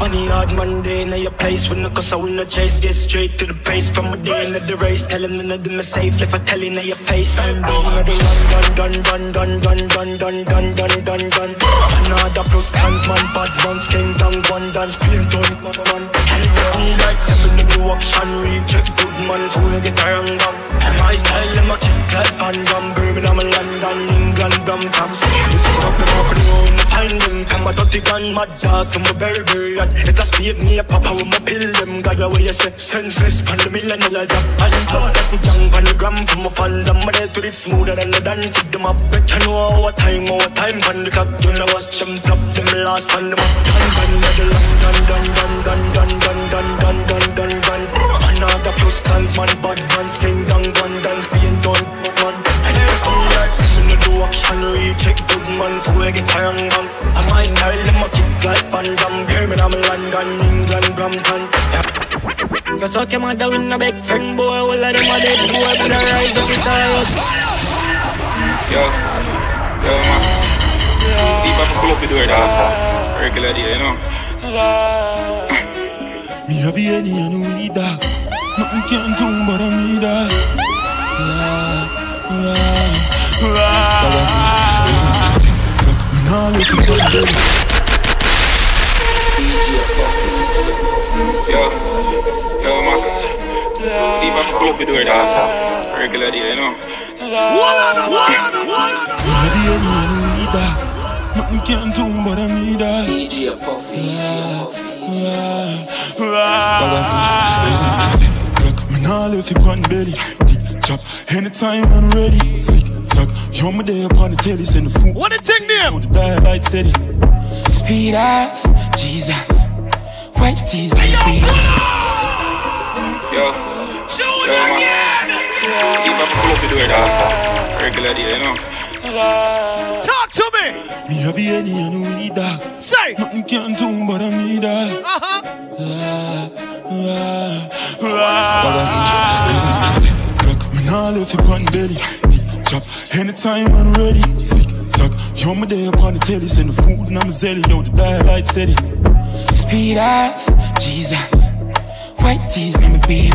I the hard Monday in your place when the cause I win no chase, get straight to the pace. From a day into the race, tell him none of them are safe. Left a telling in your face, I'm done, I do done, done, done, done, done, done, done, done, done, done. Another plus cans, man, bad ones, king down, one dance, paint on, man. Hell, me like seven in the action, recheck good man, full of guitar and gum. And my style, them a kick like Van Damme, Birmingham, London, England, Brampton. Listen up, them off the road, find them from a dirty gun, mad dog, from a berry berry. It a speed me a papa with my pill, them God, away you say, senseless, pan the million dollar job. I thought that we jump on the gram from a fan, them a dead to it smoother than the done, feed them up. Better know our time, our time, pan the clock, when I was jumped up, them last pan them up. Done, done, done, done, done, done, done, done, done, done, done, done, done, done. Another plus clans, man, bad man's king, seven to do action, recheck good man, full of guitar and gong. And my style, them a kick like Van Damme, Birmingham, London, England, Brampton. Yeah. You talk your mother with a big friend, boy, all of them a dead boy, but I rise up with us. Yo, yo, man. Deep up pull up the door, dog. Regular day, you know. Me have the any and we dog. Nothing can do but I me dog. Me let you. Yo, yo, man. Deep up pull up the door, dog. Regular day, you know. Me have the any and we dog. Nothing can do but I me dog. DJ Puffy, Me nah left you on belly. Big chop anytime I'm ready. Sick, suck. You're my day upon the telly. Send the food. What the thing name? The dial light steady. Speed up, Jesus. White tees, my baby. Yo, yo, man. Deep up pull up the door, dog. Regular day, you know. Talk to me. Me have the any and we dog. Say. Nothing can do but I me dog. Uh-huh. Ah, ah, ah. Me nah left you on belly. Big chop anytime I'm ready. Sick, suck. You're my day upon the telly. Send the food and I'm a zelly. Yo, the dial light steady. Speed up, Jesus. White tees, let me be.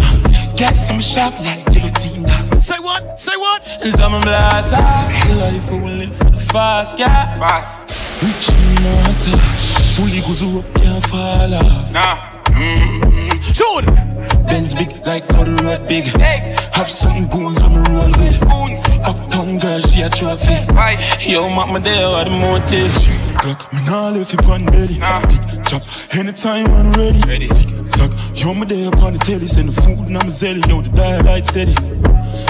Got some sharp like guillotine. Say what? Say what? And some blast The life we live for the fast, yeah. Fast. Rich not fully goes up, can't fall off. Nah. Mm-hmm. Tune. Benz big like mother road big. Have some goons on the roll with. Uptown girl, she a trophy. Yo, mama, there are the motive. Clock, me nah left you on belly. Big chop, anytime I'm ready. Sick, suck, yo, my day upon the telly. Send the food and I'm zelly. Yo, the dial light steady.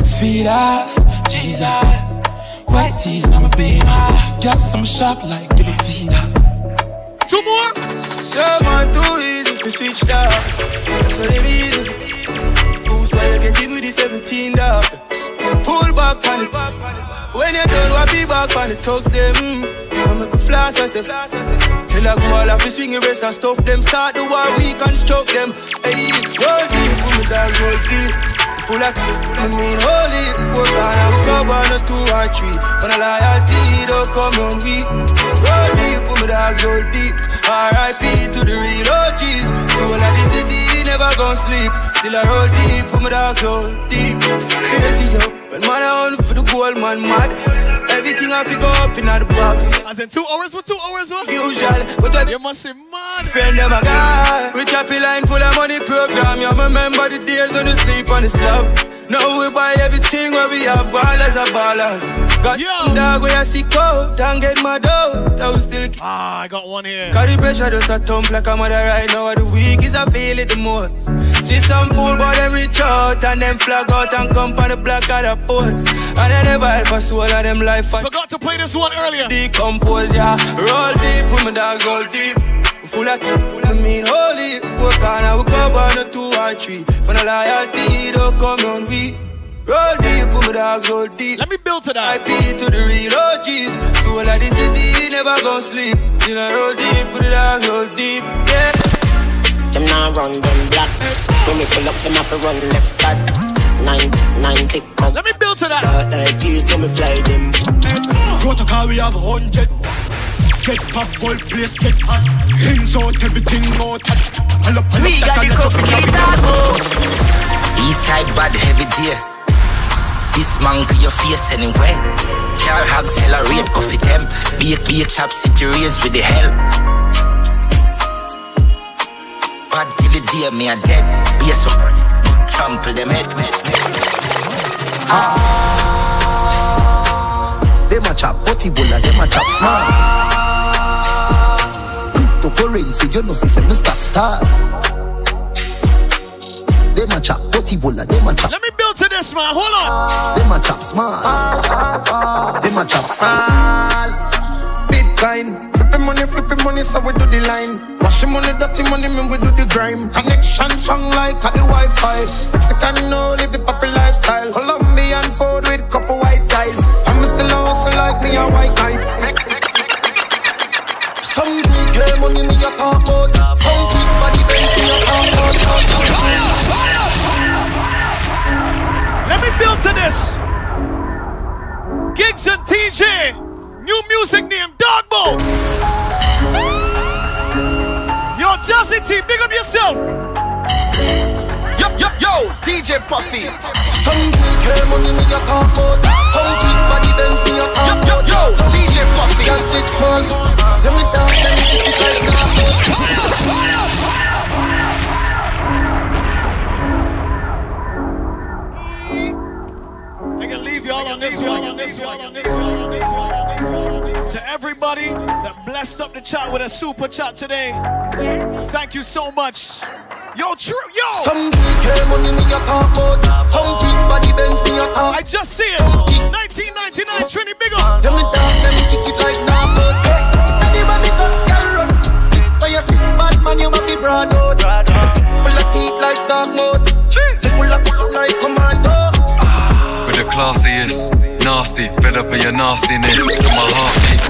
Speed off, Jesus. White tees, I'm a baby. Got some sharp like guillotine. Two more. So man, too easy to switch dog. That's what it is. Who's why you can cheat with the 17 dog? Pull back on it. When you're done, what be back on the talks them. When make a flash, I say. Tell a all off the swing race and stuff them. Start the war, we can stroke them. Hey, roll deep, put me down, roll deep. Full of, I mean, holy. Four gonna go one or two or three. For the loyalty, don't oh, come on we. Roll deep, put me down, roll deep. R.I.P. to the real OGs. So when I the city, never gon' sleep. Still I roll deep, put me down, roll deep. Crazy yo, when man I on for the gold, man mad. Everything I pick up in the bag. As in two hours? What two hours? What? Usual, but I You must be mad. Friend them a guy Rich happy line full of money program You remember the days when you sleep on the slab Now we buy everything where we have ballers are ballers. Got Yo. dog where I see cold and get my dough That was still Ah, I got one here. Cause the pressure just a thump like a mother right now. The week is I feel it the most. See some fool boy them reach out And them flag out and come on the block of the post. And I never help a soul of them life. And Forgot to play this one earlier. Decompose yeah. Roll deep with my dogs roll deep Full of, I mean holy Four corner we go one or two or three For the loyalty don't come on we Roll deep with my dogs roll deep Let me build to that IP to the real OGs Soul of the city never gon' sleep Till I roll deep with the dogs roll deep Yeah Them now run them black. When we pull up, them have to run left back. Nine, nine click up. Let me build to that. Dark like please, so me fly them. Protocol, we have a hundred. Get pop, gold place, get hot. Hands out, everything out. Pull up, pull up, We got the cup, keep that Eastside bad heavy dear. This man to your face anyway. Car hog accelerate, coffee them. Be a, be a chop, sit your ears with the hell. Bad till the day me a dead. Be a so trample them head. Ah. Them a chop potty bulla, them a chop small. Cryptocurrency, you know, see, say me start star. Them a chop potty bulla, them a chop. Let me build to this, man. Hold on. Them a chop small. Them a chop all Bitcoin Flipping money, flipping money, so we do the line Washing money, dirty money, me we do the grime Connection strong like at the Wi-Fi Mexican no live the proper lifestyle Colombian food with couple white guys me a white knight Some good girl money me a talk about. Some big body Benz me a talk about. Let me build to this. Gigs and TJ. New music name, Dogbo. Yo, Jazzy T, big up yourself. Yo, yo, yo, DJ Puffy. Some girl money me a talk about. Some big body Benz me a yo, DJ Puffy. Can't fit small. Let me down, let me kick it like I can leave y'all on this one, on this one, on this one, on this one, on this one, on this one. To everybody that blessed up the chat with a super chat today, thank you so much. Yo, true, yo. Some girl money me a talk about. Some big body Benz me a talk. I just see it. 1999 Trini, big up. Let me down, let me kick it like Narcos. Anywhere me go, girl run. When you see bad man, you must be broad out. Full of teeth like dog mouth. Full of like commando. With classiest, nasty, fed up of your nastiness. With my heartbeat.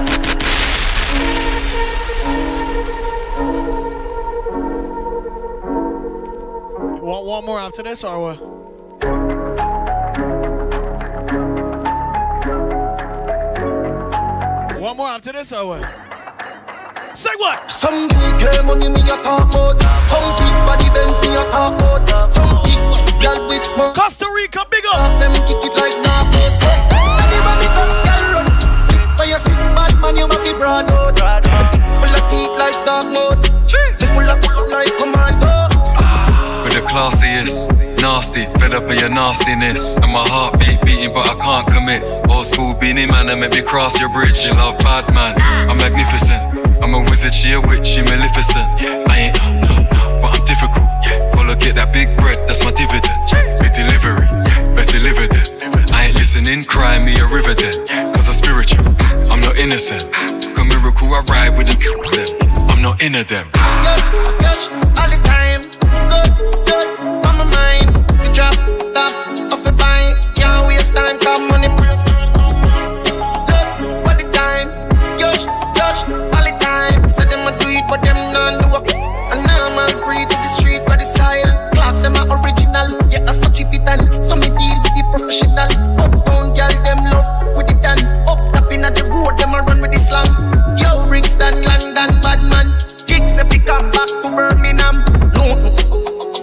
Want one more after this or what? One more after this or what? Say what? Some girl money me a talk about. Some big body Benz me a talk about. Some big girl with smoke. Costa Rica, big up. Them kick it like Narcos. Anywhere me go, girl run. When you see bad man, you must be broad out. Full of teeth like dog mouth. Full of full like commando. With the classiest, nasty, fed up of your nastiness. And my heartbeat beating, but I can't commit. Old school Beenie Man, that make me cross your bridge. You love bad man, I'm magnificent. I'm a wizard, she a witch, she maleficent. I ain't no, no, but I'm difficult. Oh, look at that big bread, that's my dividend. Big delivery, best delivered. I ain't listening, cry me a river then. Cause I'm spiritual, I'm not innocent. A miracle, I ride with them. I'm not into them. Yes, yes, all the time. Good, good, on my mind. You drop professional. Uptown girl, them love with it and up top inna the road, them a run with the slang. Yo, Brixton, London, bad man. Kicks a pick up back to Birmingham. Luton,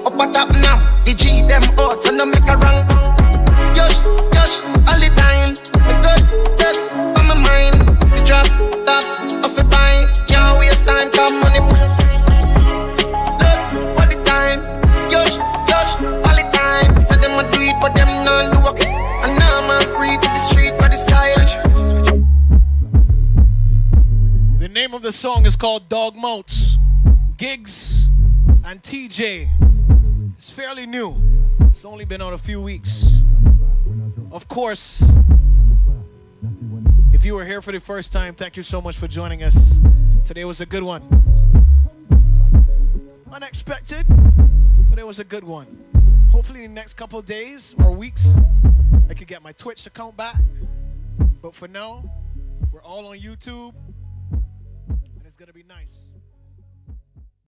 up a top now. The G them out, so no make a wrong. The song is called Dog Moats. Gigs and TJ. It's fairly new. It's only been out a few weeks. Of course, if you were here for the first time, thank you so much for joining us. Today was a good one. Unexpected, but it was a good one. Hopefully, in the next couple days or weeks, I could get my Twitch account back. But for now, we're all on YouTube, it's gonna be nice.